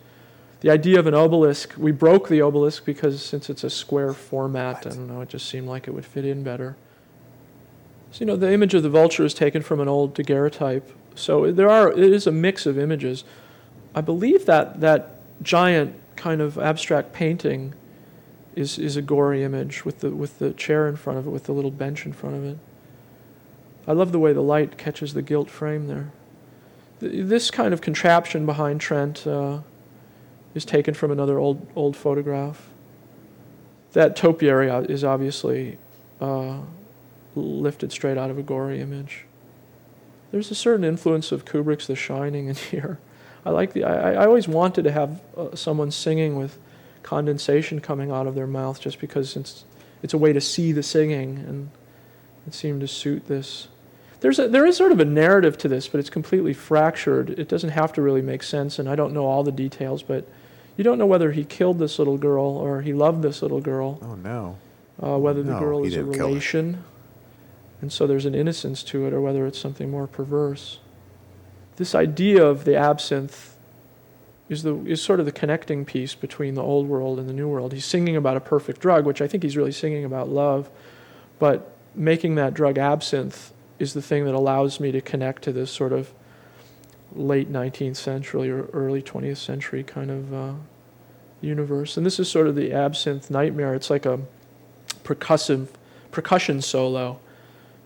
[SPEAKER 6] the idea of an obelisk, we broke the obelisk because since it's a square format, I don't know, it just seemed like it would fit in better. So, you know, the image of the vulture is taken from an old daguerreotype. So there are, it is a mix of images. I believe that that giant kind of abstract painting is, is a Gorey image with the, with the chair in front of it, with the little bench in front of it. I love the way the light catches the gilt frame there. This kind of contraption behind Trent uh, is taken from another old old photograph. that topiary is obviously uh, lifted straight out of a Gorey image. There's a certain influence of Kubrick's The Shining in here. I like the. I, I always wanted to have uh, someone singing with condensation coming out of their mouth, just because it's it's a way to see the singing, and it seemed to suit this. There's a, there is sort of a narrative to this, but it's completely fractured. It doesn't have to really make sense, and I don't know all the details, but you don't know whether he killed this little girl or he loved this little girl
[SPEAKER 1] Oh no.
[SPEAKER 6] uh, whether the
[SPEAKER 1] No,
[SPEAKER 6] girl is a
[SPEAKER 1] didn't kill her.
[SPEAKER 6] relation, and so there's an innocence to it, or whether it's something more perverse. This idea of the absinthe is the is sort of the connecting piece between the old world and the new world. He's singing about a perfect drug, which I think he's really singing about love, but making that drug absinthe is the thing that allows me to connect to this sort of late 19th century or early 20th century kind of uh, universe. And this is sort of the absinthe nightmare. It's like a percussive percussion solo.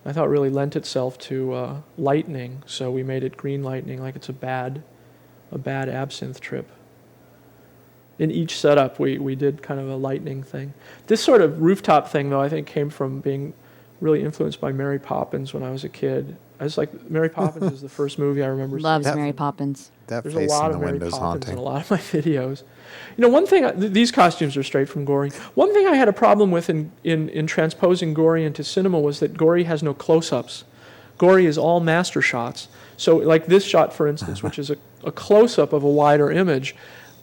[SPEAKER 6] I thought really lent itself to uh, lightning, so we made it green lightning, like it's a bad, a bad absinthe trip. In each setup, we we did kind of a lightning thing. This sort of rooftop thing, though, I think came from being really influenced by Mary Poppins when I was a kid. I was like, Mary Poppins is the first movie I remember.
[SPEAKER 2] Loves
[SPEAKER 1] That-
[SPEAKER 2] Mary Poppins.
[SPEAKER 1] That
[SPEAKER 6] There's a
[SPEAKER 1] face
[SPEAKER 6] lot
[SPEAKER 1] in the
[SPEAKER 6] of Mary
[SPEAKER 1] window's
[SPEAKER 6] Poppins in
[SPEAKER 1] haunting.
[SPEAKER 6] a lot of my videos. You know, one thing, th- these costumes are straight from Gorey. One thing I had a problem with in, in, in transposing Gorey into cinema was that Gorey has no close ups. Gorey is all master shots. So, like this shot, for instance, which is a, a close up of a wider image,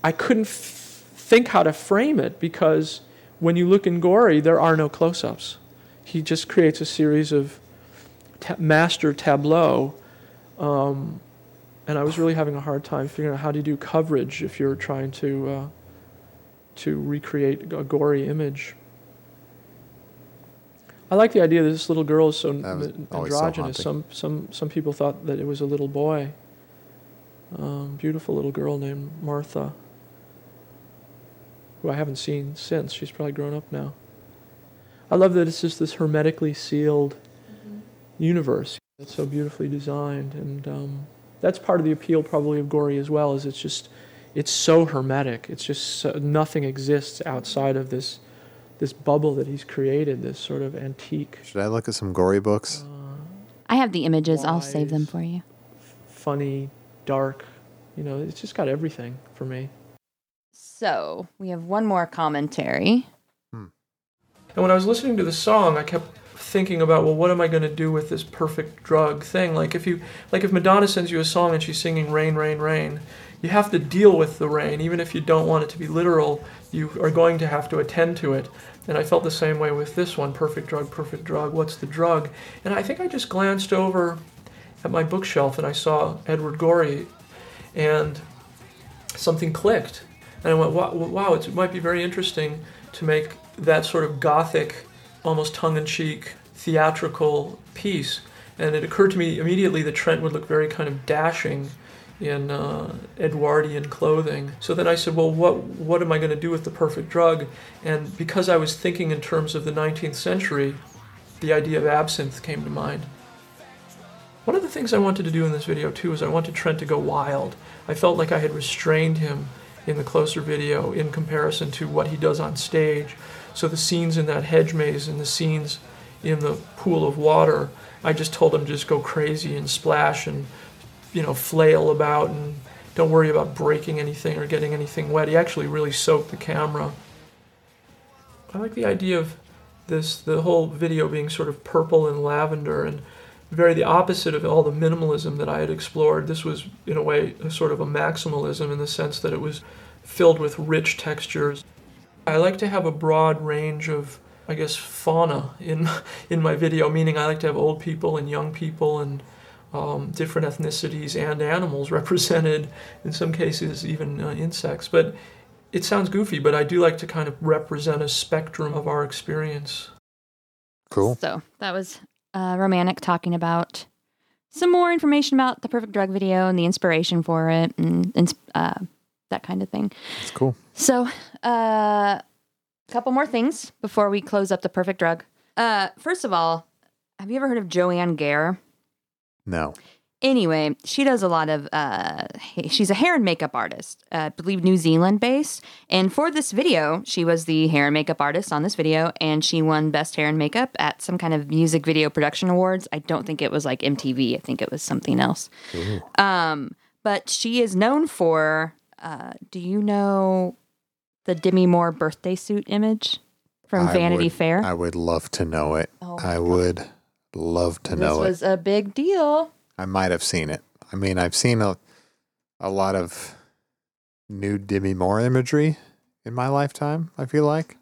[SPEAKER 6] I couldn't f- think how to frame it because when you look in Gorey, there are no close ups. He just creates a series of ta- master tableau. Um, and I was really having a hard time figuring out how to do coverage if you're trying to uh, to recreate a Gorey image. I like the idea that this little girl is so
[SPEAKER 1] That was
[SPEAKER 6] n-
[SPEAKER 1] always so
[SPEAKER 6] androgynous. some some some people thought that it was a little boy. Um, beautiful little girl named Martha, who I haven't seen since. She's probably grown up now. I love that it's just this hermetically sealed universe. It's so beautifully designed, and um, that's part of the appeal probably of Gorey as well. Is it's just it's so hermetic. It's just so, nothing exists outside of this this bubble that he's created. This sort of antique,
[SPEAKER 1] Should I look at some Gorey books?
[SPEAKER 2] I have the images. I'll save them for you.
[SPEAKER 6] funny, dark. You know, it's just got everything for me.
[SPEAKER 2] So we have one more commentary.
[SPEAKER 6] And when I was listening to the song, I kept thinking about, well, what am I going to do with this perfect drug thing? Like if you, like if Madonna sends you a song and she's singing "Rain, Rain, Rain," you have to deal with the rain, even if you don't want it to be literal. You are going to have to attend to it. And I felt the same way with this one, "Perfect Drug, Perfect Drug." What's the drug? And I think I just glanced over at my bookshelf and I saw Edward Gorey, and something clicked. And I went, wow, wow it might be very interesting to make that sort of gothic, almost tongue in cheek, theatrical piece. And it occurred to me immediately that Trent would look very kind of dashing in uh, Edwardian clothing. So then I said, well, what, what am I going to do with the perfect drug? And because I was thinking in terms of the 19th century, the idea of absinthe came to mind. One of the things I wanted to do in this video too is I wanted Trent to go wild. I felt like I had restrained him in the closer video in comparison to what he does on stage. So the scenes in that hedge maze and the scenes in the pool of water, I just told him just go crazy and splash and you know flail about and don't worry about breaking anything or getting anything wet. He actually really soaked the camera. I like the idea of this the whole video being sort of purple and lavender and very the opposite of all the minimalism that I had explored. This was, in a way, a sort of a maximalism in the sense that it was filled with rich textures. I like to have a broad range of, I guess, fauna in in my video, meaning I like to have old people and young people and um, different ethnicities and animals represented. In some cases, even uh, insects. But it sounds goofy, but I do like to kind of represent a spectrum of our experience.
[SPEAKER 1] Cool.
[SPEAKER 2] So that was uh, Romanek talking about some more information about the Perfect Drug video and the inspiration for it and, and uh, that kind of thing.
[SPEAKER 1] It's cool.
[SPEAKER 2] So, a uh, couple more things before we close up the Perfect Drug. Uh, first of all, have you ever heard of Joanne Gair?
[SPEAKER 1] No.
[SPEAKER 2] Anyway, she does a lot of. Uh, she's a hair and makeup artist, uh, I believe New Zealand based. And for this video, she was the hair and makeup artist on this video, and she won best hair and makeup at some kind of music video production awards. I don't think it was like MTV. I think it was something else. Um, but she is known for. Uh, do you know the Demi Moore birthday suit image from
[SPEAKER 1] I
[SPEAKER 2] Vanity
[SPEAKER 1] would-
[SPEAKER 2] Fair?
[SPEAKER 1] I would love to know it.
[SPEAKER 2] Oh
[SPEAKER 1] I
[SPEAKER 2] God.
[SPEAKER 1] would love to
[SPEAKER 2] this
[SPEAKER 1] know it.
[SPEAKER 2] was a big deal.
[SPEAKER 1] I might have seen it. I mean, I've seen a, a lot of nude Demi Moore imagery in my lifetime, I feel like.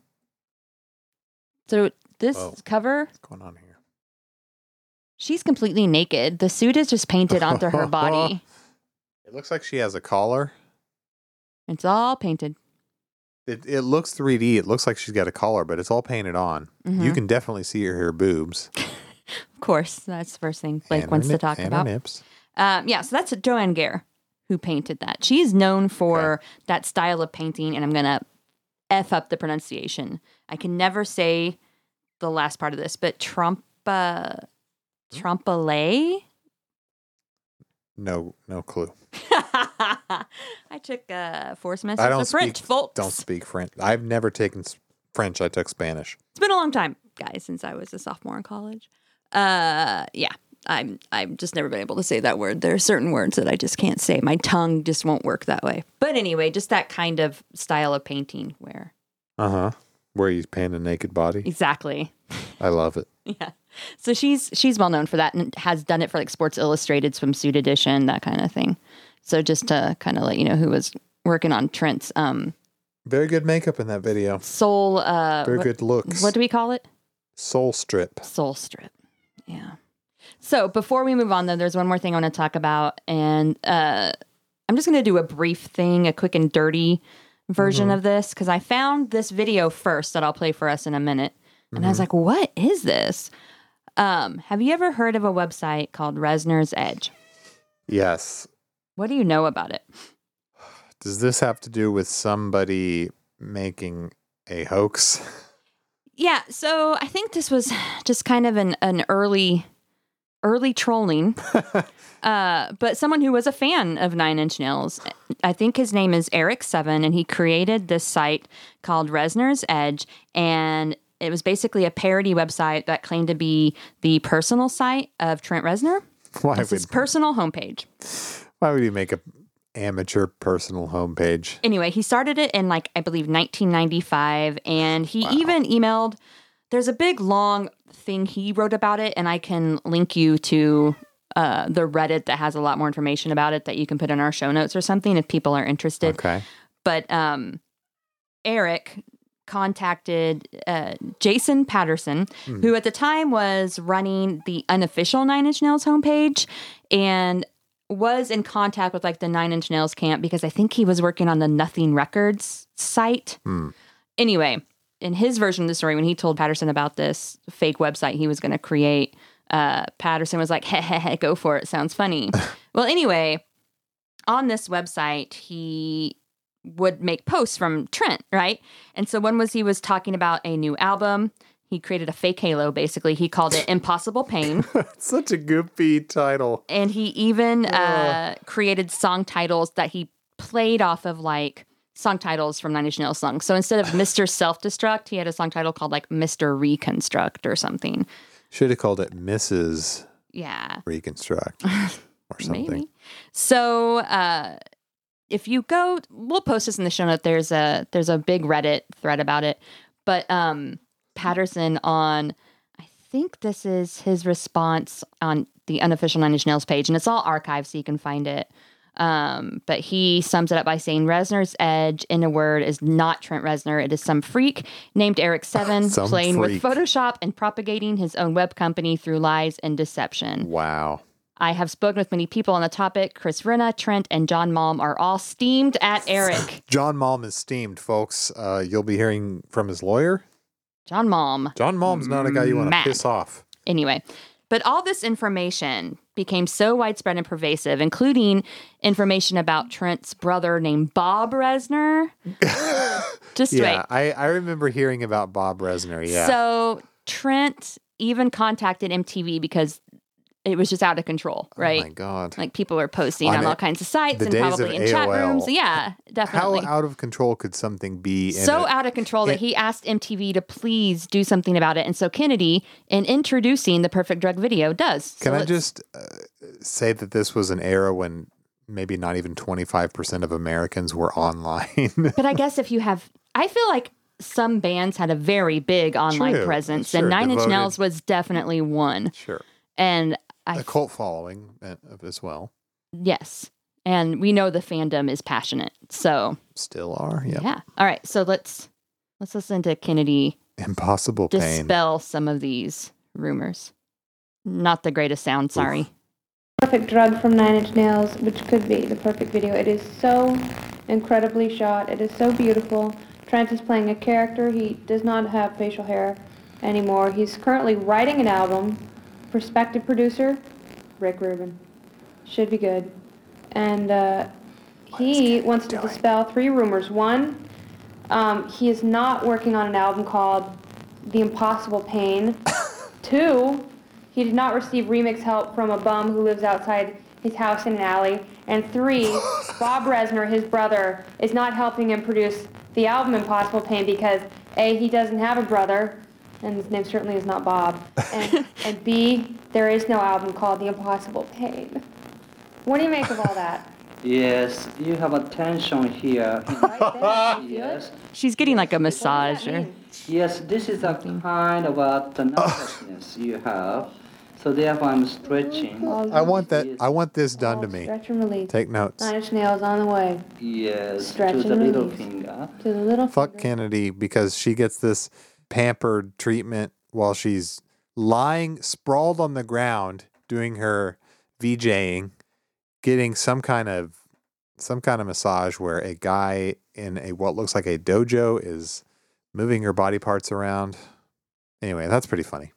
[SPEAKER 2] So this
[SPEAKER 1] Whoa.
[SPEAKER 2] cover
[SPEAKER 1] What's going on here?
[SPEAKER 2] She's completely naked. The suit is just painted onto her body.
[SPEAKER 1] It looks like she has a collar.
[SPEAKER 2] It's all painted.
[SPEAKER 1] It, it looks 3D. It looks like she's got a collar, but it's all painted on. You
[SPEAKER 2] Mhm.
[SPEAKER 1] can definitely see her, her boobs.
[SPEAKER 2] Of course, that's the first thing Blake
[SPEAKER 1] and
[SPEAKER 2] wants to
[SPEAKER 1] nip-
[SPEAKER 2] talk
[SPEAKER 1] and her
[SPEAKER 2] about.
[SPEAKER 1] nips.
[SPEAKER 2] Um, yeah, so that's Joanne Gair who painted that. She's known for that style of painting, and I'm gonna f up the pronunciation. I can never say the last part of this, but Trompa Trompale.
[SPEAKER 1] No, no clue.
[SPEAKER 2] I took uh, four semesters
[SPEAKER 1] I don't
[SPEAKER 2] of French,
[SPEAKER 1] speak,
[SPEAKER 2] folks.
[SPEAKER 1] Don't speak French. I've never taken French. I took Spanish.
[SPEAKER 2] It's been a long time, guys, since I was a sophomore in college. Uh, yeah, I'm I've just never been able to say that word. There are certain words that I just can't say. My tongue just won't work that way. But anyway, just that kind of style of painting where
[SPEAKER 1] Uh huh. Where you paint a naked body.
[SPEAKER 2] exactly.
[SPEAKER 1] I love it.
[SPEAKER 2] Yeah. So she's she's well known for that and has done it for like Sports Illustrated swimsuit edition, that kind of thing. So just to kind of let you know who was working on Trent's um
[SPEAKER 1] Very good makeup in that video.
[SPEAKER 2] soul uh
[SPEAKER 1] Very
[SPEAKER 2] what,
[SPEAKER 1] good looks.
[SPEAKER 2] what do we call it?
[SPEAKER 1] Soul strip.
[SPEAKER 2] Soul Strip. Yeah. So before we move on, though, there's one more thing I want to talk about, and uh, I'm just going to do a brief thing, a quick and dirty version of this, because I found this video first that I'll play for us in a minute, and I was like, "What is this?" Um, have you ever heard of a website called Reznor's Edge?
[SPEAKER 1] Yes.
[SPEAKER 2] What do you know about it?
[SPEAKER 1] Does this have to do with somebody making a hoax?
[SPEAKER 2] Yeah, so I think this was just kind of an, an early early trolling. uh, but someone who was a fan of Nine Inch Nails. I think his name is Eric Seven, and he created this site called Reznor's Edge, and it was basically a parody website that claimed to be the personal site of Trent Reznor.
[SPEAKER 1] Why
[SPEAKER 2] It's his personal homepage.
[SPEAKER 1] Why would he make a amateur personal homepage?
[SPEAKER 2] Anyway, he started it in like I believe 1995, and he even emailed. There's a big long thing he wrote about it, and I can link you to uh, the Reddit that has a lot more information about it that you can put in our show notes or something if people are interested.
[SPEAKER 1] Okay.
[SPEAKER 2] But um, Eric contacted uh, Jason Patterson, who at the time was running the unofficial Nine Inch Nails homepage and was in contact with like the Nine Inch Nails camp because I think he was working on the Nothing Records site.
[SPEAKER 1] Hmm.
[SPEAKER 2] Anyway, in his version of the story, when he told Patterson about this fake website he was going to create, uh, Patterson was like, "Heh heh heh, go for it. Sounds funny." well, anyway, on this website, he would make posts from Trent, right? And so one was he was talking about a new album. He created a fake halo, basically. He called it Impossible Pain.
[SPEAKER 1] Such a goofy title.
[SPEAKER 2] and he even uh, created song titles that he played off of like song titles from Nine Inch Nails songs. So instead of Mr. Self Destruct, he had a song title called like Mr. Reconstruct or something.
[SPEAKER 1] Should have called it Mrs.
[SPEAKER 2] Yeah.
[SPEAKER 1] Reconstruct or something.
[SPEAKER 2] Maybe. So uh, if you go, we'll post this in the show note. There's a there's a big Reddit thread about it. But um, Patterson on, I think this is his response on the unofficial Nine Inch Nails page, and it's all archived, so you can find it. Um, but he sums it up by saying Reznor's edge, in a word, is not Trent Reznor. It is some freak named Eric Seven playing
[SPEAKER 1] freak.
[SPEAKER 2] with Photoshop and propagating his own web company through lies and deception.
[SPEAKER 1] Wow.
[SPEAKER 2] I have spoken with many people on the topic. Chris Vrenna, Trent, and John Malm are all steamed at Eric.
[SPEAKER 1] John Malm is steamed, folks. Uh, you'll be hearing from his lawyer.
[SPEAKER 2] John Malm.
[SPEAKER 1] John Malm's not a guy you want to piss off.
[SPEAKER 2] Anyway, but all this information became so widespread and pervasive, including information about Trent's brother named Bob Reznor. Just
[SPEAKER 1] Yeah,
[SPEAKER 2] wait.
[SPEAKER 1] I, I remember hearing about Bob Reznor. Yeah.
[SPEAKER 2] So Trent even contacted MTV because it was just out of control, right?
[SPEAKER 1] Oh my god.
[SPEAKER 2] Like people were posting
[SPEAKER 1] On
[SPEAKER 2] on, all kinds of sites and probably in chat rooms. Yeah, definitely.
[SPEAKER 1] How out of control could something be? in
[SPEAKER 2] so
[SPEAKER 1] a-
[SPEAKER 2] out of control that he asked MTV to please do something about it. And so Kennedy, in introducing the Perfect Drug video, does. So
[SPEAKER 1] Can I just uh, say that this was an era when maybe not even 25% of Americans were online?
[SPEAKER 2] But I guess if you have, I feel like some bands had a very big online
[SPEAKER 1] True,
[SPEAKER 2] presence,
[SPEAKER 1] sure,
[SPEAKER 2] and Nine Inch. Nails was definitely one.
[SPEAKER 1] sure.
[SPEAKER 2] And I
[SPEAKER 1] A cult following uh, as well.
[SPEAKER 2] yes, and we know the fandom is passionate. So
[SPEAKER 1] Still are. Yeah.
[SPEAKER 2] yeah. All right, so let's let's listen to Kennedy
[SPEAKER 1] Impossible pain.
[SPEAKER 2] dispel some of these rumors. Not the greatest sound. Sorry.
[SPEAKER 7] perfect drug from Nine Inch Nails, which could be the perfect video. It is so incredibly shot. It is so beautiful. Trent is playing a character. He does not have facial hair anymore. He's currently writing an album. Prospective producer, Rick Rubin. Should be good. And uh, he wants to dispel three rumors. One, um, he is not working on an album called The Impossible Pain. Two, he did not receive remix help from a bum who lives outside his house in an alley. And three, Bob Reznor, his brother, is not helping him produce the album Impossible Pain because A, he doesn't have a brother, and his name certainly is not Bob. And, and B, there is no album called The Impossible Pain. What do you make of all that?
[SPEAKER 8] Yes, you have a tension here. yes,
[SPEAKER 2] She's getting like a
[SPEAKER 7] What
[SPEAKER 2] massage. Or,
[SPEAKER 8] yes, this is a kind of a the nervousness you have. So therefore, I'm stretching.
[SPEAKER 1] I want that. I want this done to me.
[SPEAKER 7] Stretch and release.
[SPEAKER 1] Take notes.
[SPEAKER 7] Nine Inch Nails on the way
[SPEAKER 8] Yes,
[SPEAKER 7] Stretch
[SPEAKER 8] to the
[SPEAKER 7] and
[SPEAKER 8] little
[SPEAKER 7] release.
[SPEAKER 8] finger.
[SPEAKER 7] to the little
[SPEAKER 1] Fuck
[SPEAKER 7] finger.
[SPEAKER 1] Kennedy because she gets this pampered treatment while she's lying sprawled on the ground doing her VJing, getting some kind of some kind of massage where a guy in a what looks like a dojo is moving her body parts around. Anyway, that's pretty funny.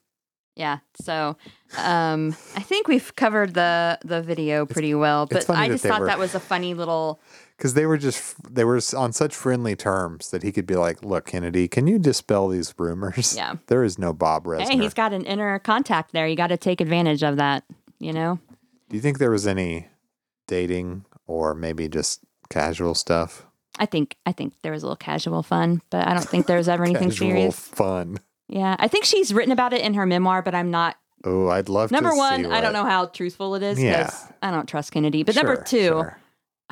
[SPEAKER 2] yeah. So, um, I think we've covered the the video pretty well. But I just thought
[SPEAKER 1] were-
[SPEAKER 2] that was a funny little.
[SPEAKER 1] Because they were just they were on such friendly terms that he could be like, "Look, Kennedy, can you dispel these rumors?
[SPEAKER 2] Yeah.
[SPEAKER 1] there is no Bob Reznor.
[SPEAKER 2] Hey, he's got an inner contact there. You got to take advantage of that. You know.
[SPEAKER 1] Do you think there was any dating or maybe just casual stuff?
[SPEAKER 2] I think I think there was a little casual fun, but I don't think there was ever anything
[SPEAKER 1] casual
[SPEAKER 2] serious.
[SPEAKER 1] fun.
[SPEAKER 2] Yeah, I think she's written about it in her memoir, but I'm not.
[SPEAKER 1] Oh, I'd love
[SPEAKER 2] Number one, I don't know how truthful it is because
[SPEAKER 1] Yeah.
[SPEAKER 2] I don't trust Kennedy. But number two,
[SPEAKER 1] sure.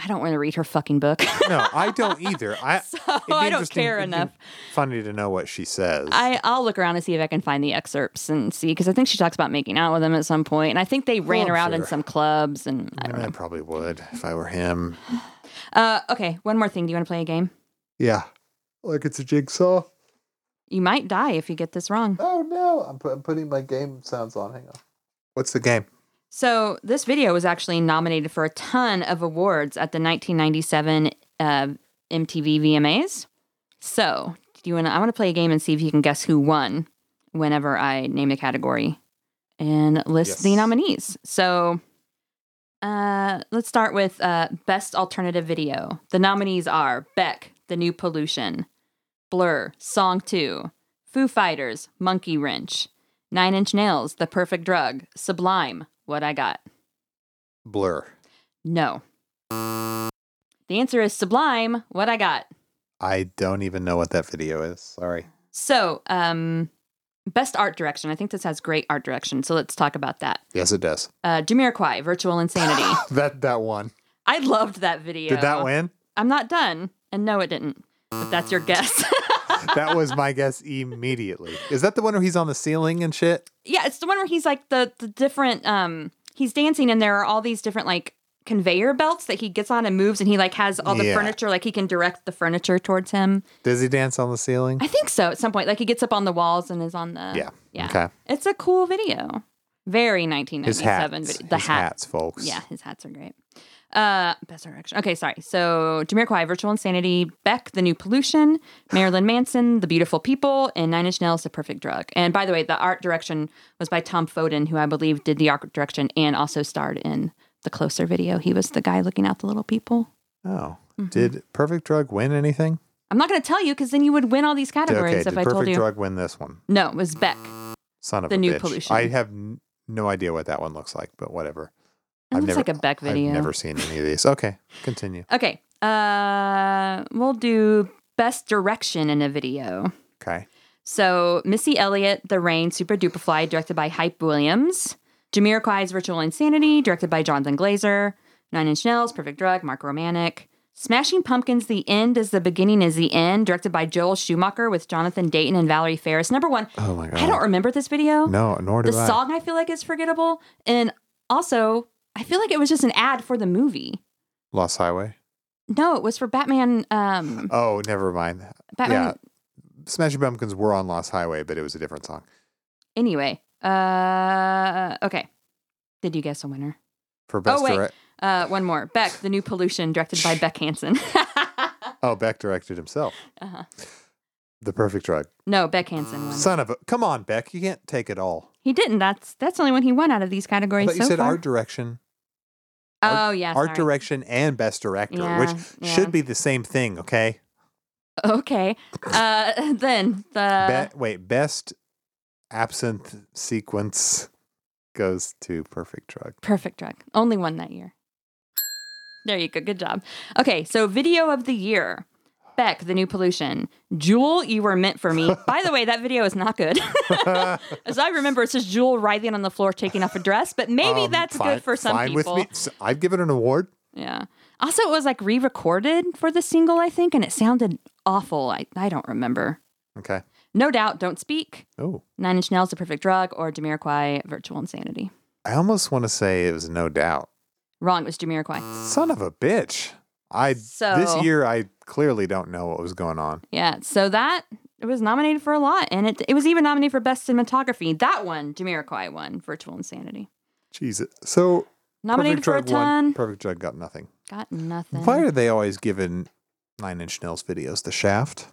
[SPEAKER 2] I don't want to read her fucking book.
[SPEAKER 1] No, I don't either. I
[SPEAKER 2] so I don't care
[SPEAKER 1] it'd be
[SPEAKER 2] enough.
[SPEAKER 1] Funny to know what she says.
[SPEAKER 2] I I'll look around and see if I can find the excerpts and see because I think she talks about making out with him at some point, and I think they ran
[SPEAKER 1] I'm
[SPEAKER 2] around in some clubs and I
[SPEAKER 1] I
[SPEAKER 2] don't
[SPEAKER 1] mean, I probably would if I were him.
[SPEAKER 2] Uh, okay, one more thing. Do you want to play a game?
[SPEAKER 1] Yeah, like it's a jigsaw.
[SPEAKER 2] You might die if you get this wrong.
[SPEAKER 1] Oh no, I'm, pu- I'm putting my game sounds on. Hang on. What's the game?
[SPEAKER 2] So this video was actually nominated for a ton of awards at the 1997 uh, MTV VMAs. So do you want to? I want to play a game and see if you can guess who won whenever I name the category and list the nominees. So uh, let's start with uh, best alternative video. The nominees are Beck, The New Pollution, Blur, Song Two, Foo Fighters, Monkey Wrench, Nine Inch Nails, The Perfect Drug, Sublime, What I Got.
[SPEAKER 1] Blur.
[SPEAKER 2] No. The answer is Sublime, What I Got.
[SPEAKER 1] I don't even know what that video is. Sorry.
[SPEAKER 2] So, um, best art direction. I think this has great art direction. So let's talk about that.
[SPEAKER 1] Yes, it does.
[SPEAKER 2] Uh, Jamiroquai, Virtual Insanity.
[SPEAKER 1] That that one.
[SPEAKER 2] I loved that video.
[SPEAKER 1] Did that win?
[SPEAKER 2] I'm not done. And no, it didn't. But that's your guess.
[SPEAKER 1] that was my guess immediately. Is that the one where he's on the ceiling and shit?
[SPEAKER 2] yeah, it's the one where he's like the the different um he's dancing and there are all these different like conveyor belts that he gets on and moves and he like has all the
[SPEAKER 1] Yeah.
[SPEAKER 2] furniture like he can direct the furniture towards him.
[SPEAKER 1] Does he dance on the ceiling?
[SPEAKER 2] I think so at some point like he gets up on the walls and is on the
[SPEAKER 1] Yeah.
[SPEAKER 2] Yeah.
[SPEAKER 1] Okay.
[SPEAKER 2] It's a cool video. Very 1997
[SPEAKER 1] His hats.
[SPEAKER 2] video. The
[SPEAKER 1] his
[SPEAKER 2] hat.
[SPEAKER 1] hats, folks.
[SPEAKER 2] Yeah, his hats are great. Uh, best direction. Okay, sorry. So Jamiroquai, Virtual Insanity, Beck, The New Pollution, Marilyn Manson, The Beautiful People, and Nine Inch Nails, The Perfect Drug. And by the way, the art direction was by Tom Foden, who I believe did the art direction and also starred in the Closer video. He was the guy looking out the little people.
[SPEAKER 1] Oh.
[SPEAKER 2] Mm-hmm.
[SPEAKER 1] Did Perfect Drug win anything?
[SPEAKER 2] I'm not going to tell you because then you would win all these categories
[SPEAKER 1] okay.
[SPEAKER 2] if
[SPEAKER 1] Did
[SPEAKER 2] I
[SPEAKER 1] Perfect
[SPEAKER 2] told you.
[SPEAKER 1] Drug win this one?
[SPEAKER 2] No, it was Beck.
[SPEAKER 1] Son of
[SPEAKER 2] The
[SPEAKER 1] a
[SPEAKER 2] New
[SPEAKER 1] bitch.
[SPEAKER 2] Pollution.
[SPEAKER 1] I have n- No idea what that one looks like, but whatever.
[SPEAKER 2] It looks like a Beck video.
[SPEAKER 1] I've never seen any of these. Okay, continue.
[SPEAKER 2] Okay. Uh, we'll do best direction in a video.
[SPEAKER 1] Okay.
[SPEAKER 2] So Missy Elliott, The Rain, Supa Dupa Fly, directed by Hype Williams. Jamiroquai's Virtual Insanity, directed by Jonathan Glazer. Nine Inch Nails, Perfect Drug, Mark Romanek. Smashing Pumpkins, The End is the Beginning is the End, directed by Joel Schumacher with Jonathan Dayton and Valerie Faris. Number one,
[SPEAKER 1] Oh my god.
[SPEAKER 2] I don't remember this video.
[SPEAKER 1] No, nor do
[SPEAKER 2] the
[SPEAKER 1] I.
[SPEAKER 2] song I feel like is forgettable. And also, I feel like it was just an ad for the movie.
[SPEAKER 1] Lost Highway.
[SPEAKER 2] No, it was for Batman. Um,
[SPEAKER 1] Oh, never mind.
[SPEAKER 2] Batman.
[SPEAKER 1] Yeah. Smashing Pumpkins were on Lost Highway, but it was a different song.
[SPEAKER 2] Anyway, uh, okay. Did you guess a winner?
[SPEAKER 1] For best
[SPEAKER 2] oh wait,
[SPEAKER 1] direct.
[SPEAKER 2] uh, one more. Beck, the new pollution, directed by Beck Hansen.
[SPEAKER 1] Oh, Beck directed himself.
[SPEAKER 2] Uh-huh.
[SPEAKER 1] The Perfect Drug.
[SPEAKER 2] no, Beck Hansen won.
[SPEAKER 1] Son of a. Come on, Beck. You can't take it all.
[SPEAKER 2] he didn't. That's that's the only one he won out of these categories
[SPEAKER 1] you
[SPEAKER 2] so
[SPEAKER 1] said
[SPEAKER 2] far.
[SPEAKER 1] art direction.
[SPEAKER 2] Oh yeah,
[SPEAKER 1] art
[SPEAKER 2] sorry.
[SPEAKER 1] direction and best director,
[SPEAKER 2] Yeah,
[SPEAKER 1] which
[SPEAKER 2] yeah.
[SPEAKER 1] should be the same thing, okay?
[SPEAKER 2] Okay. Uh, then the
[SPEAKER 1] Be- wait, best absinthe sequence goes to Perfect Drug.
[SPEAKER 2] perfect drug. Only one that year. There you go. Good job. Okay, so video of the year. Beck, the new pollution. Jewel, you were meant for me. By the way, that video is not good. As I remember, it's just Jewel writhing on the floor taking off a dress, but maybe
[SPEAKER 1] Um,
[SPEAKER 2] that's
[SPEAKER 1] fine-
[SPEAKER 2] good for some
[SPEAKER 1] fine
[SPEAKER 2] people.
[SPEAKER 1] With me. S- I'd give it an award.
[SPEAKER 2] Yeah. Also, it was like re-recorded for the single, I think, and it sounded awful. I, I don't remember.
[SPEAKER 1] Okay.
[SPEAKER 2] No doubt, Don't Speak,
[SPEAKER 1] Oh,
[SPEAKER 2] Nine Inch Nails, The Perfect Drug, or Jamiroquai, Virtual Insanity.
[SPEAKER 1] I almost want to say it was no doubt.
[SPEAKER 2] Wrong, it was Jamiroquai.
[SPEAKER 1] Son of a bitch. I
[SPEAKER 2] So-
[SPEAKER 1] this year I clearly don't know what was going on.
[SPEAKER 2] Yeah, so that it was nominated for a lot, and it it was even nominated for Best Cinematography. That one, Jamiroquai won, Virtual Insanity.
[SPEAKER 1] Jesus. So
[SPEAKER 2] Nominated
[SPEAKER 1] Perfect
[SPEAKER 2] for a
[SPEAKER 1] Drug won.
[SPEAKER 2] ton.
[SPEAKER 1] Perfect Drug got nothing.
[SPEAKER 2] Got nothing.
[SPEAKER 1] Why are they always giving Nine Inch Nails videos the shaft?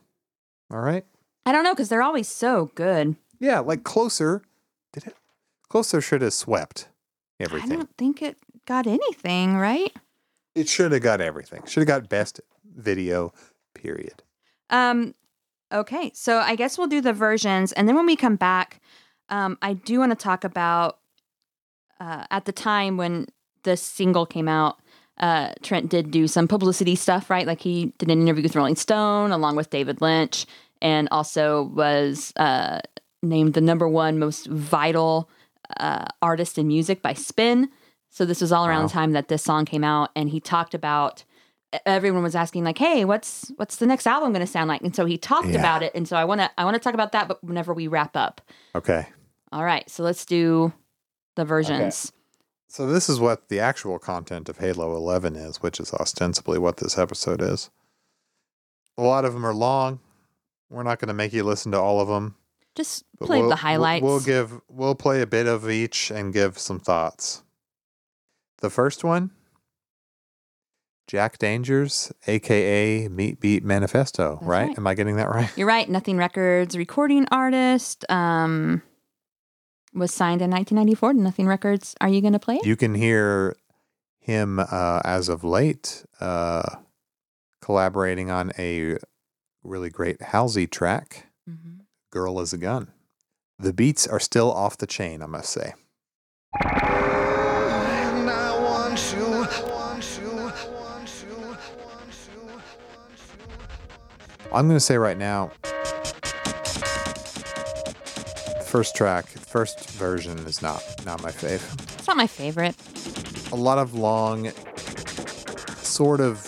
[SPEAKER 1] All right.
[SPEAKER 2] I don't know, because they're always so good.
[SPEAKER 1] Yeah, like closer. Did it? Closer should have swept everything.
[SPEAKER 2] I don't think it got anything, right?
[SPEAKER 1] It should have got everything. Should have got best video. Period.
[SPEAKER 2] Um, okay, so I guess we'll do the versions, and then when we come back, um, I do want to talk about uh, at the time when this single came out. Uh, Trent did do some publicity stuff, right? Like he did an interview with Rolling Stone along with David Lynch, and also was uh, named the number one most vital uh, artist in music by Spin. So this was all around
[SPEAKER 1] Wow.
[SPEAKER 2] the time that this song came out, and he talked about. Everyone was asking like, "Hey, what's what's the next album going to sound like?" And so he talked
[SPEAKER 1] Yeah.
[SPEAKER 2] about it, and so I want to I want to talk about that, but whenever we wrap up.
[SPEAKER 1] Okay.
[SPEAKER 2] All right, so let's do the versions.
[SPEAKER 1] So this is what the actual content of Halo 11 is, which is ostensibly what this episode is. A lot of them are long. We're not going to make you listen to all of them.
[SPEAKER 2] Just play
[SPEAKER 1] we'll,
[SPEAKER 2] the
[SPEAKER 1] we'll-
[SPEAKER 2] highlights.
[SPEAKER 1] We'll, give we'll play a bit of each and give some thoughts. The first one, Jack Dangers, aka Meat Beat Manifesto, right?
[SPEAKER 2] right.
[SPEAKER 1] Am I getting that right?
[SPEAKER 2] You're right. Nothing Records recording artist. Um, was signed in 1994 to Nothing Records. Are you going to play it?
[SPEAKER 1] You can hear him uh, as of late uh, collaborating on a really great Halsey track,
[SPEAKER 2] Mhm.
[SPEAKER 1] Girl is a Gun. The beats are still off the chain, I must say. I'm going to say right now, first track, first version is not not my fave.
[SPEAKER 2] It's not my favorite.
[SPEAKER 1] A lot of long, sort of,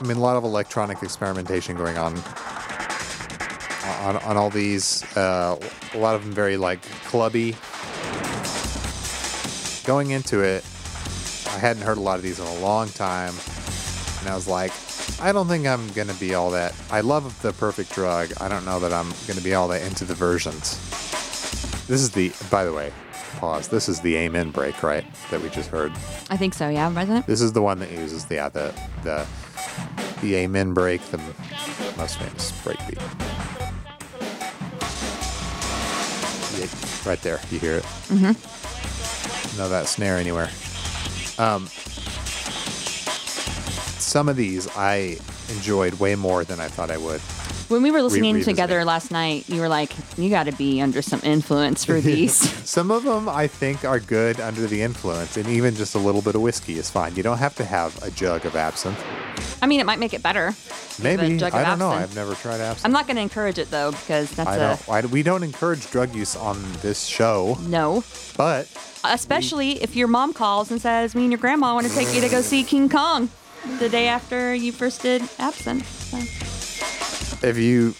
[SPEAKER 1] I mean, a lot of electronic experimentation going on on, on all these. Uh, a lot of them very like clubby. Going into it, I hadn't heard a lot of these in a long time, and I was like, I don't think I'm gonna be all that. I love the perfect drug. I don't know that I'm gonna be all that into the versions. This is the, by the way, pause. This is the amen break, right? That we just heard.
[SPEAKER 2] I think so. Yeah, it?
[SPEAKER 1] This is the one that uses the yeah, the the the amen break, the most famous break beat. Yeah, right there, you hear it. Mm-hmm. No, that snare anywhere. Um, some of these I enjoyed way more than I thought I would.
[SPEAKER 2] When we were listening
[SPEAKER 1] revisiting.
[SPEAKER 2] together last night, you were like, "You got to be under some influence for these."
[SPEAKER 1] Some of them I think are good under the influence, and even just a little bit of whiskey is fine. You don't have to have a jug of absinthe.
[SPEAKER 2] I mean, it might make it better.
[SPEAKER 1] Maybe I don't know. I've never tried absinthe.
[SPEAKER 2] I'm not going to encourage it though because that's
[SPEAKER 1] I
[SPEAKER 2] a
[SPEAKER 1] don't. I, we don't encourage drug use on this show,
[SPEAKER 2] no.
[SPEAKER 1] but
[SPEAKER 2] Especially if your mom calls and says, "Me and your grandma want to take you to go see King Kong," the day after you first did absinthe. So.
[SPEAKER 1] if you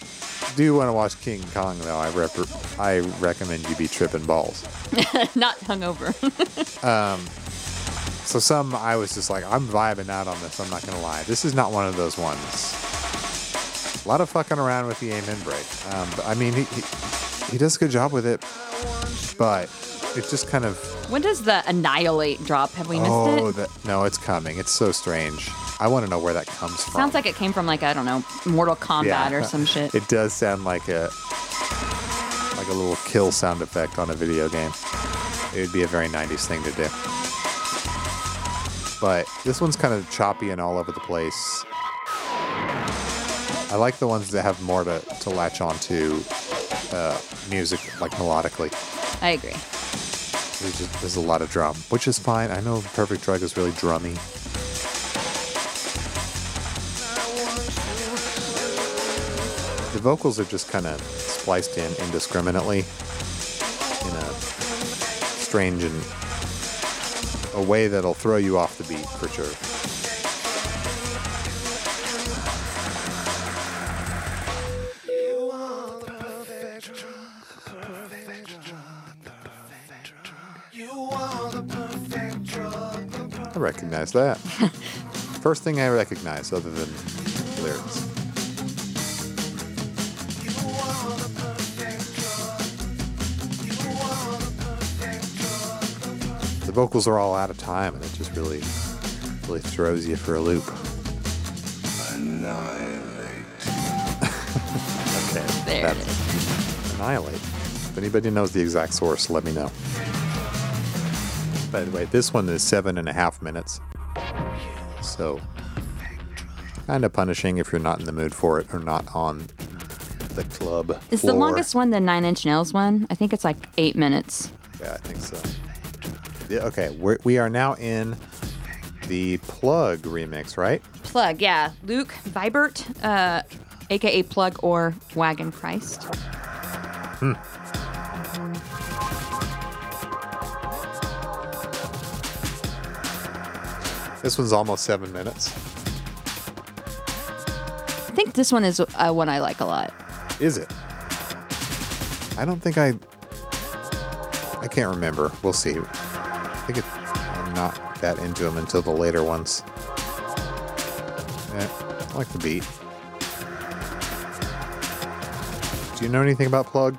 [SPEAKER 1] do want to watch King Kong, though, I rep- I recommend you be tripping balls.
[SPEAKER 2] Not hungover.
[SPEAKER 1] Um, so some I was just like, I'm vibing out on this. I'm not gonna lie. This is not one of those ones. A lot of fucking around with the amen break. Um, but, I mean, he, he he does a good job with it, but it just kind of
[SPEAKER 2] when does the annihilate drop? Have we missed
[SPEAKER 1] oh
[SPEAKER 2] it?
[SPEAKER 1] that no, it's coming. It's so strange. I want to know where that comes from.
[SPEAKER 2] Sounds like it came from like I don't know, Mortal Kombat or some shit.
[SPEAKER 1] It does sound like a like a little kill sound effect on a video game. It would be a very 90s thing to do. But this one's kind of choppy and all over the place. I like the ones that have more to, to latch onto uh, music, like melodically.
[SPEAKER 2] I agree.
[SPEAKER 1] There's, just, there's a lot of drum, which is fine. I know Perfect Drug is really drummy. The vocals are just kind of spliced in indiscriminately in a strange and a way that'll throw you off the beat for sure. Recognize that. First thing I recognize, other than lyrics. The vocals are all out of time, and it just really, really throws you for a loop. okay,
[SPEAKER 2] There it
[SPEAKER 1] that's annihilate. If anybody knows the exact source, let me know. By the way, this one is seven and a half minutes. So, kind of punishing if you're not in the mood for it or not on the club.
[SPEAKER 2] Is the longest one the Nine Inch Nails one? I think it's like eight minutes.
[SPEAKER 1] Yeah, I think so. Yeah, okay, we're, we are now in the plug remix, right?
[SPEAKER 2] Plug, yeah. Luke Vibert, uh, aka Plug or Wagon Christ.
[SPEAKER 1] This one's almost seven minutes.
[SPEAKER 2] I think this one is uh, one I like a lot.
[SPEAKER 1] Is it? I don't think I. I can't remember. We'll see. I think it, I'm not that into them until the later ones. Yeah, I like the beat. Do you know anything about Plug?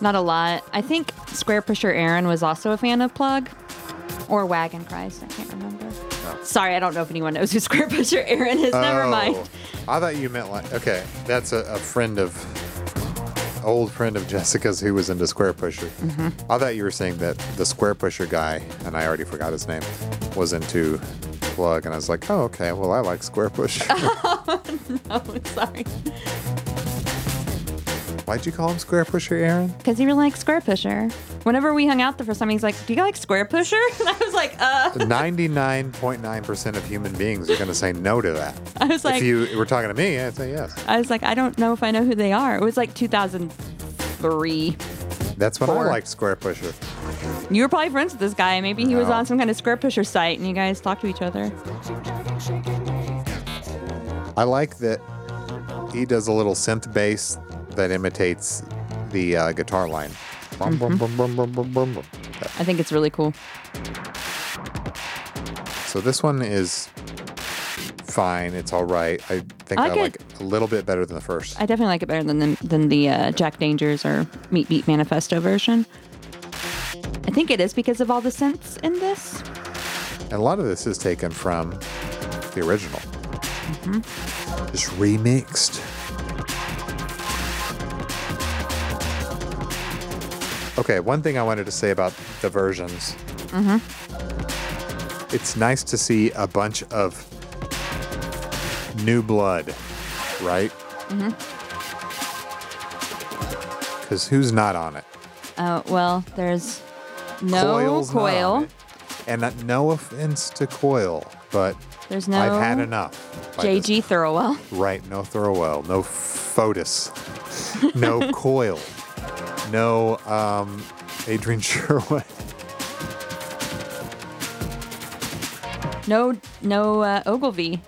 [SPEAKER 2] Not a lot. I think Squarepusher Aaron was also a fan of Plug or Wagon Christ. I can't remember. Sorry, I don't know if anyone knows who Squarepusher Aaron is. Never
[SPEAKER 1] Oh,
[SPEAKER 2] mind.
[SPEAKER 1] I thought you meant like okay, that's a, a friend of old friend of Jessica's who was into Squarepusher.
[SPEAKER 2] Mm-hmm.
[SPEAKER 1] I thought you were saying that the Squarepusher guy, and I already forgot his name, was into Plug, and I was like, oh okay, well I like Squarepusher.
[SPEAKER 2] Oh, sorry.
[SPEAKER 1] Why'd you call him Squarepusher, Aaron?
[SPEAKER 2] Because he really likes Squarepusher. Whenever we hung out the first time, he's like, Do you guys like Squarepusher? And I was like, Uh.
[SPEAKER 1] 99.9% of human beings are going to say no to that.
[SPEAKER 2] I was like,
[SPEAKER 1] if you were talking to me, I'd say yes.
[SPEAKER 2] I was like, I don't know if I know who they are. It was like 2003.
[SPEAKER 1] That's when I
[SPEAKER 2] Four.
[SPEAKER 1] liked Squarepusher.
[SPEAKER 2] You were probably friends with this guy. Maybe he was
[SPEAKER 1] No.
[SPEAKER 2] on some kind of Squarepusher site and you guys talked to each other.
[SPEAKER 1] I like that he does a little synth bass that imitates the uh, guitar line. Bum, bum, bum, bum.
[SPEAKER 2] I think it's really cool.
[SPEAKER 1] So this one is fine. It's all right. I think
[SPEAKER 2] I
[SPEAKER 1] I
[SPEAKER 2] like
[SPEAKER 1] like,
[SPEAKER 2] it.
[SPEAKER 1] it a little bit better than the first.
[SPEAKER 2] I definitely like it better than the, than the uh, Jack Dangers or Meat Beat Manifesto version. I think it is because of all the synths in this.
[SPEAKER 1] And a lot of this is taken from the original.
[SPEAKER 2] Mm-hmm.
[SPEAKER 1] Just remixed. Okay, one thing I wanted to say about the versions.
[SPEAKER 2] Mm-hmm.
[SPEAKER 1] It's nice to see a bunch of new blood, right? Mhm. Because who's not on it?
[SPEAKER 2] Oh, well, there's no
[SPEAKER 1] Coil's
[SPEAKER 2] coil.
[SPEAKER 1] And uh, no offense to Coil, but
[SPEAKER 2] There's no
[SPEAKER 1] I've had enough.
[SPEAKER 2] JG Thirlwell.
[SPEAKER 1] Right, no Thirlwell, no Fotis, no Coil, no um, Adrian Sherwood.
[SPEAKER 2] No, no uh, Ogilvie.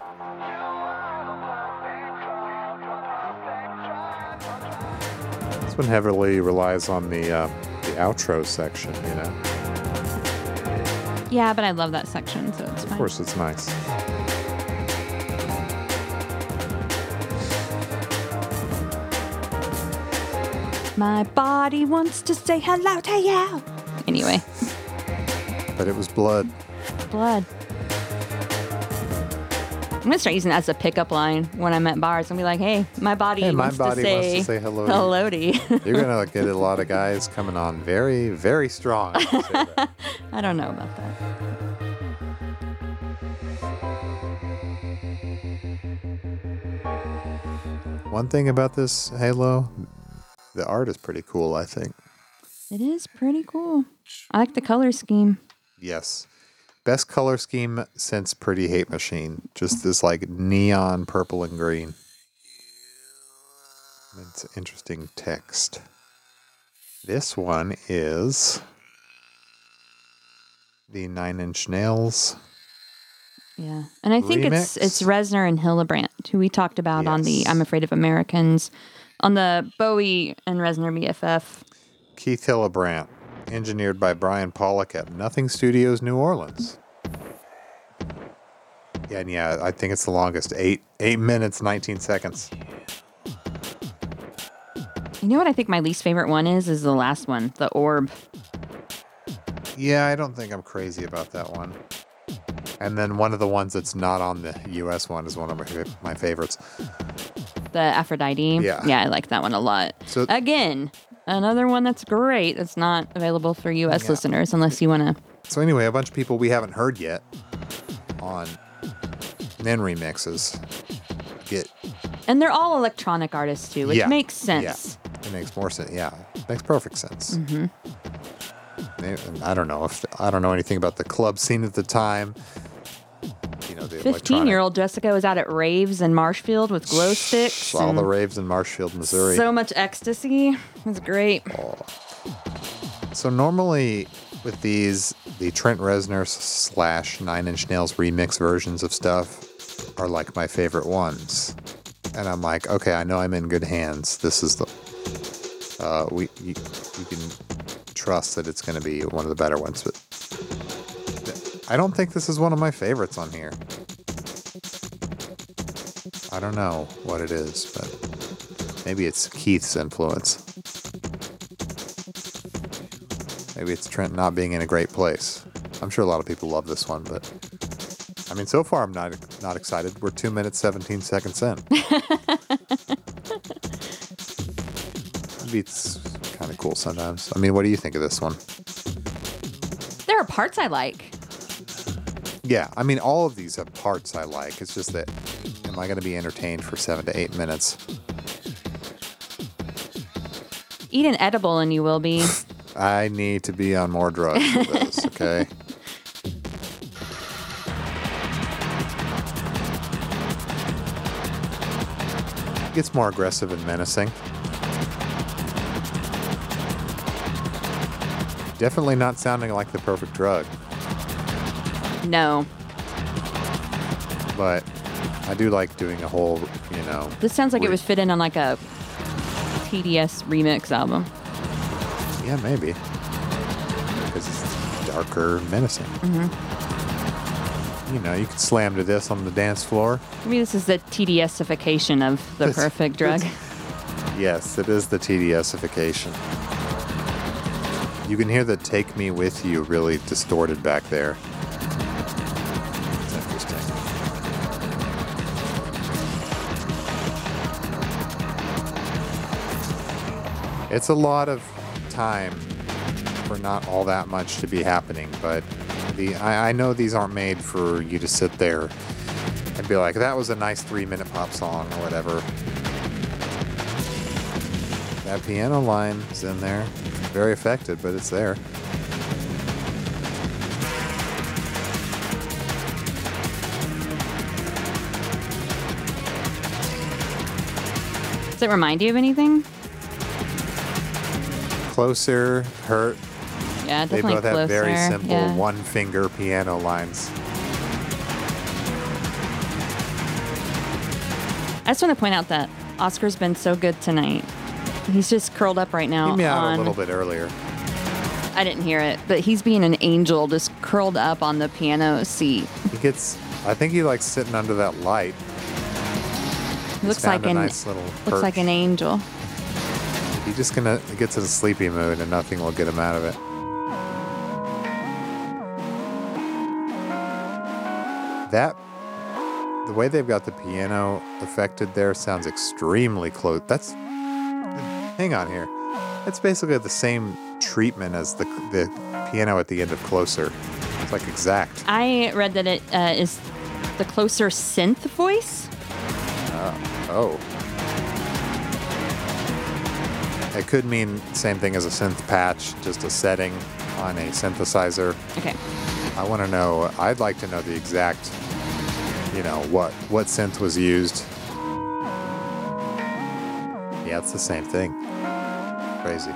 [SPEAKER 1] This one heavily relies on the uh, the outro section, you know.
[SPEAKER 2] Yeah, but I love that section, so it's
[SPEAKER 1] Of
[SPEAKER 2] fine.
[SPEAKER 1] course, it's nice.
[SPEAKER 2] My body wants to say hello to you. Anyway,
[SPEAKER 1] But it was blood.
[SPEAKER 2] blood. I'm gonna start using that as a pickup line when I'm at bars. I'm be like, "Hey, my body,
[SPEAKER 1] Hey, my
[SPEAKER 2] wants,
[SPEAKER 1] body
[SPEAKER 2] to
[SPEAKER 1] wants to say hello to you."
[SPEAKER 2] hello to you."
[SPEAKER 1] You're gonna get a lot of guys coming on very, very strong. when you say that.
[SPEAKER 2] I don't know about that.
[SPEAKER 1] One thing about this Halo, the art is pretty cool. I think.
[SPEAKER 2] It is pretty cool. I like the color scheme.
[SPEAKER 1] Yes. Best color scheme since Pretty Hate Machine. Just this like neon purple and green. It's interesting text. This one is the Nine Inch Nails.
[SPEAKER 2] Yeah, and I think it's it's Reznor and Hillebrandt who we talked about on the I'm Afraid of Americans, on the Bowie and Reznor BFF.
[SPEAKER 1] Keith Hillebrandt, engineered by Brian Pollack at Nothing Studios, New Orleans. Yeah, and yeah, I think it's the longest. Eight eight minutes, nineteen seconds.
[SPEAKER 2] You know what I think my least favorite one is? Is the last one, the orb.
[SPEAKER 1] Yeah, I don't think I'm crazy about that one. And then one of the ones that's not on the US one is one of my, my favorites.
[SPEAKER 2] The Aphrodite.
[SPEAKER 1] Yeah.
[SPEAKER 2] Yeah, I like that one a lot.
[SPEAKER 1] So-
[SPEAKER 2] Again, another one that's great that's not available for US
[SPEAKER 1] Yeah.
[SPEAKER 2] listeners unless you want to.
[SPEAKER 1] So anyway, a bunch of people we haven't heard yet on NIN remixes get
[SPEAKER 2] And they're all electronic artists too, which
[SPEAKER 1] Yeah.
[SPEAKER 2] makes sense.
[SPEAKER 1] Yeah, it makes more sense. Yeah, makes perfect sense. Mm-hmm. I don't know if I don't know anything about the club scene at the time. Know, the
[SPEAKER 2] 15 year old Jessica was out at raves in Marshfield with glow sticks.
[SPEAKER 1] all the raves in Marshfield, Missouri.
[SPEAKER 2] So much ecstasy. It was great.
[SPEAKER 1] So normally with these, the Trent Reznor slash Nine Inch Nails remix versions of stuff are like my favorite ones, and I'm like, okay, I know I'm in good hands. This is the uh, we you, you can trust that it's going to be one of the better ones, but I don't think this is one of my favorites on here. I don't know what it is, but maybe it's Keith's influence. Maybe it's Trent not being in a great place. I'm sure a lot of people love this one, but I mean, so far I'm not not excited. We're two minutes seventeen seconds in. Maybe it's kind of cool sometimes. I mean, what do you think of this one?
[SPEAKER 2] There are parts I like.
[SPEAKER 1] Yeah, I mean, all of these have parts I like. It's just that, am I going to be entertained for seven to eight minutes?
[SPEAKER 2] Eat an edible and you will be.
[SPEAKER 1] I need to be on more drugs for this, okay? Gets more aggressive and menacing. Definitely not sounding like the perfect drug,
[SPEAKER 2] No.
[SPEAKER 1] but I do like doing a whole, you know.
[SPEAKER 2] This sounds like it was fit in on like a TDS remix album.
[SPEAKER 1] Yeah, maybe. Because it's darker, menacing. Mm-hmm. You know, you could slam to this on the dance floor.
[SPEAKER 2] Maybe this is the TDSification of the
[SPEAKER 1] It's-
[SPEAKER 2] perfect drug.
[SPEAKER 1] Yes, it is the TDSification. You can hear the "Take Me with You" really distorted back there. It's a lot of time for not all that much to be happening, but the I, I know these aren't made for you to sit there and be like, "That was a nice three-minute pop song" or whatever. That piano line is in there. Very affected, but it's there.
[SPEAKER 2] Does it remind you of anything?
[SPEAKER 1] Closer, hurt.
[SPEAKER 2] Yeah, definitely They
[SPEAKER 1] both
[SPEAKER 2] closer.
[SPEAKER 1] have very simple
[SPEAKER 2] yeah.
[SPEAKER 1] one finger piano lines.
[SPEAKER 2] I just want to point out that Oscar's been so good tonight. He's just curled up right now.
[SPEAKER 1] He meowed
[SPEAKER 2] on,
[SPEAKER 1] a little bit earlier.
[SPEAKER 2] I didn't hear it, but he's being an angel, just curled up on the piano seat.
[SPEAKER 1] He gets, I think he likes sitting under that light.
[SPEAKER 2] He looks like an
[SPEAKER 1] nice little
[SPEAKER 2] looks like an angel.
[SPEAKER 1] He just gonna get to a sleepy mood and nothing will get him out of it. That the way they've got the piano affected there sounds extremely close. That's hang on here. It's basically the same treatment as the the piano at the end of Closer. It's like exact.
[SPEAKER 2] I read that it uh, is the closer synth voice.
[SPEAKER 1] Oh. It could mean same thing as a synth patch, just a setting on a synthesizer.
[SPEAKER 2] Okay.
[SPEAKER 1] I want to know. I'd like to know the exact, you know, what what synth was used. Yeah, it's the same thing. Crazy.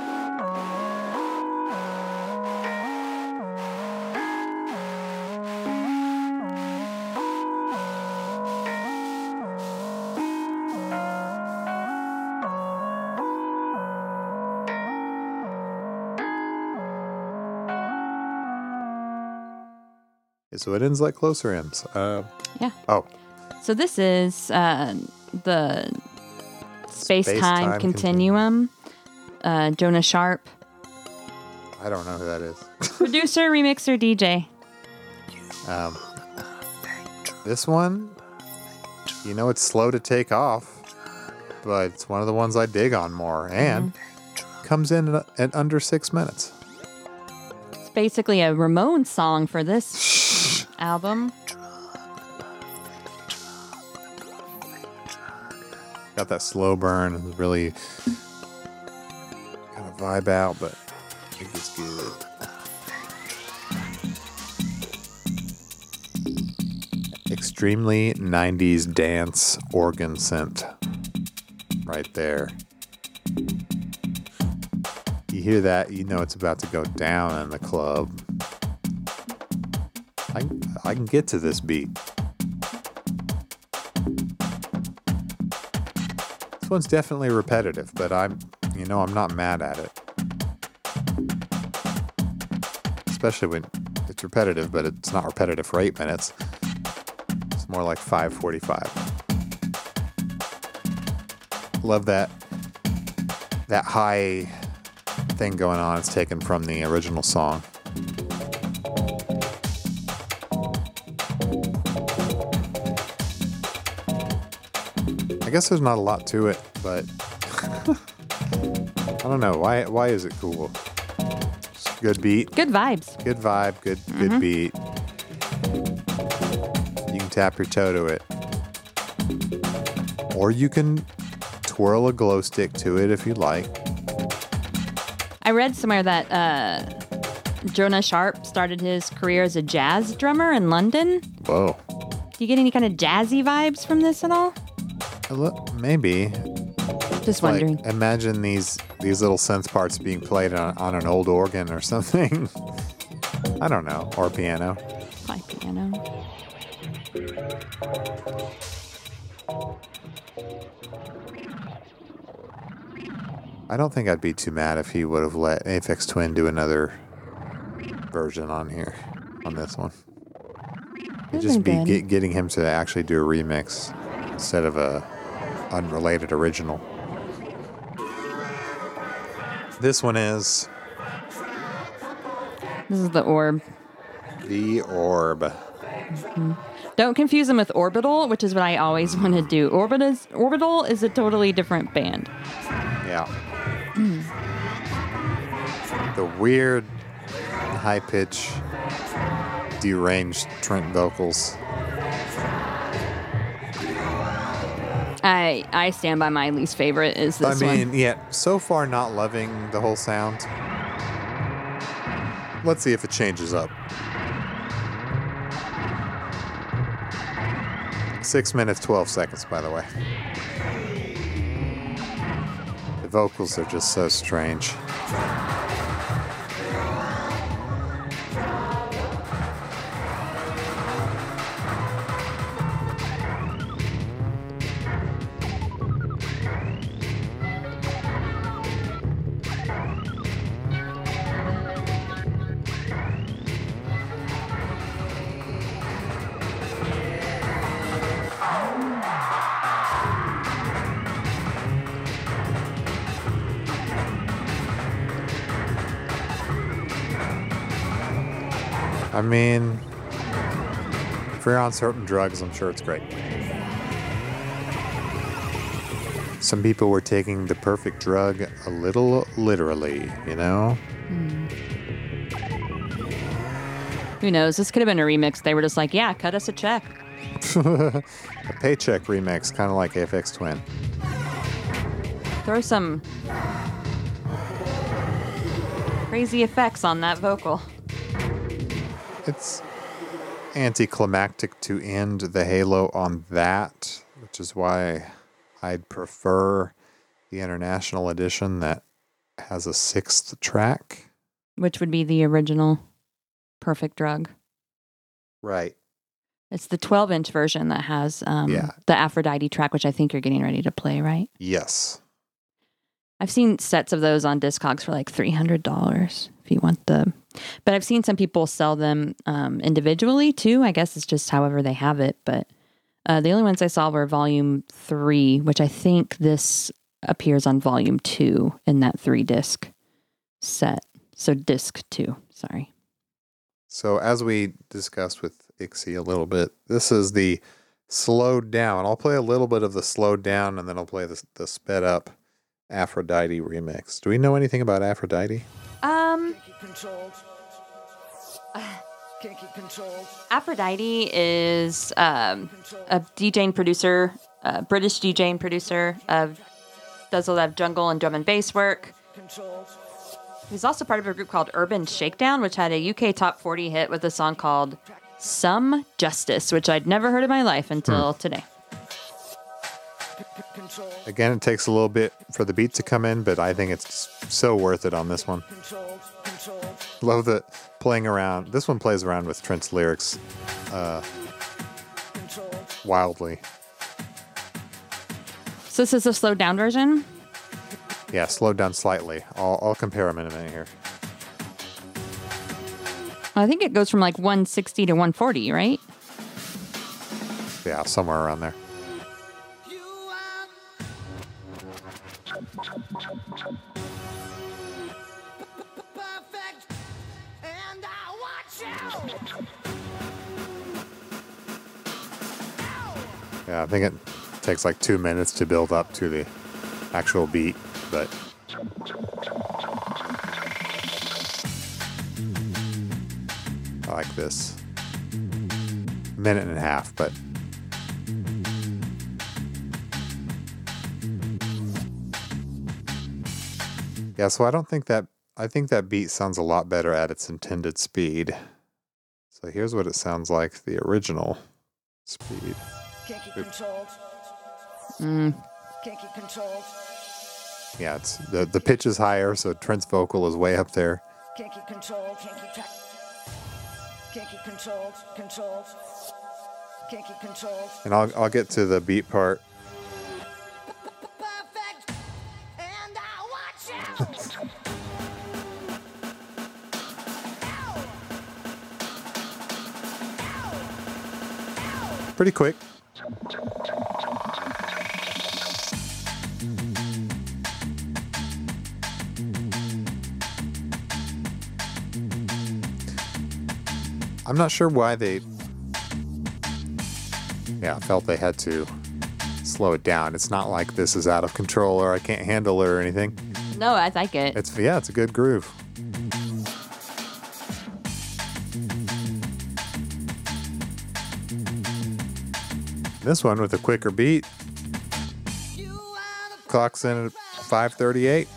[SPEAKER 1] So it ends like closer ends. Uh,
[SPEAKER 2] Yeah.
[SPEAKER 1] oh,
[SPEAKER 2] So this is uh, the space time
[SPEAKER 1] Space-time
[SPEAKER 2] continuum. Uh, Jonah Sharp,
[SPEAKER 1] I don't know who that is.
[SPEAKER 2] producer, remixer, DJ.
[SPEAKER 1] Um, this one, you know, it's slow to take off, but it's one of the ones I dig on more, and comes in at, at under six minutes.
[SPEAKER 2] Basically a Ramones song for this album.
[SPEAKER 1] Got that slow burn, really kind of vibe out, but I think it's good. Extremely 90s dance organ synth. Right there. You hear that, you know it's about to go down in the club. I, I can get to this beat. This one's definitely repetitive, but I'm, you know, I'm not mad at it. Especially when it's repetitive, but it's not repetitive for eight minutes. It's more like 545. Love that that high thing going on. It's taken from the original song. I guess there's not a lot to it, but I don't know why. Why is it cool? Just good beat,
[SPEAKER 2] Good vibes.
[SPEAKER 1] good vibe, good good mm-hmm. beat. You can tap your toe to it, or you can twirl a glow stick to it if you like.
[SPEAKER 2] I read somewhere that uh, Jonah Sharp started his career as a jazz drummer in London.
[SPEAKER 1] Whoa,
[SPEAKER 2] Do you get any kind of jazzy vibes from this at all?
[SPEAKER 1] Maybe.
[SPEAKER 2] Just
[SPEAKER 1] Like,
[SPEAKER 2] wondering.
[SPEAKER 1] imagine these these little synth parts being played on, on an old organ or something. I don't know, or piano.
[SPEAKER 2] My piano.
[SPEAKER 1] I don't think I'd be too mad if he would have let Aphex Twin do another version on here, on this one. It'd just be get, getting him to actually do a remix instead of a unrelated original. This one is
[SPEAKER 2] This is the orb.
[SPEAKER 1] the Orb. Mm-hmm.
[SPEAKER 2] Don't confuse them with Orbital, which is what I always want to do. Orbit is, Orbital is a totally different band.
[SPEAKER 1] Yeah. Weird, high pitch, deranged Trent vocals.
[SPEAKER 2] I I stand by my least favorite is this
[SPEAKER 1] I mean,
[SPEAKER 2] one.
[SPEAKER 1] yeah, so far not loving the whole sound. Let's see if it changes up. Six minutes, 12 seconds, by the way. The vocals are just so strange. On certain drugs, I'm sure it's great. Some people were taking the perfect drug a little literally, you know? Hmm.
[SPEAKER 2] Who knows? This could have been a remix. They were just like, yeah, cut us a check.
[SPEAKER 1] a paycheck remix, kind of like Aphex Twin.
[SPEAKER 2] Throw some crazy effects on that vocal.
[SPEAKER 1] It's anticlimactic to end the Halo on that, which is why I'd prefer the international edition that has a sixth track.
[SPEAKER 2] Which would be the original Perfect Drug.
[SPEAKER 1] Right.
[SPEAKER 2] It's the 12 inch version that has um,
[SPEAKER 1] Yeah.
[SPEAKER 2] the Aphrodite track, which I think you're getting ready to play, right?
[SPEAKER 1] Yes.
[SPEAKER 2] I've seen sets of those on Discogs for like $300 if you want the. But I've seen some people sell them um, individually too. I guess it's just however they have it. But uh, the only ones I saw were volume three, which I think this appears on volume two in that three disc set. So disc two, sorry.
[SPEAKER 1] So as we discussed with Ixie a little bit, this is the slowed down. I'll play a little bit of the slowed down and then I'll play the, the sped up Aphrodite remix. Do we know anything about Aphrodite?
[SPEAKER 2] Um, Aphrodite is um, a DJ and producer, a British DJ and producer of does a lot of jungle and drum and bass work. He's also part of a group called Urban Shakedown, which had a UK top 40 hit with a song called Some Justice, which I'd never heard in my life until today.
[SPEAKER 1] Again, it takes a little bit for the beat to come in, but I think it's so worth it on this one. Love that playing around. This one plays around with Trent's lyrics uh, wildly.
[SPEAKER 2] So this is a slowed down version.
[SPEAKER 1] Yeah, slowed down slightly. I'll, I'll compare them in a minute here.
[SPEAKER 2] I think it goes from like 160 to 140, right?
[SPEAKER 1] Yeah, somewhere around there. Yeah, I think it takes like two minutes to build up to the actual beat, but I like this. Minute and a half, but yeah, so I don't think that I think that beat sounds a lot better at its intended speed. So here's what it sounds like the original speed.
[SPEAKER 4] Can't keep control.
[SPEAKER 2] Mm.
[SPEAKER 4] Can't keep control.
[SPEAKER 1] Yeah, it's the the pitch is higher, so Trent's vocal is way up there.
[SPEAKER 4] Can't keep control. Can't keep track. Can't keep control. Control. Can't keep control.
[SPEAKER 1] And I'll I'll get to the beat part. Pretty quick. I'm not sure why they yeah, felt they had to slow it down. It's not like this is out of control or I can't handle it or anything.
[SPEAKER 2] No, I like it.
[SPEAKER 1] It's yeah, it's a good groove. This one with a quicker beat, clocks in at 5:38.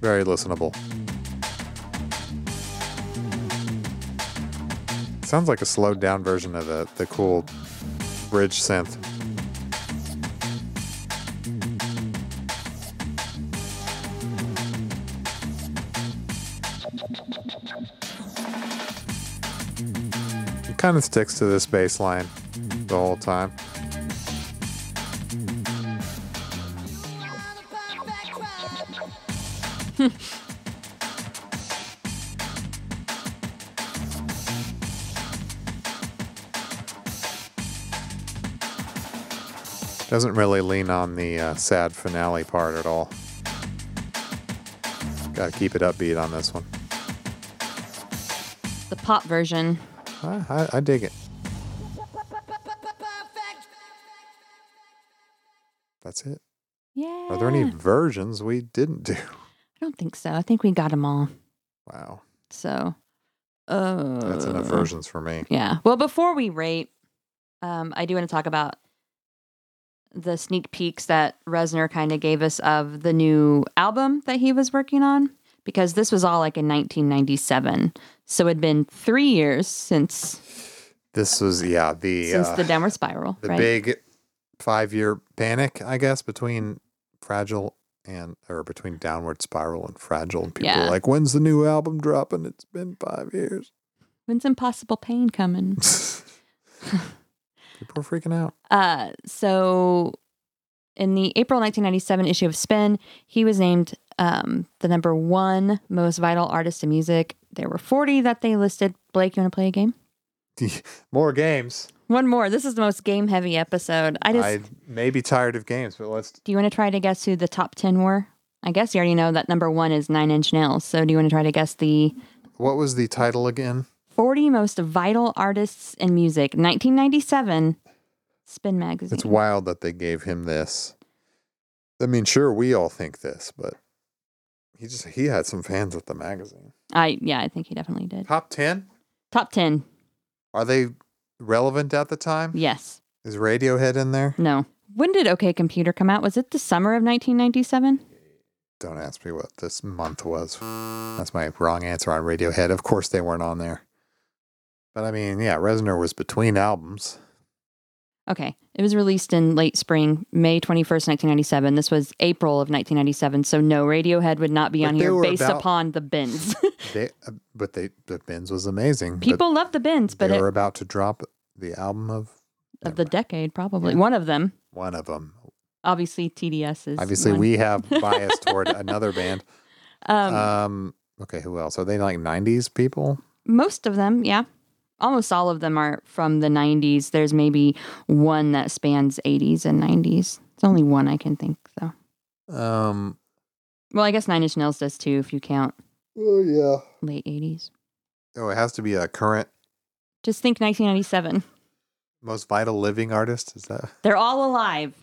[SPEAKER 1] Very listenable. Sounds like a slowed down version of the the cool bridge synth. Kind of sticks to this bass line the whole time. Doesn't really lean on the uh, sad finale part at all. Got to keep it upbeat on this one.
[SPEAKER 2] The pop version.
[SPEAKER 1] I, I, I dig it. That's it.
[SPEAKER 2] Yeah.
[SPEAKER 1] Are there any versions we didn't do?
[SPEAKER 2] I don't think so. I think we got them all.
[SPEAKER 1] Wow,
[SPEAKER 2] So, uh,
[SPEAKER 1] that's enough versions for me.
[SPEAKER 2] Yeah. Well, before we rate, um, I do want to talk about the sneak peeks that Reznor kind of gave us of the new album that he was working on, because this was all like in 1997. So it'd been three years since
[SPEAKER 1] This was yeah the
[SPEAKER 2] since
[SPEAKER 1] uh,
[SPEAKER 2] the Downward Spiral,
[SPEAKER 1] the
[SPEAKER 2] right?
[SPEAKER 1] big five year panic, I guess, between fragile and or between downward spiral and fragile, and people
[SPEAKER 2] Yeah.
[SPEAKER 1] like, "When's the new album dropping?" It's been five years.
[SPEAKER 2] When's Impossible Pain coming?
[SPEAKER 1] people are freaking out.
[SPEAKER 2] Uh, so in the April 1997 issue of Spin, he was named um, the number one most vital artist in music. There were 40 that they listed. Blake, you want to play a game?
[SPEAKER 1] More games.
[SPEAKER 2] One more. This is the most game heavy episode. I just,
[SPEAKER 1] I may be tired of games, but let's.
[SPEAKER 2] do you want to try to guess who the top 10 were? I guess you already know that number one is Nine Inch Nails. So do you want to try to guess the
[SPEAKER 1] What was the title again?
[SPEAKER 2] 40 most vital artists in music, 1997, Spin Magazine?
[SPEAKER 1] It's wild that they gave him this. I mean, sure, we all think this, but he just he had some fans at the magazine.
[SPEAKER 2] I, yeah, I think he definitely did.
[SPEAKER 1] Top ten?
[SPEAKER 2] Top 10.
[SPEAKER 1] Are they relevant at the time?
[SPEAKER 2] Yes.
[SPEAKER 1] Is Radiohead in there?
[SPEAKER 2] No. When did OK Computer come out? Was it the summer of 1997?
[SPEAKER 1] Don't ask me what this month was. That's my wrong answer on Radiohead. Of course, they weren't on there. But I mean, yeah, Reznor was between albums.
[SPEAKER 2] Okay. It was released in late spring, May 21st, 1997. This was April of 1997. So no, Radiohead would not be
[SPEAKER 1] But
[SPEAKER 2] on here based
[SPEAKER 1] about-
[SPEAKER 2] upon the Bends.
[SPEAKER 1] They, uh, but they, the Bends was amazing.
[SPEAKER 2] People love the Bends, but
[SPEAKER 1] they
[SPEAKER 2] it,
[SPEAKER 1] were about to drop the album of
[SPEAKER 2] of the decade, probably. One of them.
[SPEAKER 1] one of them.
[SPEAKER 2] Obviously, TDS is.
[SPEAKER 1] Obviously,
[SPEAKER 2] one.
[SPEAKER 1] we have bias toward another band.
[SPEAKER 2] Um,
[SPEAKER 1] Um, okay, who else? Are they like '90s people?
[SPEAKER 2] most of them, yeah. Almost all of them are from the 90s. There's maybe one that spans 80s and 90s. It's only one I can think, though.
[SPEAKER 1] Um,
[SPEAKER 2] Well, I guess Nine Inch Nails does too, if you count
[SPEAKER 1] oh yeah.
[SPEAKER 2] late 80s.
[SPEAKER 1] Oh, it has to be a current
[SPEAKER 2] Just think 1997.
[SPEAKER 1] most vital living artist. Is that
[SPEAKER 2] They're all alive.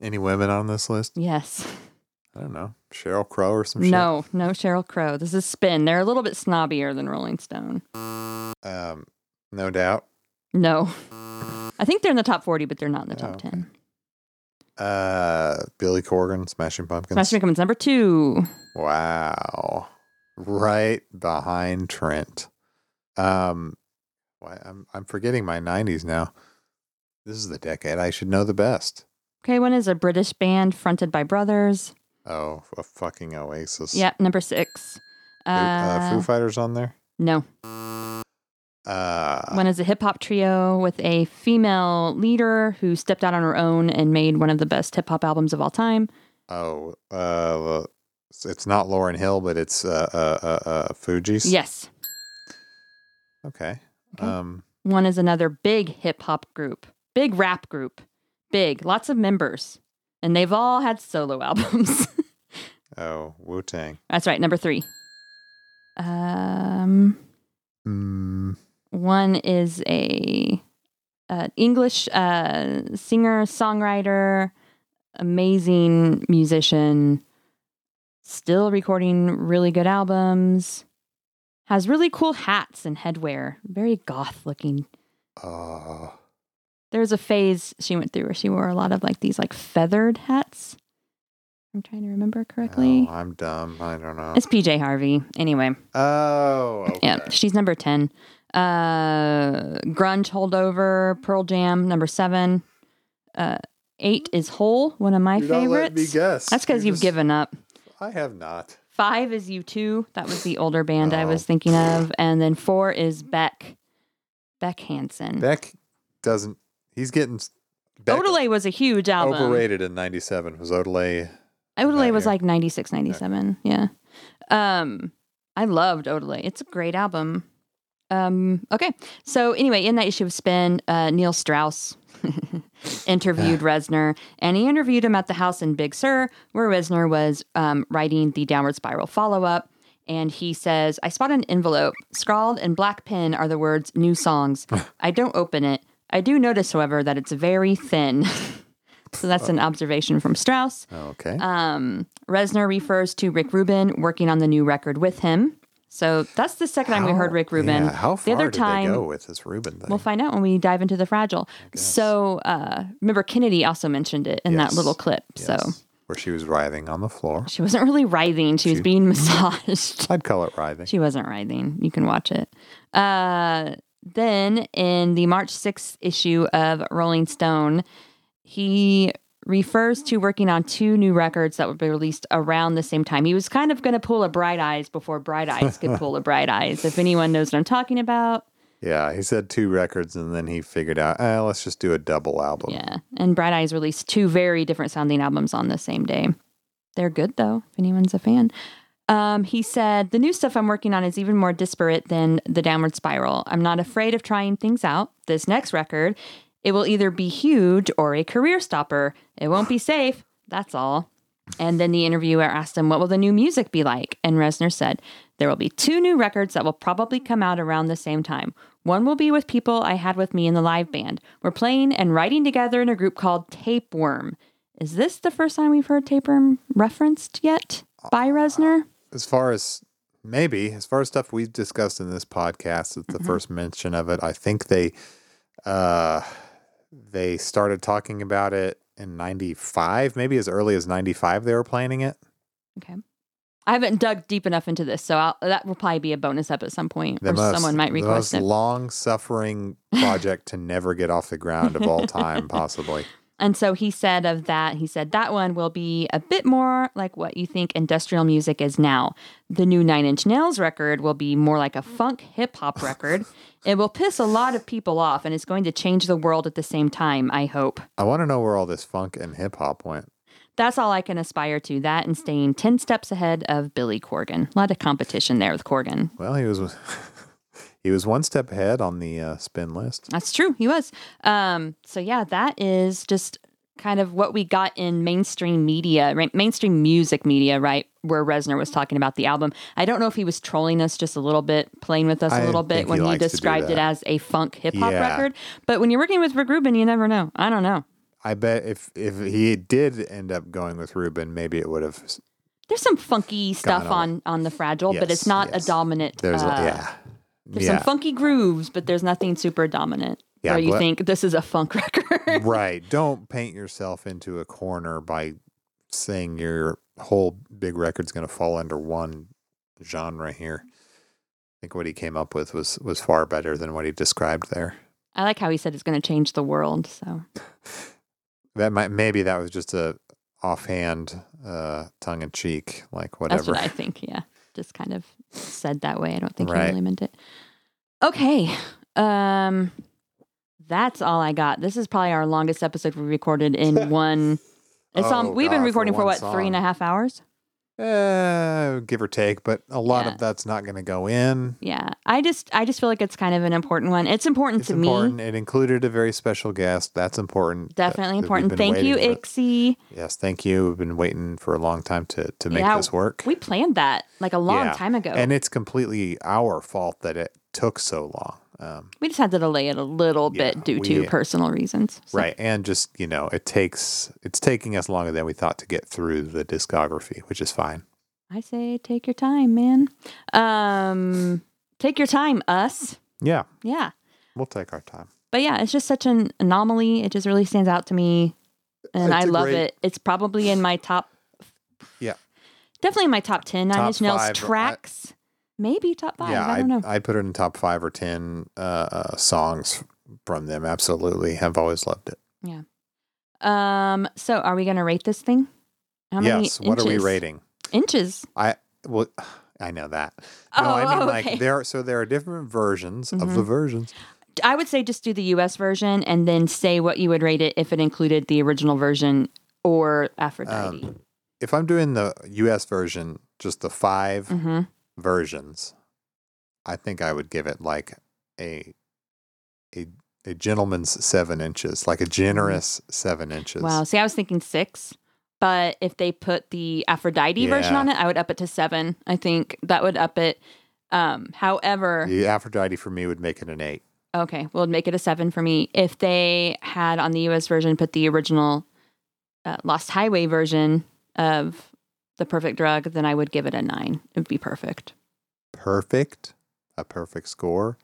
[SPEAKER 1] any women on this list?
[SPEAKER 2] Yes.
[SPEAKER 1] I don't know. Sheryl Crow or some shit.
[SPEAKER 2] No, no Sheryl Crow. This is Spin. They're a little bit snobbier than Rolling Stone.
[SPEAKER 1] Um, no doubt.
[SPEAKER 2] No. I think they're in the top 40, but they're not in the top
[SPEAKER 1] okay.
[SPEAKER 2] 10.
[SPEAKER 1] Uh, Billy Corgan, Smashing Pumpkins.
[SPEAKER 2] Smash Pumpkins number two.
[SPEAKER 1] Wow. Right behind Trent. Um why I'm I'm forgetting my 90s now. This is the decade I should know the best.
[SPEAKER 2] Okay, one is a British band fronted by brothers.
[SPEAKER 1] Oh, a fucking Oasis.
[SPEAKER 2] Yep, number six.
[SPEAKER 1] Foo, uh, Foo Fighters on there?
[SPEAKER 2] No.
[SPEAKER 1] Uh
[SPEAKER 2] One is a hip hop trio with a female leader who stepped out on her own and made one of the best hip hop albums of all time.
[SPEAKER 1] oh, uh it's- it's not Lauryn Hill, but it's uh uh uh, uh Fugees.
[SPEAKER 2] Yes.
[SPEAKER 1] Okay.
[SPEAKER 2] Okay.
[SPEAKER 1] Um
[SPEAKER 2] One is another big hip hop group, big rap group, big, lots of members. And they've all had solo albums.
[SPEAKER 1] oh, Wu-Tang.
[SPEAKER 2] That's right, number three. Um,
[SPEAKER 1] Mm,
[SPEAKER 2] one is a, English uh, singer, songwriter, amazing musician, still recording really good albums, has really cool hats and headwear, very goth looking.
[SPEAKER 1] Uh
[SPEAKER 2] There's a phase she went through where she wore a lot of like these like feathered hats. I'm trying to remember correctly.
[SPEAKER 1] Oh, I'm dumb. I don't know.
[SPEAKER 2] It's PJ Harvey. Anyway,
[SPEAKER 1] oh, okay.
[SPEAKER 2] yeah, she's number 10. Uh, Grunge Holdover, Pearl Jam, number seven. Uh, eight is Hole, one of my
[SPEAKER 1] You're not letting
[SPEAKER 2] favorites.
[SPEAKER 1] me guess.
[SPEAKER 2] That's because you've
[SPEAKER 1] just-
[SPEAKER 2] given up.
[SPEAKER 1] I have not.
[SPEAKER 2] Five is U2. That was the older band I
[SPEAKER 1] Oh.
[SPEAKER 2] was thinking of. And then four is Beck. Beck Hansen.
[SPEAKER 1] Beck doesn't. He's getting. Beck
[SPEAKER 2] Odelay was a huge album.
[SPEAKER 1] overrated in '97. Was Odelay?
[SPEAKER 2] Odelay was
[SPEAKER 1] year.
[SPEAKER 2] like 96, 97. Yeah. Um, I loved Odelay. It's a great album. Um, okay. So anyway, in that issue of Spin, uh, Neil Strauss interviewed Reznor, and he interviewed him at the house in Big Sur, where Reznor was um, writing the Downward Spiral follow-up. And he says, I spot an envelope. Scrawled in black pen are the words new songs. I don't open it. I do notice, however, that it's very thin. so that's an observation from Strauss.
[SPEAKER 1] Okay.
[SPEAKER 2] Um, Reznor refers to Rick Rubin working on the new record with him. So that's the second time we heard Rick Rubin.
[SPEAKER 1] Yeah, how
[SPEAKER 2] the
[SPEAKER 1] far
[SPEAKER 2] other
[SPEAKER 1] did
[SPEAKER 2] time,
[SPEAKER 1] they go with this Rubin thing?
[SPEAKER 2] we'll find out when we dive into the fragile. So uh, remember, Kennedy also mentioned it in that little clip. So
[SPEAKER 1] where she was writhing on the floor.
[SPEAKER 2] she wasn't really writhing; she was being massaged.
[SPEAKER 1] I'd call it writhing.
[SPEAKER 2] She wasn't writhing. You can watch it. Uh, then in the March 6th issue of Rolling Stone, he refers to working on two new records that would be released around the same time. He was kind of going to pull a Bright Eyes before Bright Eyes could pull a Bright Eyes. If anyone knows what I'm talking about.
[SPEAKER 1] yeah, he said two records, and then he figured out, eh, let's just do a double album.
[SPEAKER 2] Yeah. And Bright Eyes released two very different sounding albums on the same day. They're good though, if anyone's a fan. Um, he said, The new stuff I'm working on is even more disparate than The Downward Spiral. I'm not afraid of trying things out. This next record, it will either be huge or a career stopper. It won't be safe. That's all. And then the interviewer asked him, What will the new music be like? And Reznor said, There will be two new records that will probably come out around the same time. One will be with people I had with me in the live band. We're playing and writing together in a group called Tapeworm. Is this the first time we've heard Tapeworm referenced yet by Reznor?
[SPEAKER 1] As far as maybe, as far as stuff we've discussed in this podcast, it's the
[SPEAKER 2] Mm-hmm.
[SPEAKER 1] first mention of it. I think they, uh, they started talking about it in '95, maybe as early as '95. They were planning it.
[SPEAKER 2] Okay. I haven't dug deep enough into this, so I'll, that will probably be a bonus up at some point,
[SPEAKER 1] The
[SPEAKER 2] or
[SPEAKER 1] most,
[SPEAKER 2] someone might
[SPEAKER 1] the
[SPEAKER 2] request
[SPEAKER 1] most
[SPEAKER 2] it.
[SPEAKER 1] long-suffering project to never get off the ground of all time, possibly.
[SPEAKER 2] And so he said of that, he said that one will be a bit more like what you think industrial music is now. The new Nine Inch Nails record will be more like a funk hip hop record. it will piss a lot of people off and it's going to change the world at the same time, I hope.
[SPEAKER 1] I want to know where all this funk and hip hop went.
[SPEAKER 2] That's all I can aspire to. That and staying 10 steps ahead of Billy Corgan. A lot of competition there with Corgan.
[SPEAKER 1] Well, he was he was one step ahead on the uh, spin list.
[SPEAKER 2] That's true. He was. Um, so yeah, that is just kind of what we got in mainstream media, right? mainstream music media, right? Where Reznor was talking about the album. I don't know if he was trolling us just a little bit, playing with us a
[SPEAKER 1] I
[SPEAKER 2] little bit when he
[SPEAKER 1] do
[SPEAKER 2] described it as a funk hip hop
[SPEAKER 1] Yeah.
[SPEAKER 2] record. But when you're working with Rick Rubin, you never know. I don't know.
[SPEAKER 1] I bet if if he did end up going with Rubin, maybe it would have.
[SPEAKER 2] There's some funky stuff on on the fragile, but it's not
[SPEAKER 1] yes.
[SPEAKER 2] a dominant.
[SPEAKER 1] There's
[SPEAKER 2] uh,
[SPEAKER 1] a, yeah,
[SPEAKER 2] There's
[SPEAKER 1] yeah,
[SPEAKER 2] some funky grooves, but there's nothing super dominant.
[SPEAKER 1] Yeah,
[SPEAKER 2] where you
[SPEAKER 1] but-
[SPEAKER 2] think this is a funk record.
[SPEAKER 1] right. Don't paint yourself into a corner by saying your whole big record's going to fall under one genre here. I think what he came up with was was far better than what he described there.
[SPEAKER 2] I like how he said it's going to change the world. So
[SPEAKER 1] That might maybe that was just a offhand, uh, tongue in cheek, like whatever.
[SPEAKER 2] That's what I think. Yeah. Just kind of said that way. I don't think
[SPEAKER 1] Right.
[SPEAKER 2] he really meant it. Okay. Um that's all I got. This is probably our longest episode we recorded in one it's
[SPEAKER 1] Oh,
[SPEAKER 2] um, we've been
[SPEAKER 1] God, for
[SPEAKER 2] recording for
[SPEAKER 1] one
[SPEAKER 2] what, three and a
[SPEAKER 1] song.
[SPEAKER 2] half hours?
[SPEAKER 1] Uh, give or take, but a lot
[SPEAKER 2] Yeah.
[SPEAKER 1] of that's not going to go in.
[SPEAKER 2] Yeah. I just I just feel like it's kind of an important one. It's important
[SPEAKER 1] It's
[SPEAKER 2] to
[SPEAKER 1] important.
[SPEAKER 2] me.
[SPEAKER 1] It included a very special guest. That's important.
[SPEAKER 2] Definitely
[SPEAKER 1] that
[SPEAKER 2] important.
[SPEAKER 1] been
[SPEAKER 2] Thank you, Ixie.
[SPEAKER 1] Yes, thank you. We've been waiting for a long time to to make
[SPEAKER 2] Yeah,
[SPEAKER 1] this work.
[SPEAKER 2] We planned that like a long
[SPEAKER 1] Yeah.
[SPEAKER 2] time ago.
[SPEAKER 1] And it's completely our fault that it took so long. Um,
[SPEAKER 2] we just had to delay it a little
[SPEAKER 1] Yeah,
[SPEAKER 2] bit due to personal reasons. So-
[SPEAKER 1] right. And just, you know, it takes it's taking us longer than we thought to get through the discography, which is fine.
[SPEAKER 2] I say take your time, man. Um take your time, us.
[SPEAKER 1] Yeah,
[SPEAKER 2] Yeah.
[SPEAKER 1] we'll take our time.
[SPEAKER 2] but yeah, it's just such an anomaly. It just really stands out to me, and
[SPEAKER 1] It's
[SPEAKER 2] I love
[SPEAKER 1] great-
[SPEAKER 2] it. It's probably in my top,
[SPEAKER 1] Yeah.
[SPEAKER 2] definitely in my top ten Nine
[SPEAKER 1] Top
[SPEAKER 2] Inch Nails
[SPEAKER 1] five, I-
[SPEAKER 2] tracks. Maybe top five.
[SPEAKER 1] yeah,
[SPEAKER 2] I don't know.
[SPEAKER 1] I put it in top five or ten uh, uh, songs from them. Absolutely, have always loved it. Yeah.
[SPEAKER 2] Um. So, are we gonna rate this thing? How many
[SPEAKER 1] yes. What are we rating?
[SPEAKER 2] Inches.
[SPEAKER 1] I well, I know that. No,
[SPEAKER 2] Oh,
[SPEAKER 1] I mean
[SPEAKER 2] okay.
[SPEAKER 1] like there. Are, So there are different versions of
[SPEAKER 2] Mhm.
[SPEAKER 1] the versions.
[SPEAKER 2] I would say just do the U.S. version and then say what you would rate it if it included the original version or Aphrodite.
[SPEAKER 1] Um, If I'm doing the U.S. version, just the 5
[SPEAKER 2] hmm
[SPEAKER 1] versions, I think I would give it like a a a gentleman's seven inches, like a generous seven inches.
[SPEAKER 2] Wow. See, I was thinking six, but if they put the Aphrodite version on it, I would up it to seven. I think that would up it. Um, however,
[SPEAKER 1] The Aphrodite for me would make it an eight.
[SPEAKER 2] okay, we'll make it a seven for me. If they had on the US version put the original uh, Lost Highway version of the perfect drug, then I would give it a nine. It would be perfect.
[SPEAKER 1] Perfect, a perfect score.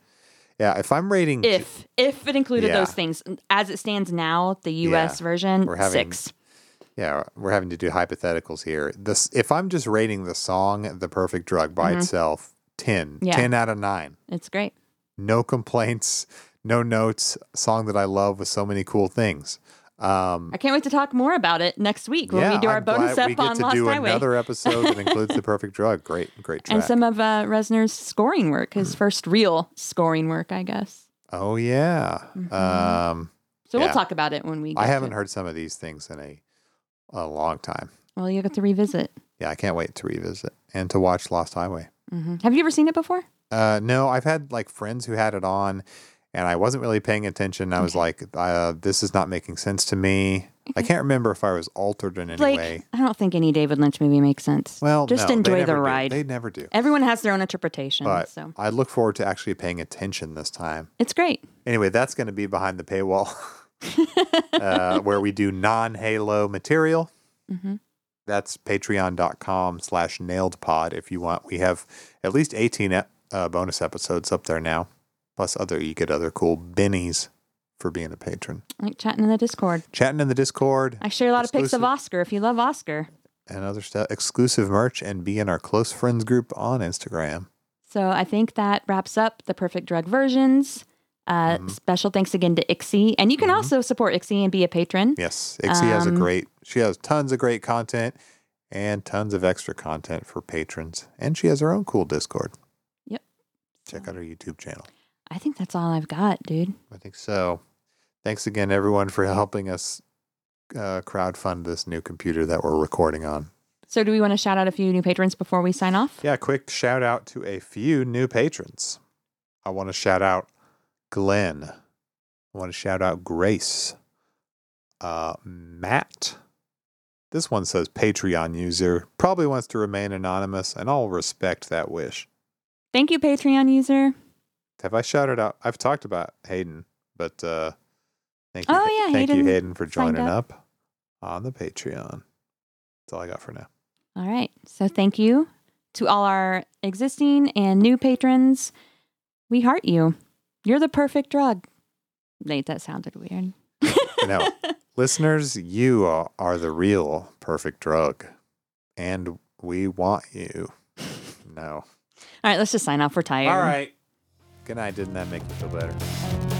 [SPEAKER 1] Yeah, if I'm rating,
[SPEAKER 2] If if it included
[SPEAKER 1] Yeah.
[SPEAKER 2] those things, as it stands now, the US version
[SPEAKER 1] We're having-
[SPEAKER 2] six.
[SPEAKER 1] yeah, we're having to do hypotheticals here. This, if I'm just rating the song "The Perfect Drug" by
[SPEAKER 2] Mhm.
[SPEAKER 1] itself, 10,
[SPEAKER 2] Yeah.
[SPEAKER 1] 10 out of nine.
[SPEAKER 2] It's great.
[SPEAKER 1] No complaints, no notes. Song that I love with so many cool things. Um,
[SPEAKER 2] I can't wait to talk more about it next week when we do our
[SPEAKER 1] I'm
[SPEAKER 2] bonus
[SPEAKER 1] glad
[SPEAKER 2] up
[SPEAKER 1] we get
[SPEAKER 2] on
[SPEAKER 1] to
[SPEAKER 2] Lost
[SPEAKER 1] do
[SPEAKER 2] Highway.
[SPEAKER 1] another episode that includes the perfect drug. Great, great track.
[SPEAKER 2] and some of uh, Reznor's scoring work, his
[SPEAKER 1] Mm.
[SPEAKER 2] first real scoring work, I guess.
[SPEAKER 1] oh yeah.
[SPEAKER 2] Mhm.
[SPEAKER 1] Um,
[SPEAKER 2] So we'll talk about it when we. Get
[SPEAKER 1] I haven't
[SPEAKER 2] it.
[SPEAKER 1] heard some of these things in a a long time.
[SPEAKER 2] Well, you get to revisit.
[SPEAKER 1] Yeah, I can't wait to revisit and to watch Lost Highway.
[SPEAKER 2] Mm-hmm. Have you ever seen it before?
[SPEAKER 1] Uh, no, I've had like friends who had it on, and I wasn't really paying attention. I was like, uh, "This is not making sense to me." I can't remember if I was altered in any
[SPEAKER 2] like,
[SPEAKER 1] way.
[SPEAKER 2] I don't think any David Lynch movie makes sense.
[SPEAKER 1] Well,
[SPEAKER 2] just
[SPEAKER 1] no,
[SPEAKER 2] enjoy the
[SPEAKER 1] do.
[SPEAKER 2] ride.
[SPEAKER 1] They never do.
[SPEAKER 2] Everyone has their own interpretation,
[SPEAKER 1] But
[SPEAKER 2] so
[SPEAKER 1] I look forward to actually paying attention this time.
[SPEAKER 2] it's great.
[SPEAKER 1] Anyway, that's going to be behind the paywall, uh, where we do non-Halo material.
[SPEAKER 2] hmm
[SPEAKER 1] That's patreon.com slash nailedpod if you want. We have at least 18 uh, bonus episodes up there now. Plus other, you get other cool bennies for being a patron.
[SPEAKER 2] Like chatting in the Discord.
[SPEAKER 1] Chatting in the Discord
[SPEAKER 2] I share a lot of pics of Oscar. If you love Oscar,
[SPEAKER 1] and other stuff, exclusive merch, and be in our close friends group on Instagram.
[SPEAKER 2] So I think that wraps up the perfect drug versions. Uh,
[SPEAKER 1] Mm-hmm.
[SPEAKER 2] Special thanks again to Ixie. And you can also support Ixie and be a patron.
[SPEAKER 1] Yes, Ixie has a
[SPEAKER 2] Um,
[SPEAKER 1] great, she has tons of great content and tons of extra content for patrons. And she has her own cool Discord.
[SPEAKER 2] Yep.
[SPEAKER 1] Check out her YouTube channel.
[SPEAKER 2] I think that's all I've got, dude.
[SPEAKER 1] I think so. Thanks again, everyone, for helping us uh, crowdfund this new computer that we're recording on.
[SPEAKER 2] So do we want to shout out a few new patrons before we sign off?
[SPEAKER 1] Yeah, quick shout out to a few new patrons. I want to shout out Glenn. I want to shout out Grace. Uh, Matt. This one says Patreon user. Probably wants to remain anonymous, and I'll respect that wish.
[SPEAKER 2] Thank you, Patreon user.
[SPEAKER 1] Have I shouted out? I've talked about Hayden, but uh, thank you.
[SPEAKER 2] Oh, yeah,
[SPEAKER 1] thank you,
[SPEAKER 2] Hayden
[SPEAKER 1] Hayden, for joining
[SPEAKER 2] up.
[SPEAKER 1] up. on the Patreon. That's all I got for now.
[SPEAKER 2] All right. So thank you to all our existing and new patrons. We heart you. You're the perfect drug. Nate, that sounded weird.
[SPEAKER 1] No, listeners, you are, are the real perfect drug, and we want you. No.
[SPEAKER 2] All right, let's just sign off. We're tired.
[SPEAKER 1] All right. Good night. Didn't that make you feel better?